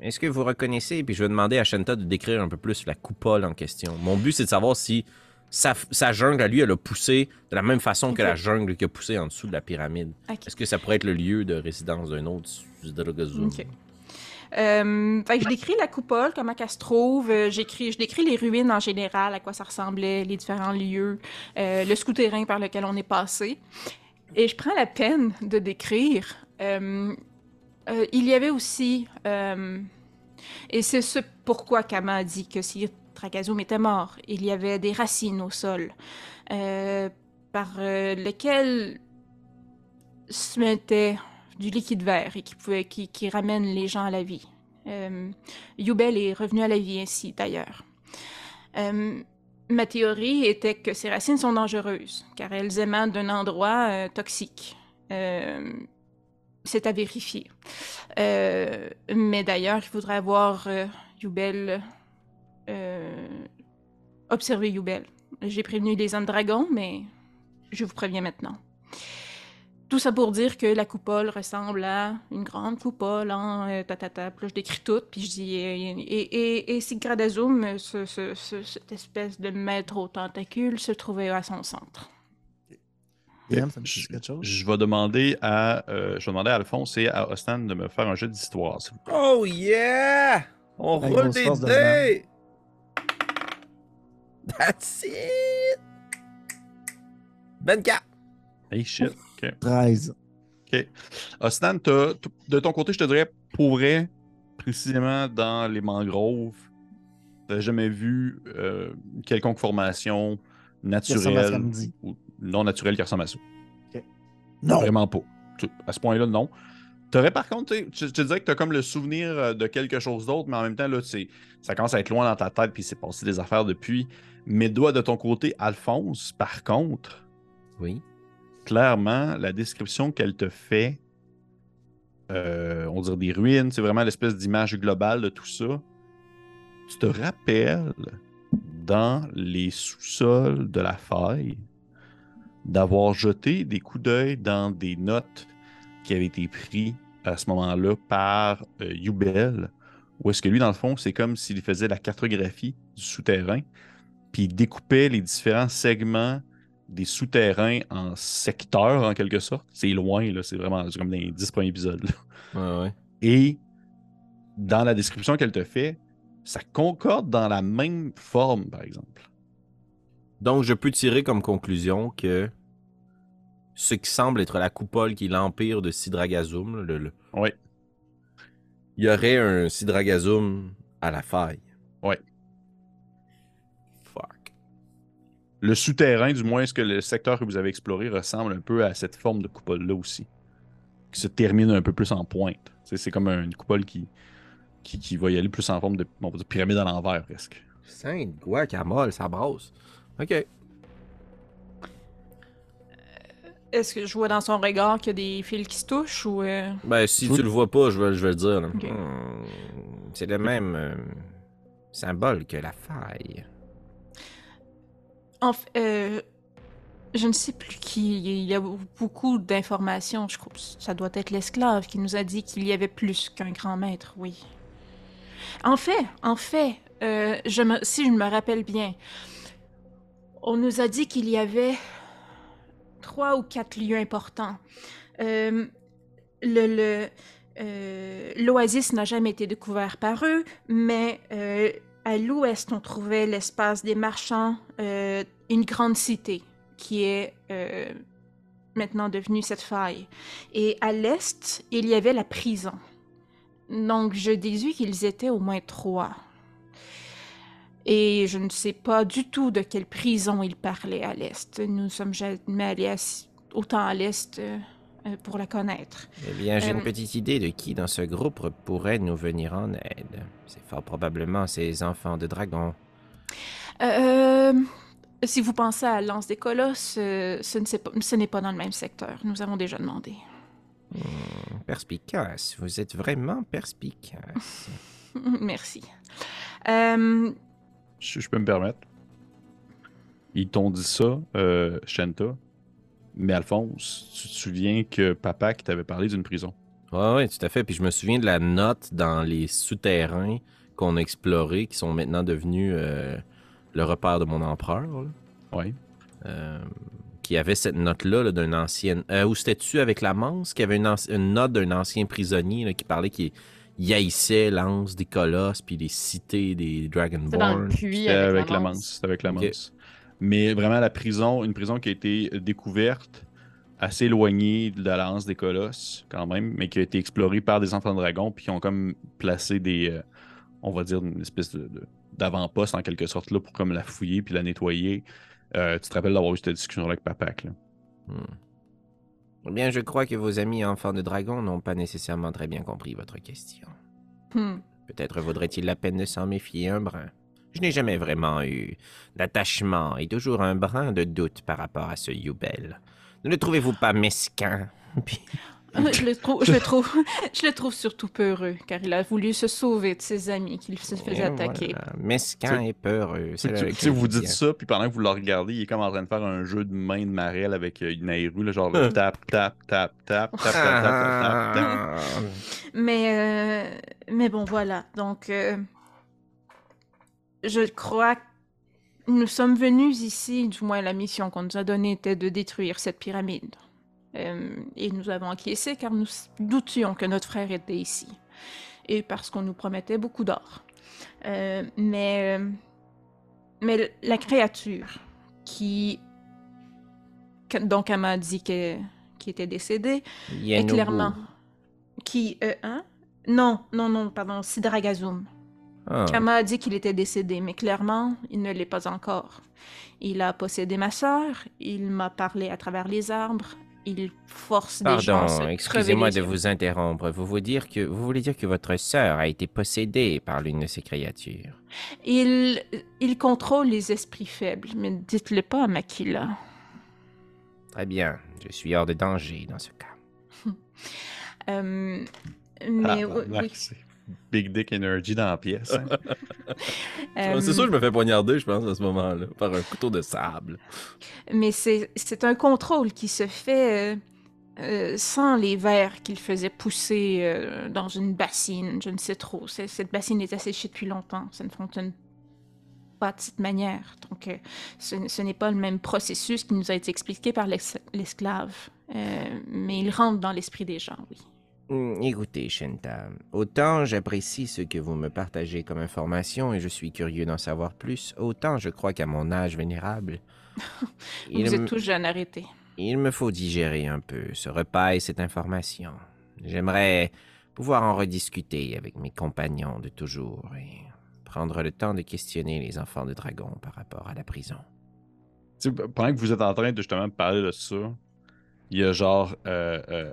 I: est-ce que vous reconnaissez, puis je vais demander à Shanta de décrire un peu plus la coupole en question. Mon but, c'est de savoir si sa, sa jungle à lui, elle a poussé de la même façon que la jungle qui a poussé en dessous de la pyramide.
G: Ok.
I: Est-ce que ça pourrait être le lieu de résidence d'un autre Zdrogazum?
G: Ok. Euh, fait que je décris la coupole, comment qu'elle se trouve. euh, j'écris, je décris les ruines en général, à quoi ça ressemblait, les différents lieux, euh, le souterrain par lequel on est passé. Et je prends la peine de décrire. euh, il y avait aussi, et c'est ce pourquoi Kama a dit que si Tragazum était mort, il y avait des racines au sol, euh, par euh, lesquelles se mettait du liquide vert et qui, ramène les gens à la vie. Euh, est revenu à la vie ainsi, d'ailleurs. Euh, ma théorie était que ces racines sont dangereuses, car elles émanent d'un endroit toxique. C'est à vérifier. Mais d'ailleurs, il faudrait avoir euh. Euh, observer Youbel. J'ai prévenu les hommes dragons, mais je vous préviens maintenant. Tout ça pour dire que la coupole ressemble à une grande coupole en euh, tatata. Puis là, je décris tout, puis je dis... euh, et, et, et Sigradazum, ce, ce- ce- cette espèce de maître aux tentacules, se trouvait à son centre.
A: Liam, ça me dit
B: Je,
A: quelque chose?
B: je vais demander à, euh, je vais demander à Alphonse et à Ostan de me faire un jeu d'histoire. vous.
D: Oh yeah! On roule des dés! That's it! 24!
B: Hey shit. OK.
A: 13.
B: Ostan, t'as- t- de ton côté, je te dirais, pour vrai, précisément dans les mangroves, t'as jamais vu euh, une quelconque formation naturelle ou non naturelle qui ressemble à ça?
A: Non.
B: Vraiment pas. À ce point-là, non. T'aurais par contre, je te dirais que t'as comme le souvenir euh, de quelque chose d'autre, mais en même temps, là, c'est- ça commence à être loin dans ta tête, puis il s'est passé des affaires depuis. Mais doigt de ton côté, Alphonse, par contre,
I: Oui.
B: clairement, la description qu'elle te fait, euh, on dirait des ruines, c'est vraiment l'espèce d'image globale de tout ça. Tu te rappelles dans les sous-sols de la faille d'avoir jeté des coups d'œil dans des notes qui avaient été prises à ce moment-là par euh, Youbel, où est-ce que lui, dans le fond, c'est comme s'il faisait la cartographie du souterrain, puis il découpait les différents segments des souterrains en secteurs, en quelque sorte. C'est loin, là, c'est vraiment comme dans les 10 premiers épisodes. là.
I: Ouais, ouais.
B: Et dans la description qu'elle te fait, ça concorde dans la même forme, par exemple.
D: Donc, je peux tirer comme conclusion que ce qui semble être la coupole qui est l'empire de Sidragazum, le, le- il y aurait un Sidragazum à la faille.
B: Ouais. Le souterrain, du moins, ce que le secteur que vous avez exploré ressemble un peu à cette forme de coupole-là aussi. Qui se termine un peu plus en pointe. C'est comme une coupole qui, qui, qui va y aller plus en forme de on va dire, pyramide à l'envers, presque.
D: Sainte guacamole, ça brasse. Ok.
G: Est-ce que je vois dans son regard qu'il y a des fils qui se touchent ou... euh,
D: Ben, si
A: Oui.
D: tu le vois pas, je vais, je vais le dire.
I: Hmm, C'est le même euh, symbole que la faille.
G: Euh, je ne sais plus qui. Il y a beaucoup d'informations. Je crois que ça doit être l'esclave qui nous a dit qu'il y avait plus qu'un grand maître, oui. En fait, en fait, euh, je me, si je me rappelle bien, on nous a dit qu'il y avait trois ou quatre lieux importants. Euh, l'oasis n'a jamais été découvert par eux, mais à l'ouest, on trouvait l'espace des marchands, euh, une grande cité qui est euh, maintenant devenue cette faille. Et à l'est, il y avait la prison. Donc, je déduis qu'ils étaient au moins trois. Et je ne sais pas du tout de quelle prison ils parlaient à l'est. Nous sommes jamais allés autant à l'est euh, pour la connaître.
I: Eh bien, j'ai
G: Euh,
I: une petite idée de qui dans ce groupe pourrait nous venir en aide. C'est fort probablement ces enfants de dragon.
G: Euh, Si vous pensez à Lance des Colosses, euh, ce n'est pas dans le même secteur. Nous avons déjà demandé.
D: Hmm, perspicace. Vous êtes vraiment perspicace.
G: Merci. Euh,
B: Je, je peux me permettre. Ils t'ont dit ça, euh, Shanta? Mais Alphonse, tu te souviens que papa qui t'avait parlé d'une prison?
K: Ouais, ouais, tout à fait. Puis je me souviens de la note dans les souterrains qu'on a explorés, qui sont maintenant devenus euh, le repère de mon empereur.
B: Oui.
K: Euh, qui avait cette note-là là, d'un ancien. Euh, où c'était-tu avec la Manse Qui avait une, anci- une note d'un ancien prisonnier là, qui parlait qu'il il haïssait l'anse des colosses puis les cités des
C: C'est dans le
K: Dragonborn.
C: puits
B: C'était
C: avec,
B: avec, la avec. Manse. Mais vraiment, la prison, une prison qui a été découverte assez éloignée de la lance des colosses, quand même, mais qui a été explorée par des enfants de dragon, puis qui ont comme placé des, euh, on va dire, une espèce de, de- d'avant-poste en quelque sorte là pour comme la fouiller puis la nettoyer. Euh, tu te rappelles d'avoir eu cette discussion avec Papac, là.
D: Hmm. Eh bien, je crois que vos amis enfants de dragon n'ont pas nécessairement très bien compris votre question.
G: hmm.
D: Peut-être vaudrait-il la peine de s'en méfier un brin. Je n'ai jamais vraiment eu d'attachement et toujours un brin de doute par rapport à ce Yubel. Ne le trouvez-vous pas mesquin? Puis-
G: je, le trouve, je, le trouve, je le trouve surtout peureux, car il a voulu se sauver de ses amis qu'il se faisait
D: Et
G: attaquer.
D: voilà, Mesquin et peureux.
B: Tu vous dites
D: quotidien.
B: ça, puis pendant que vous le regardez, il est comme en train de faire un jeu de main de Marel avec euh, Nairu, là, genre le tap, tap, tap, tap, tap, tap, tap, tap, tap, tap.
G: Mais, euh, mais bon, voilà. Donc, euh, je crois que nous sommes venus ici, du moins la mission qu'on nous a donnée était de détruire cette pyramide. Euh, et nous avons acquiescé car nous doutions que notre frère était ici. Et parce qu'on nous promettait beaucoup d'or. Euh, mais, euh, mais la créature qui... dont elle m'a dit que- qui était décédée, est clairement. Qui. Euh, hein? Non, non, non, pardon, Sidragazum.
D: Ah,
G: Kama a dit qu'il était décédé, mais clairement, il ne l'est pas encore. Il a possédé ma sœur, il m'a parlé à travers les arbres, il force des gens à se
D: Pardon, excusez-moi de vous interrompre. Vous, vous, dire que, vous voulez dire que votre sœur a été possédée par l'une de ces créatures?
G: Il, il contrôle les esprits faibles, mais dites-le pas à Makila.
D: Très bien, je suis hors de danger dans ce cas.
G: Euh,
B: Ah,
G: mais
B: bah,
G: oui,
B: Big Dick Energy dans la pièce. hein.
G: euh,
K: C'est sûr, je me fais poignarder, je pense, à ce moment-là, par un couteau de sable.
G: Mais c'est c'est un contrôle qui se fait euh, euh, sans les vers qu'il faisait pousser euh, dans une bassine, je ne sais trop. C'est- Cette bassine est asséchée depuis longtemps, ça ne fonctionne pas de cette manière. Donc, euh, ce, ce n'est pas le même processus qui nous a été expliqué par l'esclave. Euh, mais il rentre dans l'esprit des gens, oui.
D: Hmm, Écoutez, Shenta, autant j'apprécie ce que vous me partagez comme information et je suis curieux d'en savoir plus, autant je crois qu'à mon âge vénérable, il,
G: Vous
D: m-
G: êtes tous jeunes, arrêtez.
D: il me faut digérer un peu ce repas et cette information. J'aimerais pouvoir en rediscuter avec mes compagnons de toujours et prendre le temps de questionner les enfants de dragon par rapport à la prison.
B: Tu sais, pendant que vous êtes en train de justement parler de ça, il y a genre euh, euh,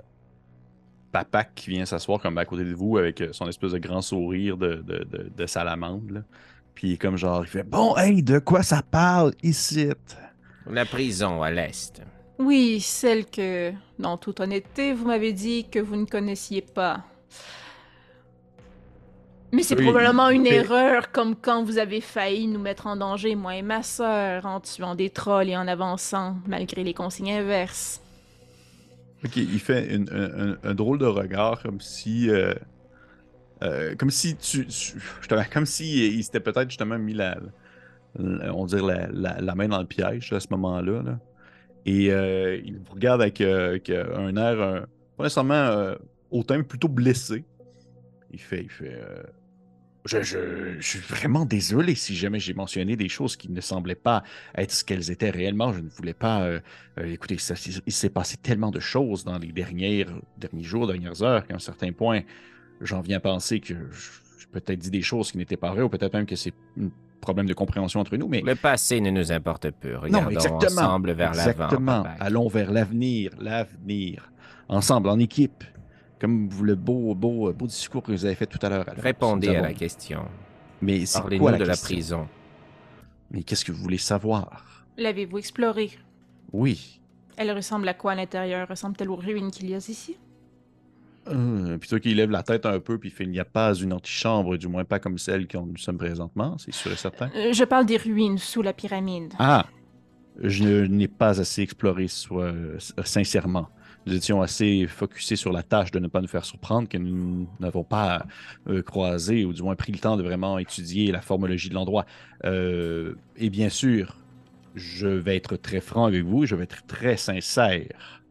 B: Papac qui vient s'asseoir comme à côté de vous avec euh, son espèce de grand sourire de, de, de, de salamandre. là. Puis comme genre, il fait
L: Bon, hey, de quoi ça parle ici?
D: La prison à l'est.
G: Oui, celle que, dans toute honnêteté, vous m'avez dit que vous ne connaissiez pas. Mais c'est
B: Oui,
G: probablement une
B: mais-
G: erreur, comme quand vous avez failli nous mettre en danger, moi et ma sœur, en tuant des trolls et en avançant, malgré les consignes inverses.
B: Ok, il fait une- un, un- drôle de regard comme si. euh, euh, comme si tu. comme si il s'était peut-être justement mis la. on dirait la, la- main dans le piège à ce moment-là. là. Et euh, il vous regarde avec, euh, avec, euh, un air. pas nécessairement hautain, mais plutôt blessé. Il fait. Il fait
L: Je, je- je suis vraiment désolé si jamais j'ai mentionné des choses qui ne semblaient pas être ce qu'elles étaient réellement. Je ne voulais pas. euh, euh, écoutez, ça- il s'est passé tellement de choses dans les dernières, derniers jours, dernières heures, qu'à un certain point, j'en viens à penser que j'ai peut-être dit des choses qui n'étaient pas vraies, ou peut-être même que c'est un problème de compréhension entre nous. Mais
D: Le passé ne nous importe peu. Regardons
L: exactement.
D: ensemble vers l'avant.
L: Exactement. Allons vers l'avenir, l'avenir. Ensemble, en équipe. Comme le beau, beau, beau discours que vous avez fait tout à l'heure.
D: Répondez à la question.
L: Mais c'est quoi la
D: de la prison.
L: Mais qu'est-ce que vous voulez savoir?
G: L'avez-vous explorée?
B: Oui.
G: Elle ressemble à quoi à l'intérieur? Ressemble-t-elle aux ruines qu'il y a ici?
B: Euh, puis toi qui lève la tête un peu, puis il fait il n'y a pas une antichambre, du moins pas comme celle que nous sommes présentement, c'est sûr et certain.
G: Euh, je parle des ruines sous la pyramide.
B: Ah, je n'ai pas assez exploré, soit, euh, sincèrement. Nous étions assez focusés sur la tâche de ne pas nous faire surprendre que nous n'avons pas euh, croisé, ou du moins pris le temps de vraiment étudier la formologie de l'endroit. Euh, et bien sûr, je vais être très franc avec vous, je vais être très sincère.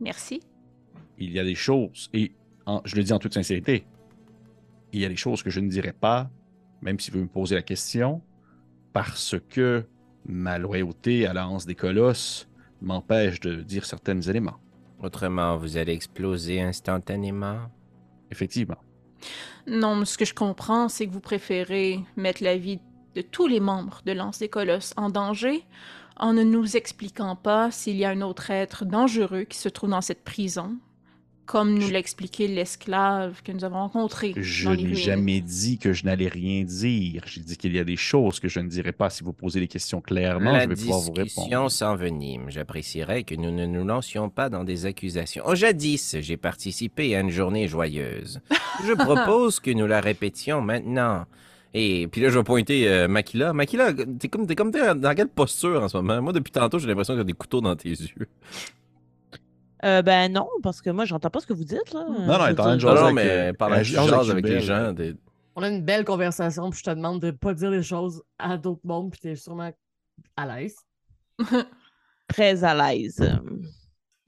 G: Merci.
B: Il y a des choses, et en- je le dis en toute sincérité, il y a des choses que je ne dirai pas, même si vous me posez la question, parce que ma loyauté à la Hanse des Colosses m'empêche de dire certains éléments.
D: Autrement, vous allez exploser instantanément.
B: Effectivement.
G: Non, mais ce que je comprends, c'est que vous préférez mettre la vie de tous les membres de l'Anse des Colosses en danger en ne nous expliquant pas s'il y a un autre être dangereux qui se trouve dans cette prison, comme nous
B: Je-
G: l'a expliqué l'esclave que nous avons rencontré.
B: Je n'ai jamais dit que je n'allais rien dire. J'ai dit qu'il y a des choses que je ne dirai pas. Si vous posez des questions clairement,
D: La
B: je vais pouvoir vous
D: discussion
B: répondre.
D: s'envenime. J'apprécierais que nous ne nous lancions pas dans des accusations. Oh, jadis, j'ai participé à une journée joyeuse. Je propose que nous la répétions maintenant. Et puis là, je vais pointer euh, Makila. Makila, t'es comme, t'es comme dans quelle posture en ce moment? Moi, depuis tantôt, j'ai l'impression que t'as des couteaux dans tes yeux.
E: Euh, ben non, parce que moi, j'entends pas ce que vous dites, là.
B: Non, non,
E: Je
B: elle
E: veux
B: est en train de
E: dire-
B: jaser
D: Non, mais que je
B: jase avec
D: les gens, des-
C: On a une belle conversation, puis je te demande de pas dire des choses à d'autres mondes, puis t'es sûrement à l'aise.
E: très à l'aise.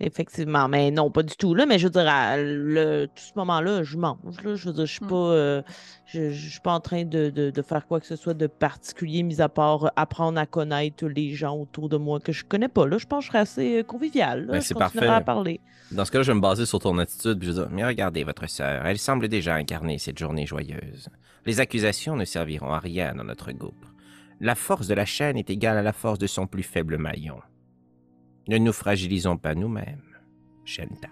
E: Effectivement, mais non, pas du tout. Là, mais je veux dire, à le, tout ce moment-là, je mange. Là, je veux dire, je suis
G: Mm.
E: pas, euh, je, je suis pas en train de, de- de faire quoi que ce soit de particulier, mis à part apprendre à connaître les gens autour de moi que je connais pas. Là, je pense que je serais assez euh, convivial. là.
D: Ben,
E: je
D: c'est
E: continuerai
D: parfait.
E: à parler.
D: Dans ce cas-là, je vais me baser sur ton attitude, puis je vais dire, mais regardez votre sœur, elle semble déjà incarner cette journée joyeuse. Les accusations ne serviront à rien dans notre groupe. La force de la chaîne est égale à la force de son plus faible maillon. Ne nous fragilisons pas nous-mêmes, Shenta.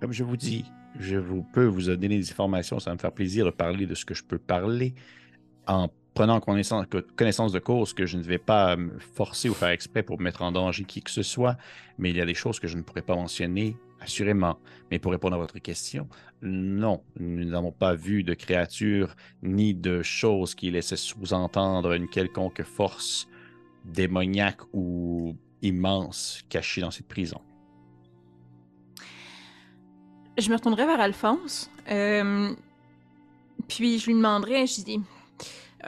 B: Comme je vous dis, je vous peux vous donner des informations. Ça va me faire plaisir de parler de ce que je peux parler en prenant connaissance, de cause que je ne vais pas me forcer ou faire exprès pour mettre en danger qui que ce soit. Mais il y a des choses que je ne pourrais pas mentionner, assurément. Mais pour répondre à votre question, non, nous n'avons pas vu de créatures ni de choses qui laissaient sous-entendre une quelconque force démoniaque ou immense cachée dans cette prison.
G: Je me retournerai vers Alphonse. euh, puis je lui demanderai, je dis,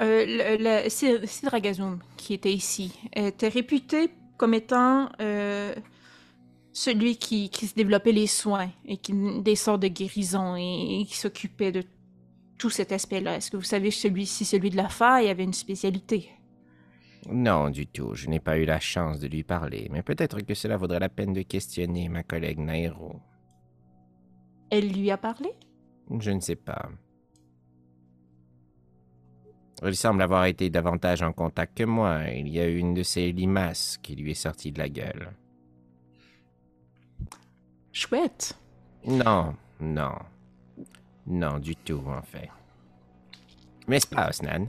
G: euh, le, le Sid- Sidragazum, qui était ici, était réputé comme étant euh, celui qui, qui se développait les soins et qui, des sortes de guérison et, et qui s'occupait de tout cet aspect-là? Est-ce que vous savez celui-ci, celui de la faille, avait une spécialité?
D: Non, du tout, je n'ai pas eu la chance de lui parler, mais peut-être que cela vaudrait la peine de questionner ma collègue Nairo.
G: Elle lui a parlé?
D: Je ne sais pas. Il semble avoir été davantage en contact que moi. Il y a eu une de ces limaces qui lui est sortie de la gueule.
G: Chouette.
D: Non, non. Non, du tout, en fait. Mais c'est pas Osnan.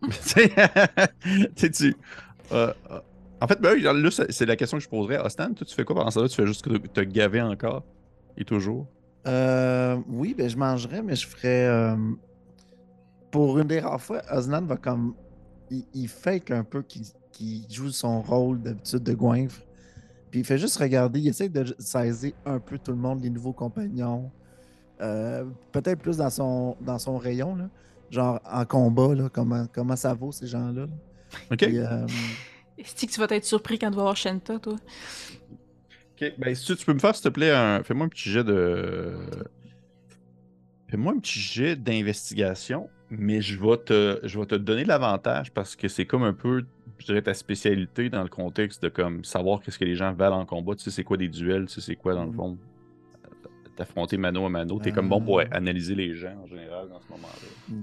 B: Tu tu euh, euh, en fait, ben, là, c'est la question que je poserais. Ostan, toi, tu fais quoi pendant ça? Tu fais juste te, te gaver encore? Et toujours?
A: Euh, oui, ben je mangerais, mais je ferais. pour une des rares fois, Osnan va comme. Il, fake un peu qu'il joue son rôle d'habitude de goinfre. Puis il fait juste regarder, il essaie de saisir un peu tout le monde, les nouveaux compagnons. Peut-être plus dans son, dans son rayon, là. Genre en combat, là, comment, comment ça vaut ces gens-là. là.
B: OK.
A: Euh,
G: Est-ce que tu vas être surpris quand tu vas voir Shenta, toi?
B: OK. Ben, si tu, tu peux me faire, s'il te plaît, un... fais-moi un petit jet de. Fais-moi un petit jet d'investigation, mais je vais te, je vais te donner l'avantage parce que c'est comme un peu, je dirais, ta spécialité dans le contexte de comme savoir qu'est-ce que les gens valent en combat. Tu sais, c'est quoi des duels, tu sais, c'est quoi dans le
A: Mhm.
B: fond. T'affronter mano à mano? T'es comme bon pour
A: Euh.
B: analyser les gens en général dans ce moment-là.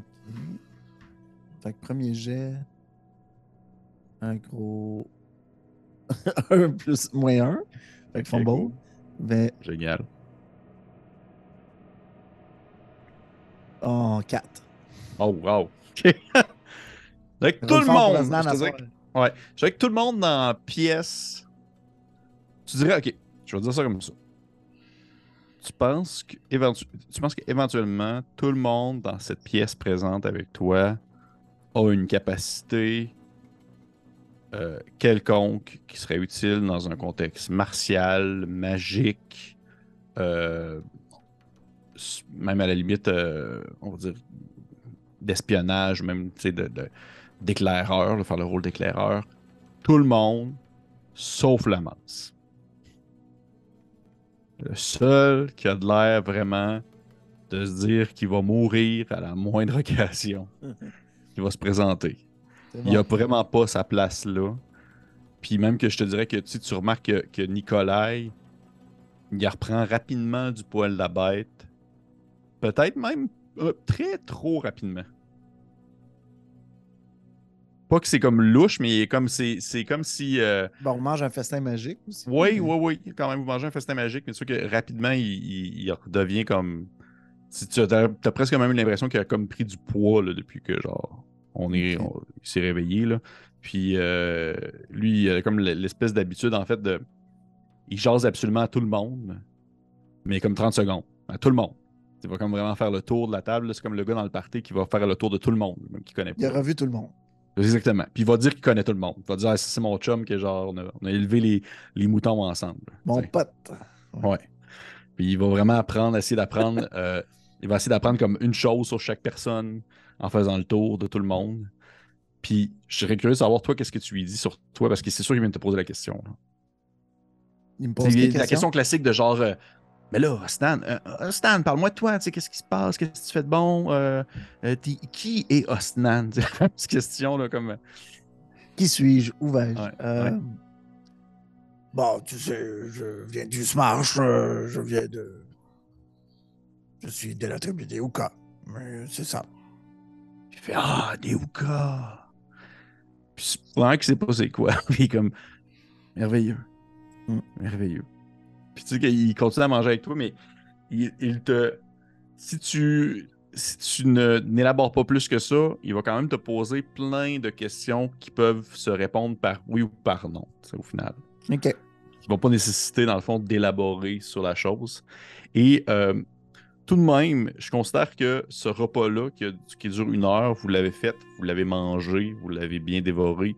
A: Fait que premier jet. Un gros. un plus moins un. Fait que fumble.
B: cool.
A: Mais
B: Génial.
A: en 4.
B: Oh, wow. OK. Avec tout le monde. Je dirais que- Ouais. Je dirais que tout le monde dans la pièce. Tu dirais, ok, je vais dire ça comme ça. Tu penses qu'éventuellement, tout le monde dans cette pièce présente avec toi a une capacité euh, quelconque qui serait utile dans un contexte martial, magique, euh, même à la limite, euh, on va dire, d'espionnage, même sais, de, de- d'éclaireur, de faire le rôle d'éclaireur. Tout le monde, sauf la masse. Le seul qui a de l'air vraiment de se dire qu'il va mourir à la moindre occasion, qui va se présenter. Il a vraiment pas sa place là. Puis même que je te dirais que tu tu remarques que, que Nikolai, il reprend rapidement du poil de la bête. Peut-être même euh, très trop rapidement. Pas que c'est comme louche, mais comme c'est, c'est comme si. euh,
A: Bon, on mange un festin magique aussi.
B: oui, oui, oui. Quand même, vous mangez un festin magique, mais c'est sûr que rapidement, il, il- il redevient comme. Tu as, t'as presque même l'impression qu'il a comme pris du poids là, depuis que genre on est, on- il s'est réveillé là. Puis euh, lui, il a comme l'espèce d'habitude en fait de, il jase absolument à tout le monde, mais comme 30 secondes à tout le monde. Il va comme vraiment faire le tour de la table. C'est comme le gars dans le party qui va faire le tour de tout le monde, même qui connaît
A: Il a
B: pas.
A: revu tout le monde.
B: Exactement. Puis il va dire qu'il connaît tout le monde. Il va dire ah, ça, c'est mon chum que genre on a, on a élevé les, les moutons ensemble.
A: Mon
B: T'sais.
A: pote.
B: Ouais. Puis il va vraiment apprendre, essayer d'apprendre. euh, il va essayer d'apprendre comme une chose sur chaque personne en faisant le tour de tout le monde. Puis je serais curieux de savoir, toi, qu'est-ce que tu lui dis sur toi, parce que c'est sûr qu'il vient de te poser la question. là.
A: Il me pose
B: la
A: questions.
B: question classique de genre euh, Mais là, Stan, euh, euh, Stan, parle-moi de toi, tu sais, qu'est-ce qui se passe, qu'est-ce que tu fais de bon? Euh, euh, t'es- qui est Osnan? C'est une petite question, là, comme.
A: Qui suis-je? Où vais-je?
B: Ouais, ouais.
A: Bon, tu sais, je viens du Smash, je viens de. Je suis de la tribu des Uka. Mais c'est ça.
B: Il fait Ah, des Oukas. Puis c'est qu'il sait pas c'est quoi. Puis comme merveilleux.
A: Mm.
B: Merveilleux. Puis tu sais qu'il continue à manger avec toi, mais il, il te. Si tu. Si tu ne- n'élabores pas plus que ça, il va quand même te poser plein de questions qui peuvent se répondre par oui ou par non, au final
A: OK.
B: qui vont pas nécessiter, dans le fond, d'élaborer sur la chose. Et euh, tout de même, je considère que ce repas-là, qui, dure une heure, vous l'avez fait, vous l'avez mangé, vous l'avez bien dévoré.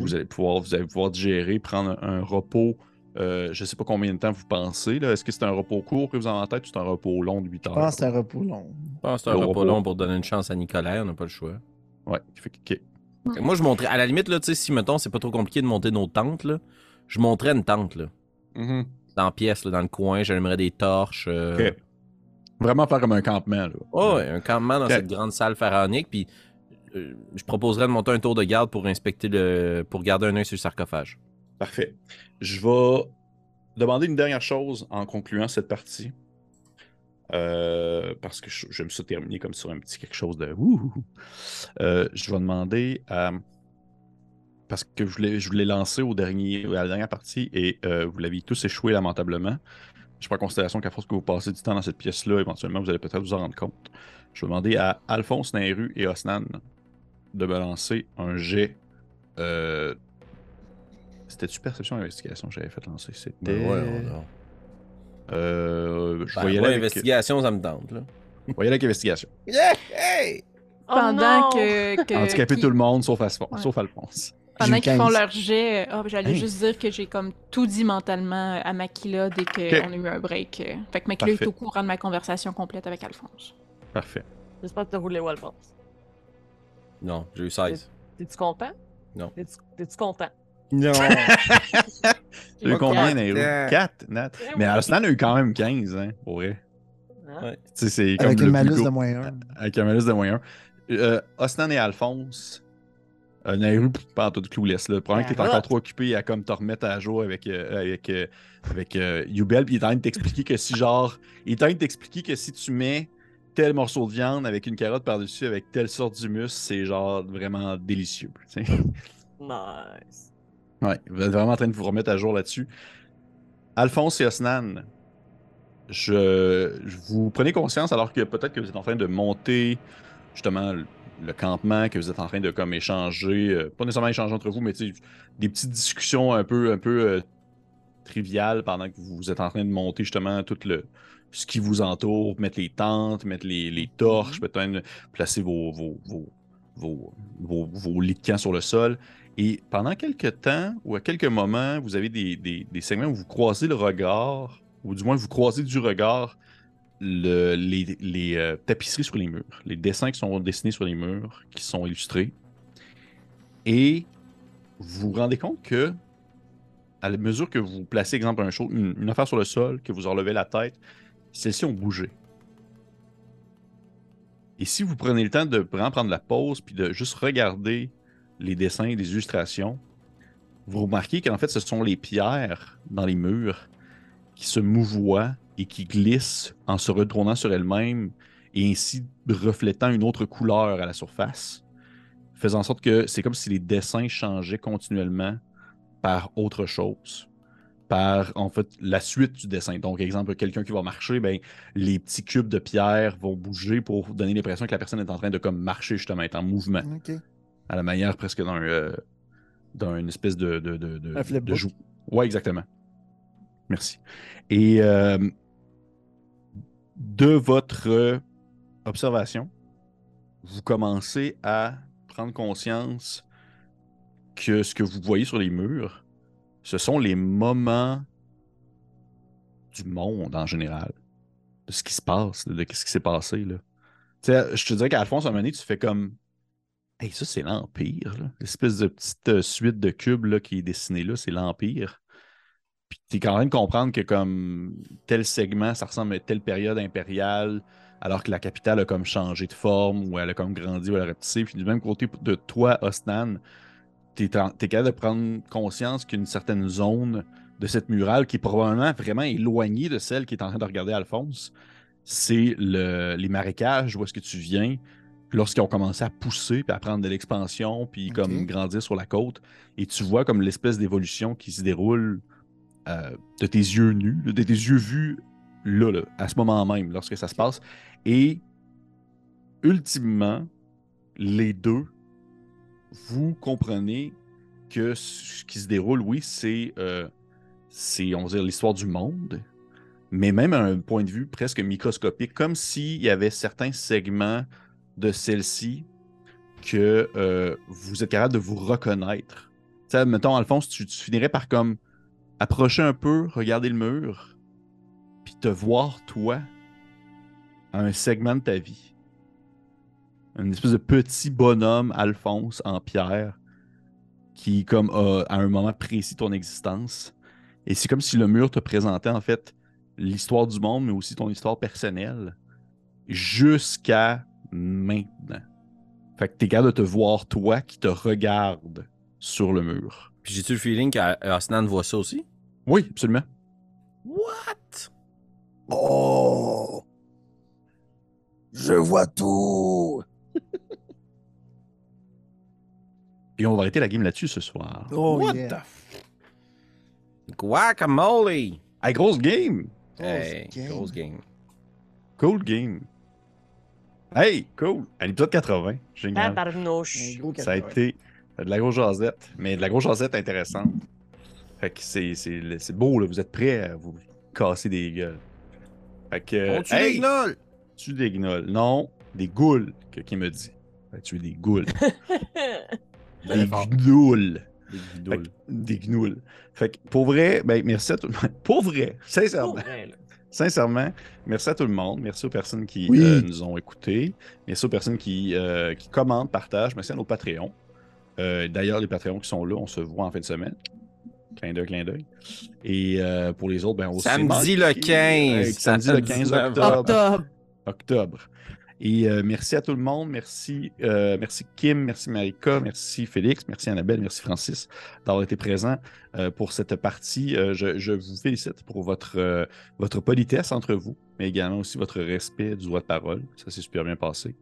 B: Vous, allez pouvoir, vous allez pouvoir digérer, prendre un, un repos. Euh, je sais pas combien de temps vous pensez. là. Est-ce que c'est un repos court que vous avez en tête ou c'est un repos long de 8
A: Je
B: heures?
A: pense que c'est un repos long.
D: Je pense que c'est un
B: robot.
D: long pour donner une chance à Nicolas, on n'a pas le choix.
B: Ouais, fait que- ok.
D: Fait que Moi, je montrais, à la limite, là, tu sais, si, mettons, c'est pas trop compliqué de monter nos tentes, là, je monterais une tente, là,
B: Mhm.
D: dans la pièce, là, dans le coin, j'allumerais des torches. euh,
B: Ok. Vraiment faire comme un campement. Là.
D: Oh, ouais, un campement dans cette grande salle pharaonique, puis euh, je proposerais de monter un tour de garde pour inspecter le. pour garder un œil sur le sarcophage.
B: Parfait. Je vais demander une dernière chose en concluant cette partie. Euh, parce que je- j'aime ça terminer comme sur un petit quelque chose de. Euh, je vais demander à. Parce que je voulais, je voulais lancer au dernier, à la dernière partie et euh, vous l'aviez tous échoué lamentablement. Je prends en considération qu'à force que vous passez du temps dans cette pièce-là, éventuellement, vous allez peut-être vous en rendre compte. Je vais demander à Alphonse Nairu et Osnan de me lancer un jet. Euh... C'était-tu perception ou investigation que j'avais fait lancer? C'était.
D: Ben ouais, on a-
B: Euh, je
D: Ben,
B: voyais avec...
D: investigation, ça me tente, là.
B: voyais avec investigation.
A: Yeah! Hey!
C: Oh
G: Pendant
C: non!
G: que. que
B: Handicaper
G: qu'ils-
B: tout le monde sauf, Asphon-
G: Ouais.
B: sauf Alphonse.
G: Pendant qu'ils font
A: 15.
G: leur jet, ah, j'allais
B: Hey.
G: juste dire que j'ai comme tout dit mentalement à Makila dès qu'on a eu un break. euh. Fait que Makila est au courant de ma conversation complète avec Alphonse.
B: Parfait.
C: J'espère que t'as roulé Alphonse.
D: Non, j'ai eu 16.
C: T'es-tu content?
D: Non.
C: T'es-tu content?
D: Non.
B: J'ai eu combien,
C: quatre.
B: Nairu?
D: Euh.
B: 4, Nat? Mais. Aslan a eu quand même 15, hein, pour vrai.
D: Ouais.
B: C'est comme
A: Avec
B: le
A: une malus de moins 1.
B: Avec un malus de moins 1. Euh, Osnan et Alphonse. Euh, Nairu, pas en tout clueless. Là. Probablement que t'es
C: Carotte.
B: encore trop occupé à comme te remettre à jour avec, euh, avec, euh, avec euh, Yubel. Puis il est en train de t'expliquer que si genre. Il est en train de t'expliquer que si tu mets tel morceau de viande avec une carotte par-dessus avec telle sorte d'humus, c'est genre vraiment délicieux.
C: Nice.
B: Ouais, vous êtes vraiment en train de vous remettre à jour là-dessus. Alphonse et Osnan, je, je- vous prenez conscience alors que peut-être que vous êtes en train de monter justement le, le campement que vous êtes en train de comme échanger, euh, pas nécessairement échanger entre vous, mais des petites discussions un peu, un peu euh, triviales pendant que vous êtes en train de monter justement tout le ce qui vous entoure, mettre les tentes, mettre les, les torches, peut-être placer vos, vos, vos, vos, vos, vos lits de camp sur le sol. Et pendant quelques temps, ou à quelques moments, vous avez des, des, segments où vous croisez le regard, ou du moins vous croisez du regard le- les, les, euh, tapisseries sur les murs, les dessins qui sont dessinés sur les murs, qui sont illustrés. Et vous vous rendez compte que, à la mesure que vous placez, exemple, un une, affaire sur le sol, que vous enlevez la tête, celles-ci ont bougé. Et si vous prenez le temps de prendre la pause puis de juste regarder les dessins, les illustrations, vous remarquez qu'en fait, ce sont les pierres dans les murs qui se mouvoient et qui glissent en se retournant sur elles-mêmes et ainsi reflétant une autre couleur à la surface, faisant en sorte que c'est comme si les dessins changeaient continuellement par autre chose, par en fait la suite du dessin. Donc, exemple, quelqu'un qui va marcher, ben, les petits cubes de pierre vont bouger pour donner l'impression que la personne est en train de comme marcher justement, être en mouvement. À la manière presque d'un euh, d'une espèce de de, de, de,
A: Un flipbook.
B: de jou- Ouais, exactement. Merci. Et euh, de votre observation, vous commencez à prendre conscience que ce que vous voyez sur les murs, ce sont les moments du monde en général, de ce qui se passe, de, ce qui s'est passé. Là. Je te dirais qu'Alphonse, à un moment donné, tu fais comme Hey, ça, c'est l'Empire. L'espèce de petite euh, suite de cubes là, qui est dessinée là, c'est l'Empire. Puis tu es quand même comprendre que comme tel segment, ça ressemble à telle période impériale, alors que la capitale a comme changé de forme, ou elle a comme grandi, ou elle a rapetissé. Puis du même côté de toi, Osnan, tu es, capable de prendre conscience qu'une certaine zone de cette murale, qui est probablement vraiment éloignée de celle qui est en train de regarder Alphonse, c'est le- les marécages, où est-ce que tu viens, lorsqu'ils ont commencé à pousser, puis à prendre de l'expansion, puis comme grandir sur la côte, et tu vois comme l'espèce d'évolution qui se déroule euh, de tes yeux nus, de tes yeux vus là, là, à ce moment même, lorsque ça se passe. Et ultimement, les deux, vous comprenez que ce qui se déroule, oui, c'est, euh, c'est on va dire, l'histoire du monde, mais même à un point de vue presque microscopique, comme s'il y avait certains segments de celle-ci que euh, vous êtes capable de vous reconnaître. Tu mettons, Alphonse, tu, finirais par comme approcher un peu, regarder le mur, puis te voir, toi, à un segment de ta vie. Un espèce de petit bonhomme, Alphonse, en pierre, qui, comme, a, à un moment précis, ton existence. Et c'est comme si le mur te présentait, en fait, l'histoire du monde, mais aussi ton histoire personnelle, jusqu'à maintenant. Fait que t'es capable de te voir, toi, qui te regarde sur le mur.
D: Puis j'ai-tu le feeling qu'Osnan voit ça aussi?
B: Oui, absolument.
D: What?
A: Oh! Je vois tout!
B: Et on va arrêter la game là-dessus ce soir.
A: Oh,
D: What
A: yeah.
D: the f- Guacamole!
B: Hey, grosse game!
D: Hey,
A: game.
D: grosse game.
B: Cool game. Hey, cool. Un épisode 80. Génial.
C: Tabarnouche.
B: Ça a
A: 80.
B: été de la grosse jasette, mais de la grosse jasette intéressante. Fait que c'est, c'est, c'est beau, là. Vous êtes prêts à vous casser des gueules. Fait que.
D: On tue
B: hey,
D: les gnolls!
B: Tu des gnolls. Non, des goules, que, qui me dit. Fait que tu es des goules. des gnouls.
D: Des
B: que- des gnouls. Fait que pour vrai, ben merci à tout le monde. Pour vrai, sincèrement.
C: Pour vrai, là.
B: Sincèrement, merci à tout le monde. Merci aux personnes qui
A: Oui.
B: euh, nous ont écoutés. Merci aux personnes qui, euh, qui commentent, partagent. Merci à nos Patreons. Euh, D'ailleurs, les Patreons qui sont là, on se voit en fin de semaine. Clin d'œil, clin d'œil. Et euh, pour les autres, ben, on
D: Samedi le 15.
B: Euh, samedi le 15
D: 19
B: octobre.
E: Octobre.
B: octobre. Et euh, merci à tout le monde. Merci, euh, merci Kim, merci Marika, merci Félix, merci Annabelle, merci Francis d'avoir été présent euh, pour cette partie. Je, vous félicite pour votre, votre politesse entre vous, mais également aussi votre respect du droit de parole. Ça s'est super bien passé.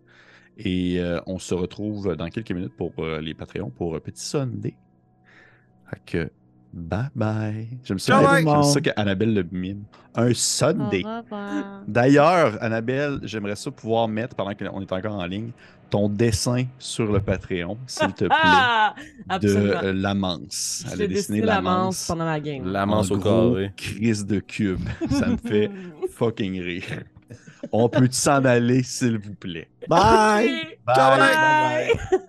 B: Et on se retrouve dans quelques minutes pour les Patreons pour un petit Sunday. Fait que Bye bye. J'aime ça,
A: bye.
B: ça qu'Annabelle le mime. Un Sunday. D'ailleurs, Annabelle, j'aimerais ça pouvoir mettre, pendant qu'on est encore en ligne, ton dessin sur le Patreon, s'il te plaît,
M: Ah!
B: de
M: Absolument.
B: euh, l'amance. Elle a dessiné
M: dessiné la
B: l'amance.
M: pendant la game.
D: La
B: en
D: manche au
B: gros
D: carré.
B: crise de cube. Ça me fait fucking rire. On peut s'en aller, s'il vous plaît?
A: Bye!
B: Bye.
M: Bye!
A: Bye.